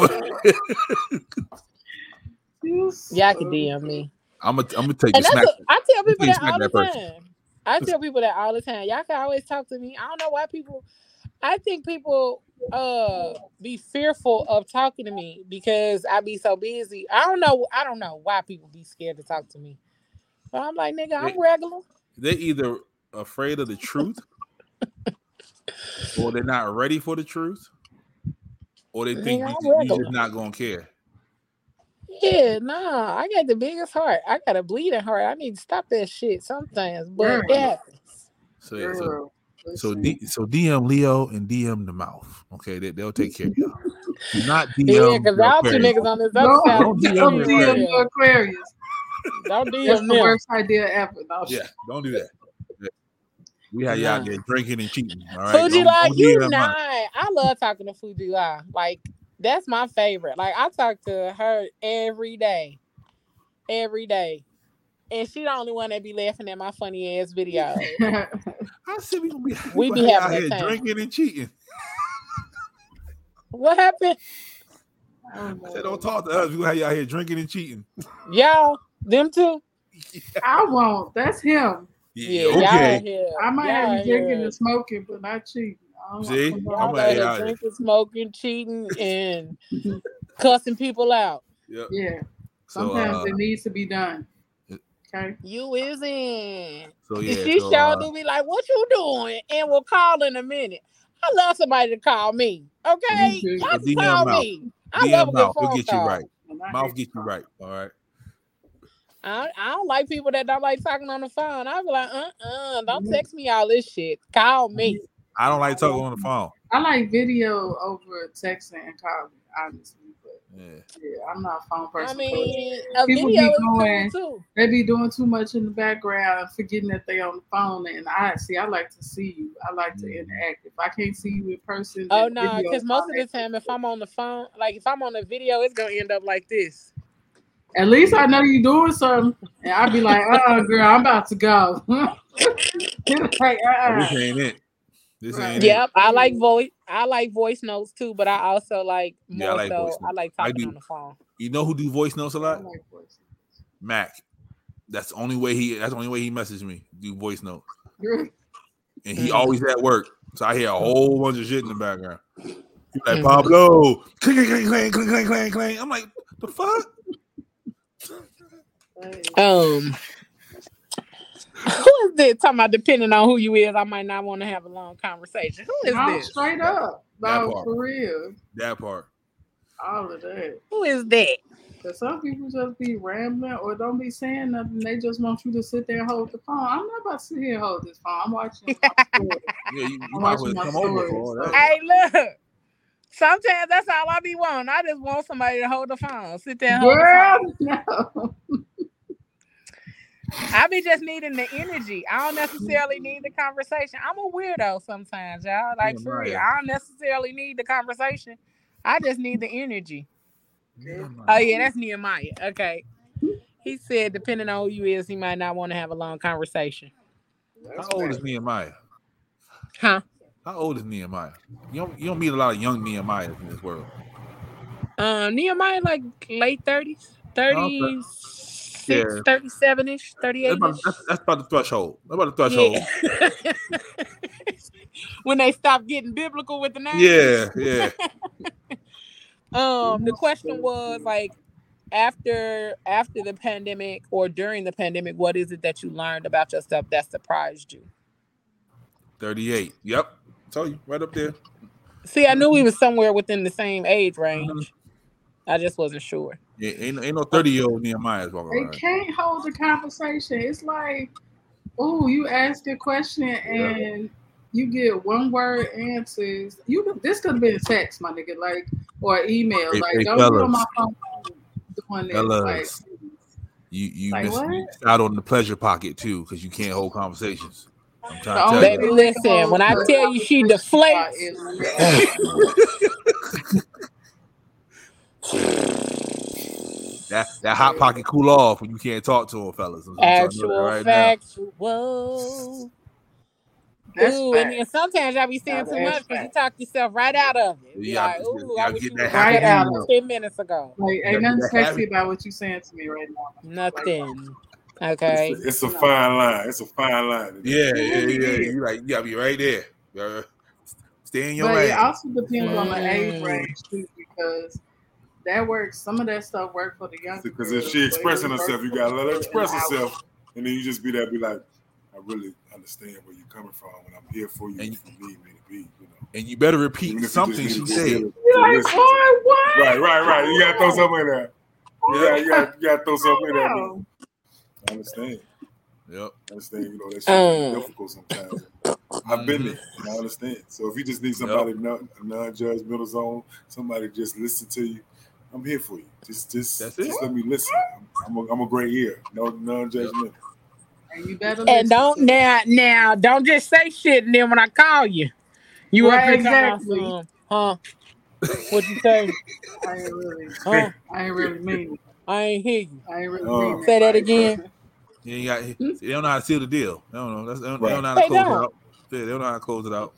S2: You
S1: y'all can DM me.
S3: I'm gonna I'm gonna take
S1: And
S3: you smack.
S1: a, I tell people that all the
S3: person.
S1: time. I tell people that all the time. Y'all can always talk to me. I don't know why people. I think people uh be fearful of talking to me because I be so busy. I don't know. I don't know why people be scared to talk to me. But I'm like, nigga, I'm
S3: They-
S1: regular.
S3: They're either afraid of the truth, or they're not ready for the truth, or they think
S1: Nigga,
S3: you,
S1: I'm
S3: you
S1: regular.
S3: just not gonna care.
S1: Yeah, nah. I got the biggest heart. I got a bleeding heart. I need to stop that shit sometimes. But
S2: Girl.
S1: it happens.
S3: So yeah, so so. D, so DM Leo and DM the mouth. Okay, they, they'll take care of y'all. Do not DM.
S1: Yeah, because
S3: the
S1: y'all two niggas on this
S2: No,
S1: side.
S3: don't DM
S2: don't
S1: cheating
S3: me.
S1: right
S2: DM
S1: here.
S2: Aquarius.
S1: Don't
S2: do
S1: That's
S2: the worst idea ever. No,
S3: Yeah, don't do that. We had y'all
S1: Nah.
S3: out there drinking and cheating. All right,
S1: Fuji
S3: Don't-
S1: Lie,
S3: don't
S1: you
S3: DM mine.
S1: not. I love talking to Fuji Lie. Like that's my favorite. Like I talk to her every day, every day, and she the only one that be laughing at my funny ass videos.
S3: I said we be,
S1: We
S3: gonna
S1: be having
S3: out here
S1: time.
S3: drinking and cheating.
S1: what happened,
S2: Oh,
S3: I said don't talk to us. We gonna have y'all here drinking and cheating.
S1: y'all? Them two?
S2: I won't. That's him.
S1: Yeah,
S3: Yeah, okay.
S1: here.
S2: I might
S1: y'all
S2: have you drinking
S1: here.
S2: and smoking, but not cheating. I don't
S3: See? I'm
S1: out
S3: like,
S1: here
S3: yeah.
S1: drinking, smoking, cheating, and cussing people out.
S3: Yep.
S2: Yeah.
S3: So,
S2: Sometimes
S3: uh,
S2: it needs to be done. Okay.
S1: You isn't.
S3: so yeah.
S1: she
S3: so,
S1: sure
S3: uh,
S1: do be like, "What you doing?" And we'll call in a minute. I love somebody to call me. Okay, y'all
S3: DM
S1: call me. I
S3: DM
S1: love a good
S3: mouth. He'll get you
S1: call.
S3: right. Mouth get you right. All right.
S1: I, I don't like people that don't like talking on the phone. I be like, uh, uh don't
S2: Mhm.
S1: text me all this shit. Call me.
S3: I don't like talking on the phone.
S2: I like video over texting and calling, honestly. But
S3: Yeah.
S2: Yeah, I'm not a phone person.
S1: I mean, a
S2: People
S1: video
S2: be
S1: is cool
S2: going-
S1: too.
S2: they be doing too much in the background forgetting that they on the phone. And I see, I like to see you. I like to
S3: Mhm.
S2: interact. If I can't see you in person,
S1: Oh no, because most of
S2: fine.
S1: the time, if I'm on the phone, like if I'm on a video, it's gonna end up like this.
S2: At least I know you're doing something, and I'd be like, "Uh, girl, I'm about to go." like,
S3: Oh,
S2: uh,
S3: this ain't it. This
S2: Right.
S3: ain't it.
S1: Yep, I like voice. I like voice notes too, but I also like
S3: Yeah, I
S1: more
S3: like
S1: so.
S3: voice
S1: I
S3: notes.
S1: like
S3: I
S1: talking
S3: do.
S1: on the phone.
S3: You know who do voice notes a lot?
S2: like voice.
S3: Mac. That's the only way he. That's the only way he messaged me. Do voice notes, and he always at work, so I hear a whole bunch of shit in the background. He like
S1: Mhm.
S3: Pablo, clang clang clang clang clang clang clang. I'm like, the fuck?
S1: Um, who is this talking about? Depending on who you is, I might not want to have a long conversation. Who is
S2: No,
S1: this?
S2: straight up,
S3: That
S2: no, for real,
S3: That part.
S2: all of that.
S1: Who is that?
S2: Cause some people just be rambling or don't be saying nothing. They just want you to sit there and hold the phone. I'm not about to sit here and hold this phone. I'm watching my story.
S3: Yeah, you, you
S2: I'm
S3: might as well
S2: my
S3: come over
S2: stories,
S3: for all
S2: so-
S1: Hey, look. Sometimes that's all I be wanting. I just want somebody to hold the phone, sit there and hold the phone.
S2: No.
S1: I be just needing the energy. I don't necessarily need the conversation. I'm a weirdo sometimes, y'all. Like for real, I don't necessarily need the conversation. I just need the energy.
S3: Yeah,
S1: Oh yeah, that's Nehemiah. Okay. He said, depending on who you is, he might not want to have a long conversation.
S3: How old is Nehemiah?
S1: Huh?
S3: How old is Nehemiah? You don't you don't meet a lot of young Nehemiahs in this world.
S1: Um, Nehemiah like late thirties, thirties, 36,
S3: Yeah.
S1: 37 ish, 38
S3: about, that's, that's about the threshold. That's about the threshold.
S1: Yeah. when they stop getting biblical with the name.
S3: Yeah, yeah.
S1: Um, the question was like after after the pandemic or during the pandemic, what is it that you learned about yourself that surprised you?
S3: 38. Yep. Tell you right up there.
S1: See, I knew we was somewhere within the same age range. I just wasn't sure.
S3: Yeah, ain't, ain't no 30 year old Nehemiah's walking
S2: They can't hold the conversation. It's like, oh, you ask a question and you get one word answers. You could- this could have been a text, my nigga, like or email.
S3: Hey,
S2: like,
S3: hey,
S2: don't be on
S3: fellas.
S2: my phone doing this.
S3: Fellas.
S2: Like,
S3: You you
S2: Like
S3: miss, you out on the pleasure pocket too because you can't hold conversations. I'm
S2: The
S3: trying to tell
S1: Baby,
S3: you.
S2: thing they can
S1: listen, when I tell you she
S2: conversation
S1: deflates.
S2: is-
S3: That that hot pocket cool off when you can't talk to them, fellas. I'm trying to know
S1: Actual
S3: right now.
S1: factual.
S2: That's
S1: Ooh, and then sometimes y'all be saying
S2: Now
S1: too much because you talk yourself right out of it. Be
S3: You gotta-
S1: like, ooh,
S3: gotta
S1: I wish
S3: get
S1: you
S3: that
S1: would
S2: happy
S1: have said
S2: medium.
S1: that ten minutes ago.
S2: Like, ain't nothing sexy
S3: habit.
S2: about what you saying to me right now.
S1: Nothing. Okay.
S4: It's, a, it's a fine line. It's a fine line.
S3: Yeah, yeah, yeah. You like you gotta be right there. You gotta Stay in your
S2: But
S3: lane.
S2: it also depends on the age
S1: Mm.
S2: range too, because that works. Some of that stuff work for the young.
S4: Because if she expressing herself, you gotta let her express herself, and then you just be there, be like, I really understand where you're coming from, and I'm here for you
S3: And-
S4: if you need me to be. You know,
S3: and you better repeat
S4: if you
S3: something she said.
S2: You're like,
S4: listen
S2: boy, what?
S4: Right, right, right. You gotta throw something in there. Yeah, you gotta, you gotta throw something in there. I understand.
S3: Yep.
S4: I understand. You know that shit can
S1: Um.
S4: difficult sometimes. I've been there. And I understand. So if you just need somebody non non-judgmental zone, somebody just listen to you, I'm here for you. Just, just,
S3: That's it.
S4: just let me listen. I'm, I'm a, I'm a great ear. No non-judgmental.
S2: And you better
S1: And don't now now don't just say shit and then when I call you, you up
S2: Right,
S1: here talking about
S2: exactly.
S1: some, huh? What you say?
S2: I ain't really,
S1: Huh?
S2: I ain't really mean it.
S1: I ain't hear you.
S2: I ain't really mean.
S1: Say that again.
S3: Yeah, you got, they don't know how to seal the deal. They don't know. That's, they, don't, they don't know how to
S1: They
S3: close
S1: don't.
S3: it out. They don't know how to close it out.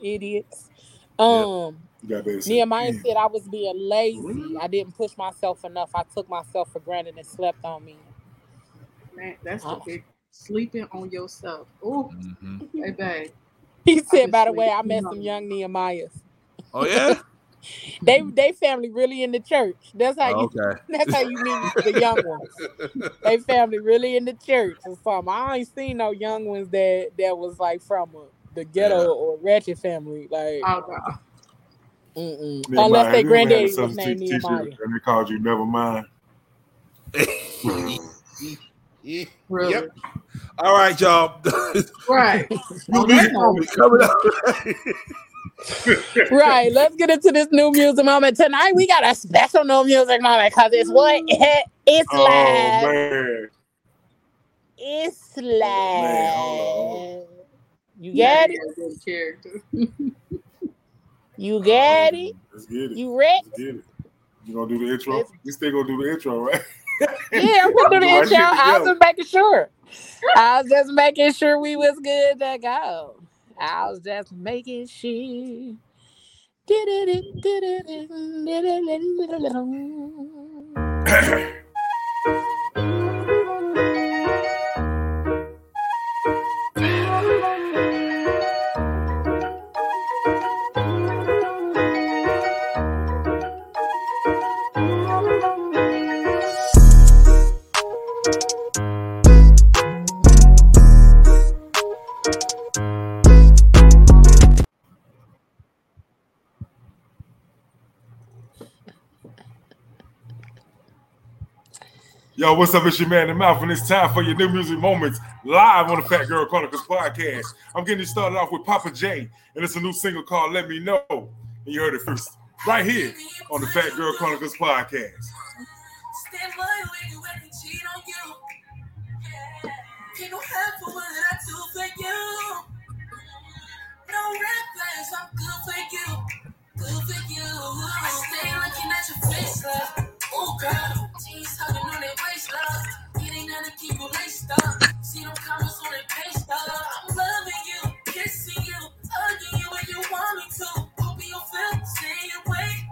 S1: Idiots. Um
S4: You got better say,
S1: Nehemiah said I was being lazy. I didn't push myself enough. I took myself for granted and slept on me.
S2: Man, that's the
S1: Oh.
S2: big sleeping on yourself. Ooh,
S3: hmm
S2: hey, babe.
S1: He said, by the way, I met some young Nehemiahs.
S3: Oh yeah.
S1: They they family really in the church. That's how
S3: Oh,
S1: you
S3: okay.
S1: that's how you meet the young ones. They family really in the church or something. I ain't seen no young ones that that was like from a, the ghetto
S3: Yeah.
S1: or ratchet family. Like
S2: Oh, God.
S1: Mm-mm.
S4: Nehemiah,
S1: unless
S4: have
S1: their
S4: you ever had a
S1: granddaddy was named
S4: teacher
S1: Nehemiah.
S4: And they called you never mind.
S3: Yeah.
S2: Really?
S3: Yep. All right, y'all.
S2: Right.
S3: New
S2: On
S3: music
S2: that
S3: moment coming up.
S1: right. Let's get into this new music moment tonight. We got a special new music moment because it's what it's
S4: Oh
S1: live.
S4: man.
S1: It's oh,
S4: Man, hold
S1: live. You got it.
S2: Yeah, good character.
S1: You got it.
S4: Let's get it.
S1: You ready?
S4: Let's get it. You gonna do the intro?
S1: Let's-
S4: We still gonna do the intro, right?
S1: Yeah, I'm gonna do the intro. I was just making sure. I was just making sure we was good to go. I was just making sure.
S4: Yo, what's up? It's your man, in the mouth, and it's time for your new music moments live on the Phat Girl Chronicles podcast. I'm getting you started off with Papa J, and it's a new single called "Let Me Know," and you heard it first right here on the Phat Girl Chronicles podcast.
S5: Good for you. I stay looking at your face like, oh girl. Jeans on. It ain't nothing. See them comments on page. I'm loving you, kissing you, hugging you when you want me to. Hope you feel, stay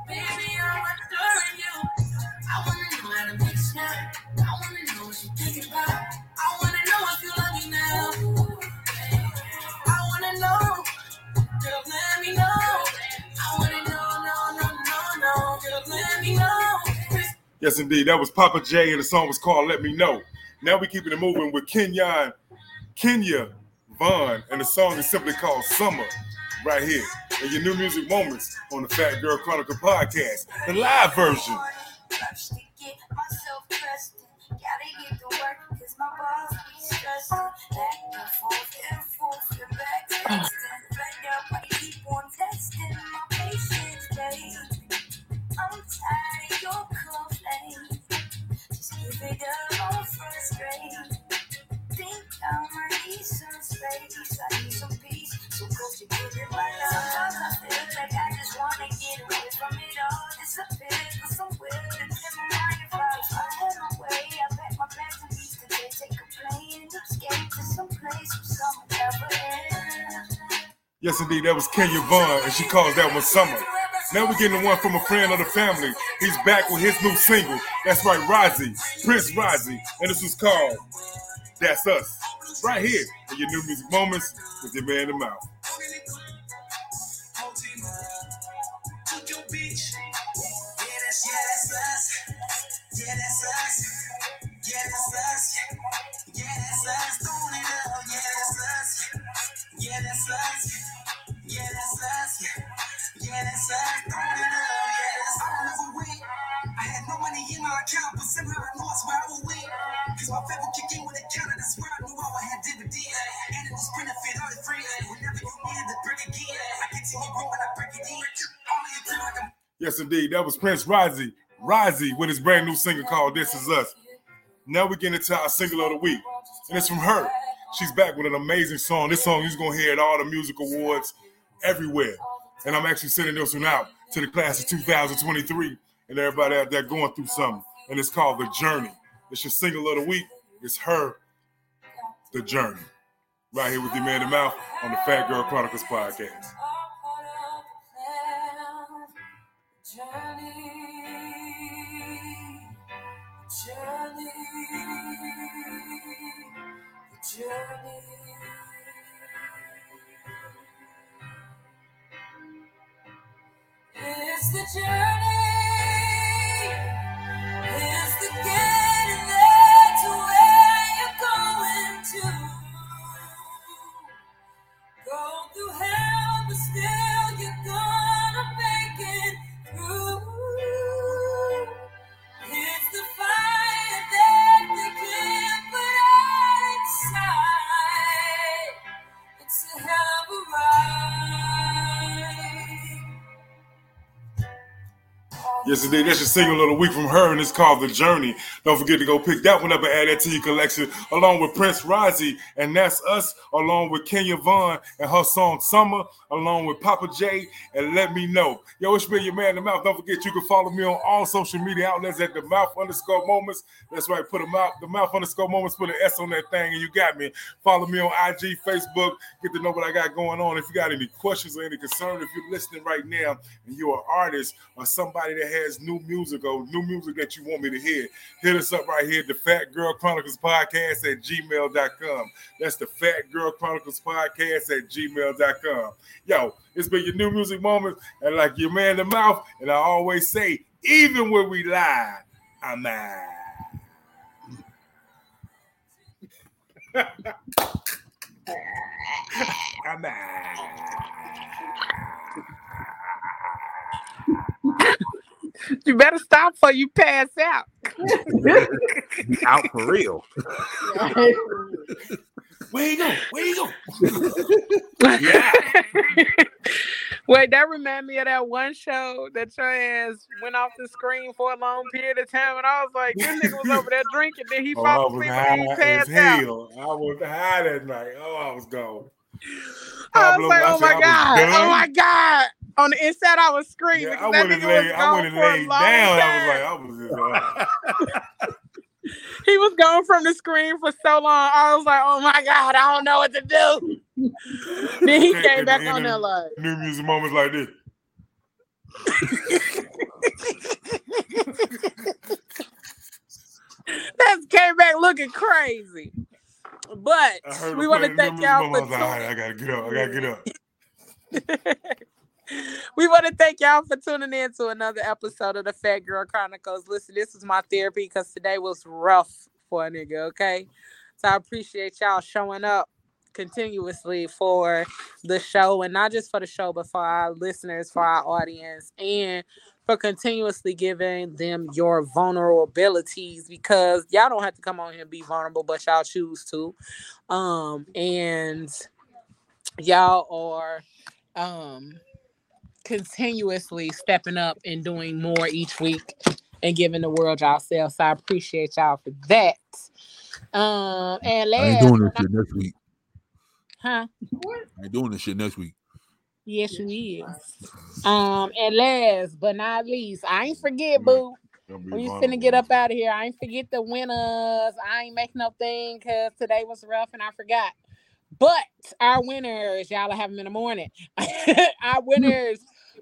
S5: baby. I'm you. I wanna know how to. I wanna know what you thinking about.
S4: Yes, indeed. That was Papa J, and the song was called Let Me Know. Now we're keeping it moving with Kenyon, Kenya Vaughn, and the song is simply called Summer, right here. And your new music moments on the Phat Girl Chronicle podcast, the live version.
S5: I'm frustrated. Think I need some peace. So to like I just wanna get away from it all. Somewhere my mind. My way, I my today. Take a plane to some place where never.
S4: Yes, indeed. That was Kenya Vaughn, and she calls that one Summer. Now we're getting one from a friend of the family. He's back with his new single. That's right, Rozzy, Prince Rozzy. And this was called That's Us. Right here in your new music moments with your man in the mouth.
S5: Account, but somehow I it's where I will win. Cause my favorite kick in that's where I knew I had dividends. And it was benefit. Whenever you again, I growing, I break it in. Can
S4: Yes, indeed. That was Prince Rozzy. Rozzy with his brand new single called This Is Us. Now we get into our single of the week. And it's from her. She's back with an amazing song. This song you're going to hear at all the music awards everywhere. And I'm actually sending this one out to the class of 2023 and everybody out there going through something. And it's called The Journey. It's your single of the week. It's her, The Journey. Right here with your man in mouth on the Phat Girl Chronicles podcast.
S5: It's the journey.
S4: Yesterday, that's your single of the week from her, and it's called The Journey. Don't forget to go pick that one up and add that to your collection, along with Prince Rozzy, and that's us, along with Kenya Vaughn and her song Summer, along with Papa J, and Let Me Know. Yo, it's been your man, The Mouth. Don't forget you can follow me on all social media outlets at The Mouth underscore moments. That's right, put a mouth, The Mouth underscore moments, put an S on that thing, and you got me. Follow me on IG, Facebook, get to know what I got going on. If you got any questions or any concern, if you're listening right now and you're an artist or somebody that has new music or new music that you want me to hear, hit us up right here, the Phat Girl Chronicles Podcast at gmail.com. That's the Phat Girl Chronicles Podcast at gmail.com. Yo, it's been your new music moment, and like your man the mouth, and I always say, even when we lie, I'm mad. I'm
S1: You better stop before you pass out.
S3: Out for real.
S4: Where you go? Where you go?
S3: Yeah.
S1: Wait, that remind me of that one show that your ass went off the screen for a long period of time, and I was like, this nigga was over there drinking, then he
S4: Oh, I was
S1: asleep
S4: high
S1: and he
S4: as
S1: passed out.
S4: hell. I was high that night. Oh, I was gone.
S1: I was like, oh,
S4: oh
S1: my god, oh my god. On the inside, I was screaming
S4: Yeah, I
S1: because that
S4: wouldn't
S1: nigga
S4: have
S1: was
S4: laid, I
S1: gone
S4: wouldn't
S1: for
S4: laid down. I was like, I was just, uh,
S1: He was gone from the screen for so long. I was like, oh my god, I don't know what to do. then he came back
S4: the
S1: on there like,
S4: new music moments like this.
S1: that came back looking crazy. But we want to
S4: play the new
S1: thank y'all for
S4: I like, all right, I gotta get up. I gotta get up.
S1: We want to thank y'all for tuning in to another episode of the Phat Girl Chronicles. Listen, this is my therapy because today was rough for a nigga, okay? So I appreciate y'all showing up continuously for the show and not just for the show, but for our listeners, for our audience, and for continuously giving them your vulnerabilities because y'all don't have to come on here and be vulnerable, but y'all choose to. Um, and y'all are um continuously stepping up and doing more each week and giving the world yourself. So I appreciate y'all for that. Um and
S3: I ain't doing this shit next week.
S1: huh?
S3: I ain't doing this shit next week.
S1: Yes, you is. Um, and last but not least, I ain't forget, boo.
S4: Gonna be
S1: When you
S4: vulnerable.
S1: finna get up out of here, I ain't forget the winners. I ain't make no thing because today was rough and I forgot. But our winners, y'all will have them in the morning. our winners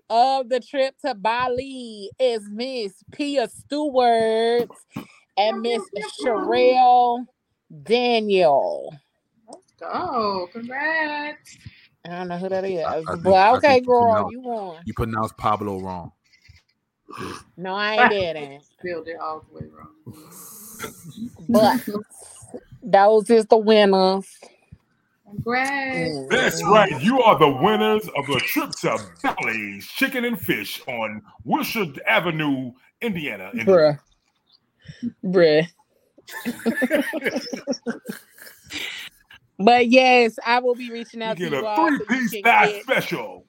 S1: of the trip to Bali is Miss Pia Stewart and Miss Sherelle Daniel.
S2: Oh, congrats.
S1: I don't know who that is.
S3: I think-
S1: but okay,
S3: think you
S1: girl,
S3: pronounce-
S1: you won.
S3: You pronounced Pablo wrong.
S1: No, I ain't did it.
S2: Spelled it all the way wrong.
S1: But those is the winners.
S2: Congrats.
S4: That's right. You are the winners of the trip to Bally's Chicken and Fish on Wilshire Avenue, Indiana.
S1: Bruh. Bruh. but yes, I will be reaching
S4: You
S1: out
S4: get
S1: to you
S4: a
S1: all. so you
S4: three-piece
S1: can
S4: thigh
S1: get-
S4: special.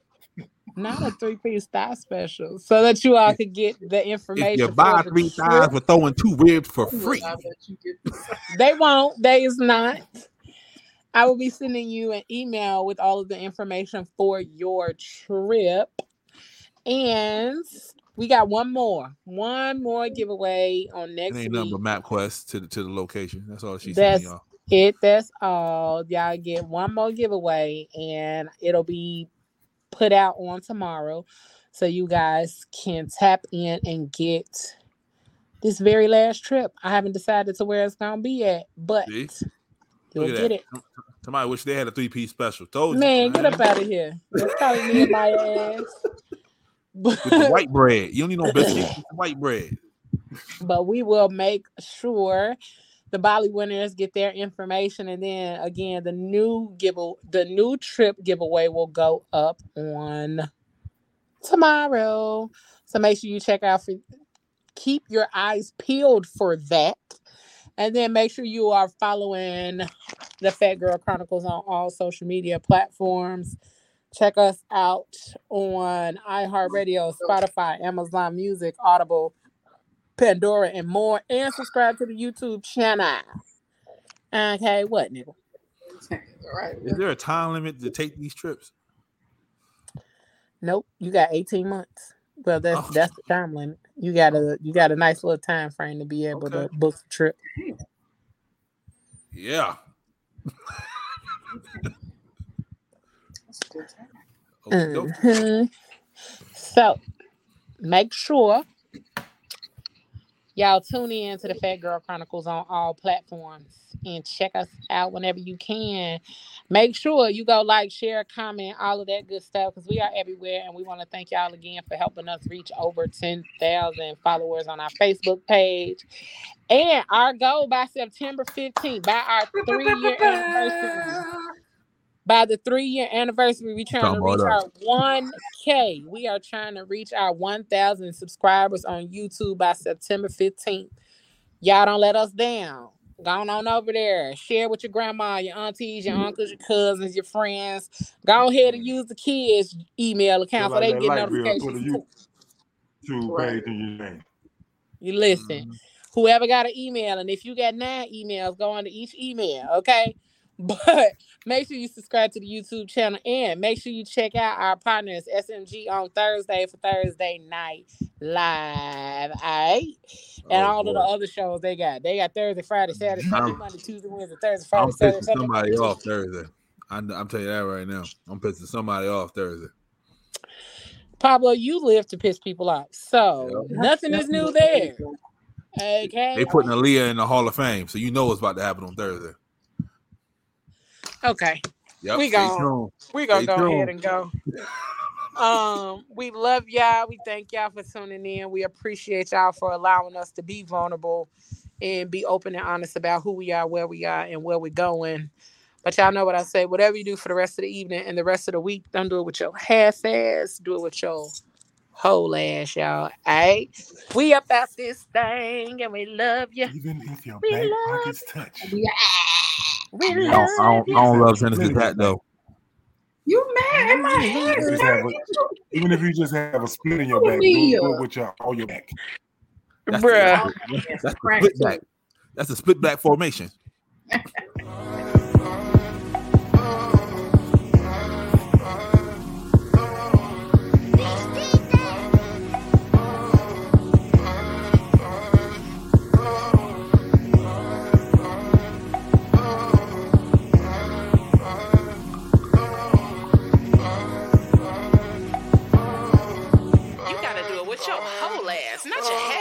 S1: Not a three piece thigh special. So that you all could get the information.
S3: If you buy three thighs, we're throwing two ribs for free.
S2: I bet you get this.
S1: They won't. They is not. I will be sending you an email with all of the information for your trip. And we got one more, one more giveaway on
S3: It
S1: next
S3: ain't
S1: week.
S3: nothing but MapQuest to the to the location. That's all she sent y'all.
S1: it. That's all. Y'all get one more giveaway, and it'll be put out on tomorrow, so you guys can tap in and get this very last trip. I haven't decided to where it's gonna be at, but
S3: See?
S1: you'll
S3: at
S1: get
S3: that.
S1: it.
S3: Somebody wish they had a three piece special. Told you,
S1: Man, get up out of here. That's probably me and my ass.
S3: With the white bread. You don't need no biscuits. Get white bread.
S1: but we will make sure the Bali winners get their information, and then again, the new give the new trip giveaway will go up on tomorrow. So make sure you check out for keep your eyes peeled for that. And then make sure you are following the Phat Girl Chronicles on all social media platforms Check us out on iHeartRadio, Spotify, Amazon Music, Audible, Pandora, and more. And subscribe to the YouTube channel. Okay, what, nigga?
S2: right.
S3: Is there a time limit to take these trips?
S1: Nope, you got 18 months. Well, that's
S3: Oh.
S1: that's the time limit. You got a you got a nice little time frame to be able to book the trip.
S3: Yeah.
S2: That's a good time.
S3: Okey-doke.
S1: Mhm. So make sure y'all tune in to the Phat Girl Chronicles on all platforms and check us out whenever you can. Make sure you go like, share, comment, all of that good stuff because we are everywhere. And we want to thank y'all again for helping us reach over 10,000 followers on our Facebook page. And our goal by September 15th, by our three year anniversary by the three year anniversary, we are trying to reach
S3: about
S1: our one K. We are trying to reach our one thousand subscribers on YouTube by September fifteenth. Y'all don't let us down. Go on over there. Share with your grandma, your aunties, your uncles, your cousins, your friends. Go ahead and use the kids' email account so they
S4: that
S1: get
S4: light bill,
S1: notifications.
S4: put a
S1: too.
S4: YouTube
S2: Right.
S4: page in your name.
S1: You listen.
S3: Mhm.
S1: whoever got an email, and if you got nine emails, go on to each email, okay? But make sure you subscribe to the YouTube channel and make sure you check out our partners SMG on Thursday for Thursday night live. All right. And
S3: Oh,
S1: all of the other shows they got. They got Thursday, Friday, Saturday, Sunday, Monday, Tuesday, Wednesday, Thursday, Friday,
S3: I'm
S1: Saturday,
S3: pissing
S1: Sunday.
S3: somebody
S1: Monday,
S3: off Thursday. I'm, I'm telling you that right now. I'm pissing somebody off Thursday.
S1: Pablo, you live to piss people off. So nothing is new there. Okay.
S3: They putting Aaliyah in the Hall of Fame, so you know what's about to happen on Thursday.
S1: Okay.
S3: Yep.
S1: We
S3: stay
S1: gone.
S3: tuned.
S1: We're gonna
S3: Stay
S1: go
S3: tuned.
S1: ahead and go. Um, we love y'all. We thank y'all for tuning in. We appreciate y'all for allowing us to be vulnerable and be open and honest about who we are, where we are, and where we're going. But y'all know what I say. Whatever you do for the rest of the evening and the rest of the week, don't do it with your half ass. Do it with your whole ass, y'all. Alright. We about this thing and we love you.
S4: Even if your
S1: We
S4: back
S1: love
S4: pockets touch.
S1: We
S3: I don't,
S1: love
S3: I don't, I don't love Genesis that though.
S2: You mad? Am I
S4: Even if, you just have a, even if you just have a split in your back, do, do it with your all your back.
S3: That's
S1: Bruh.
S3: The, that's the split
S2: too.
S3: back. That's the split back formation.
S1: You gotta oh, do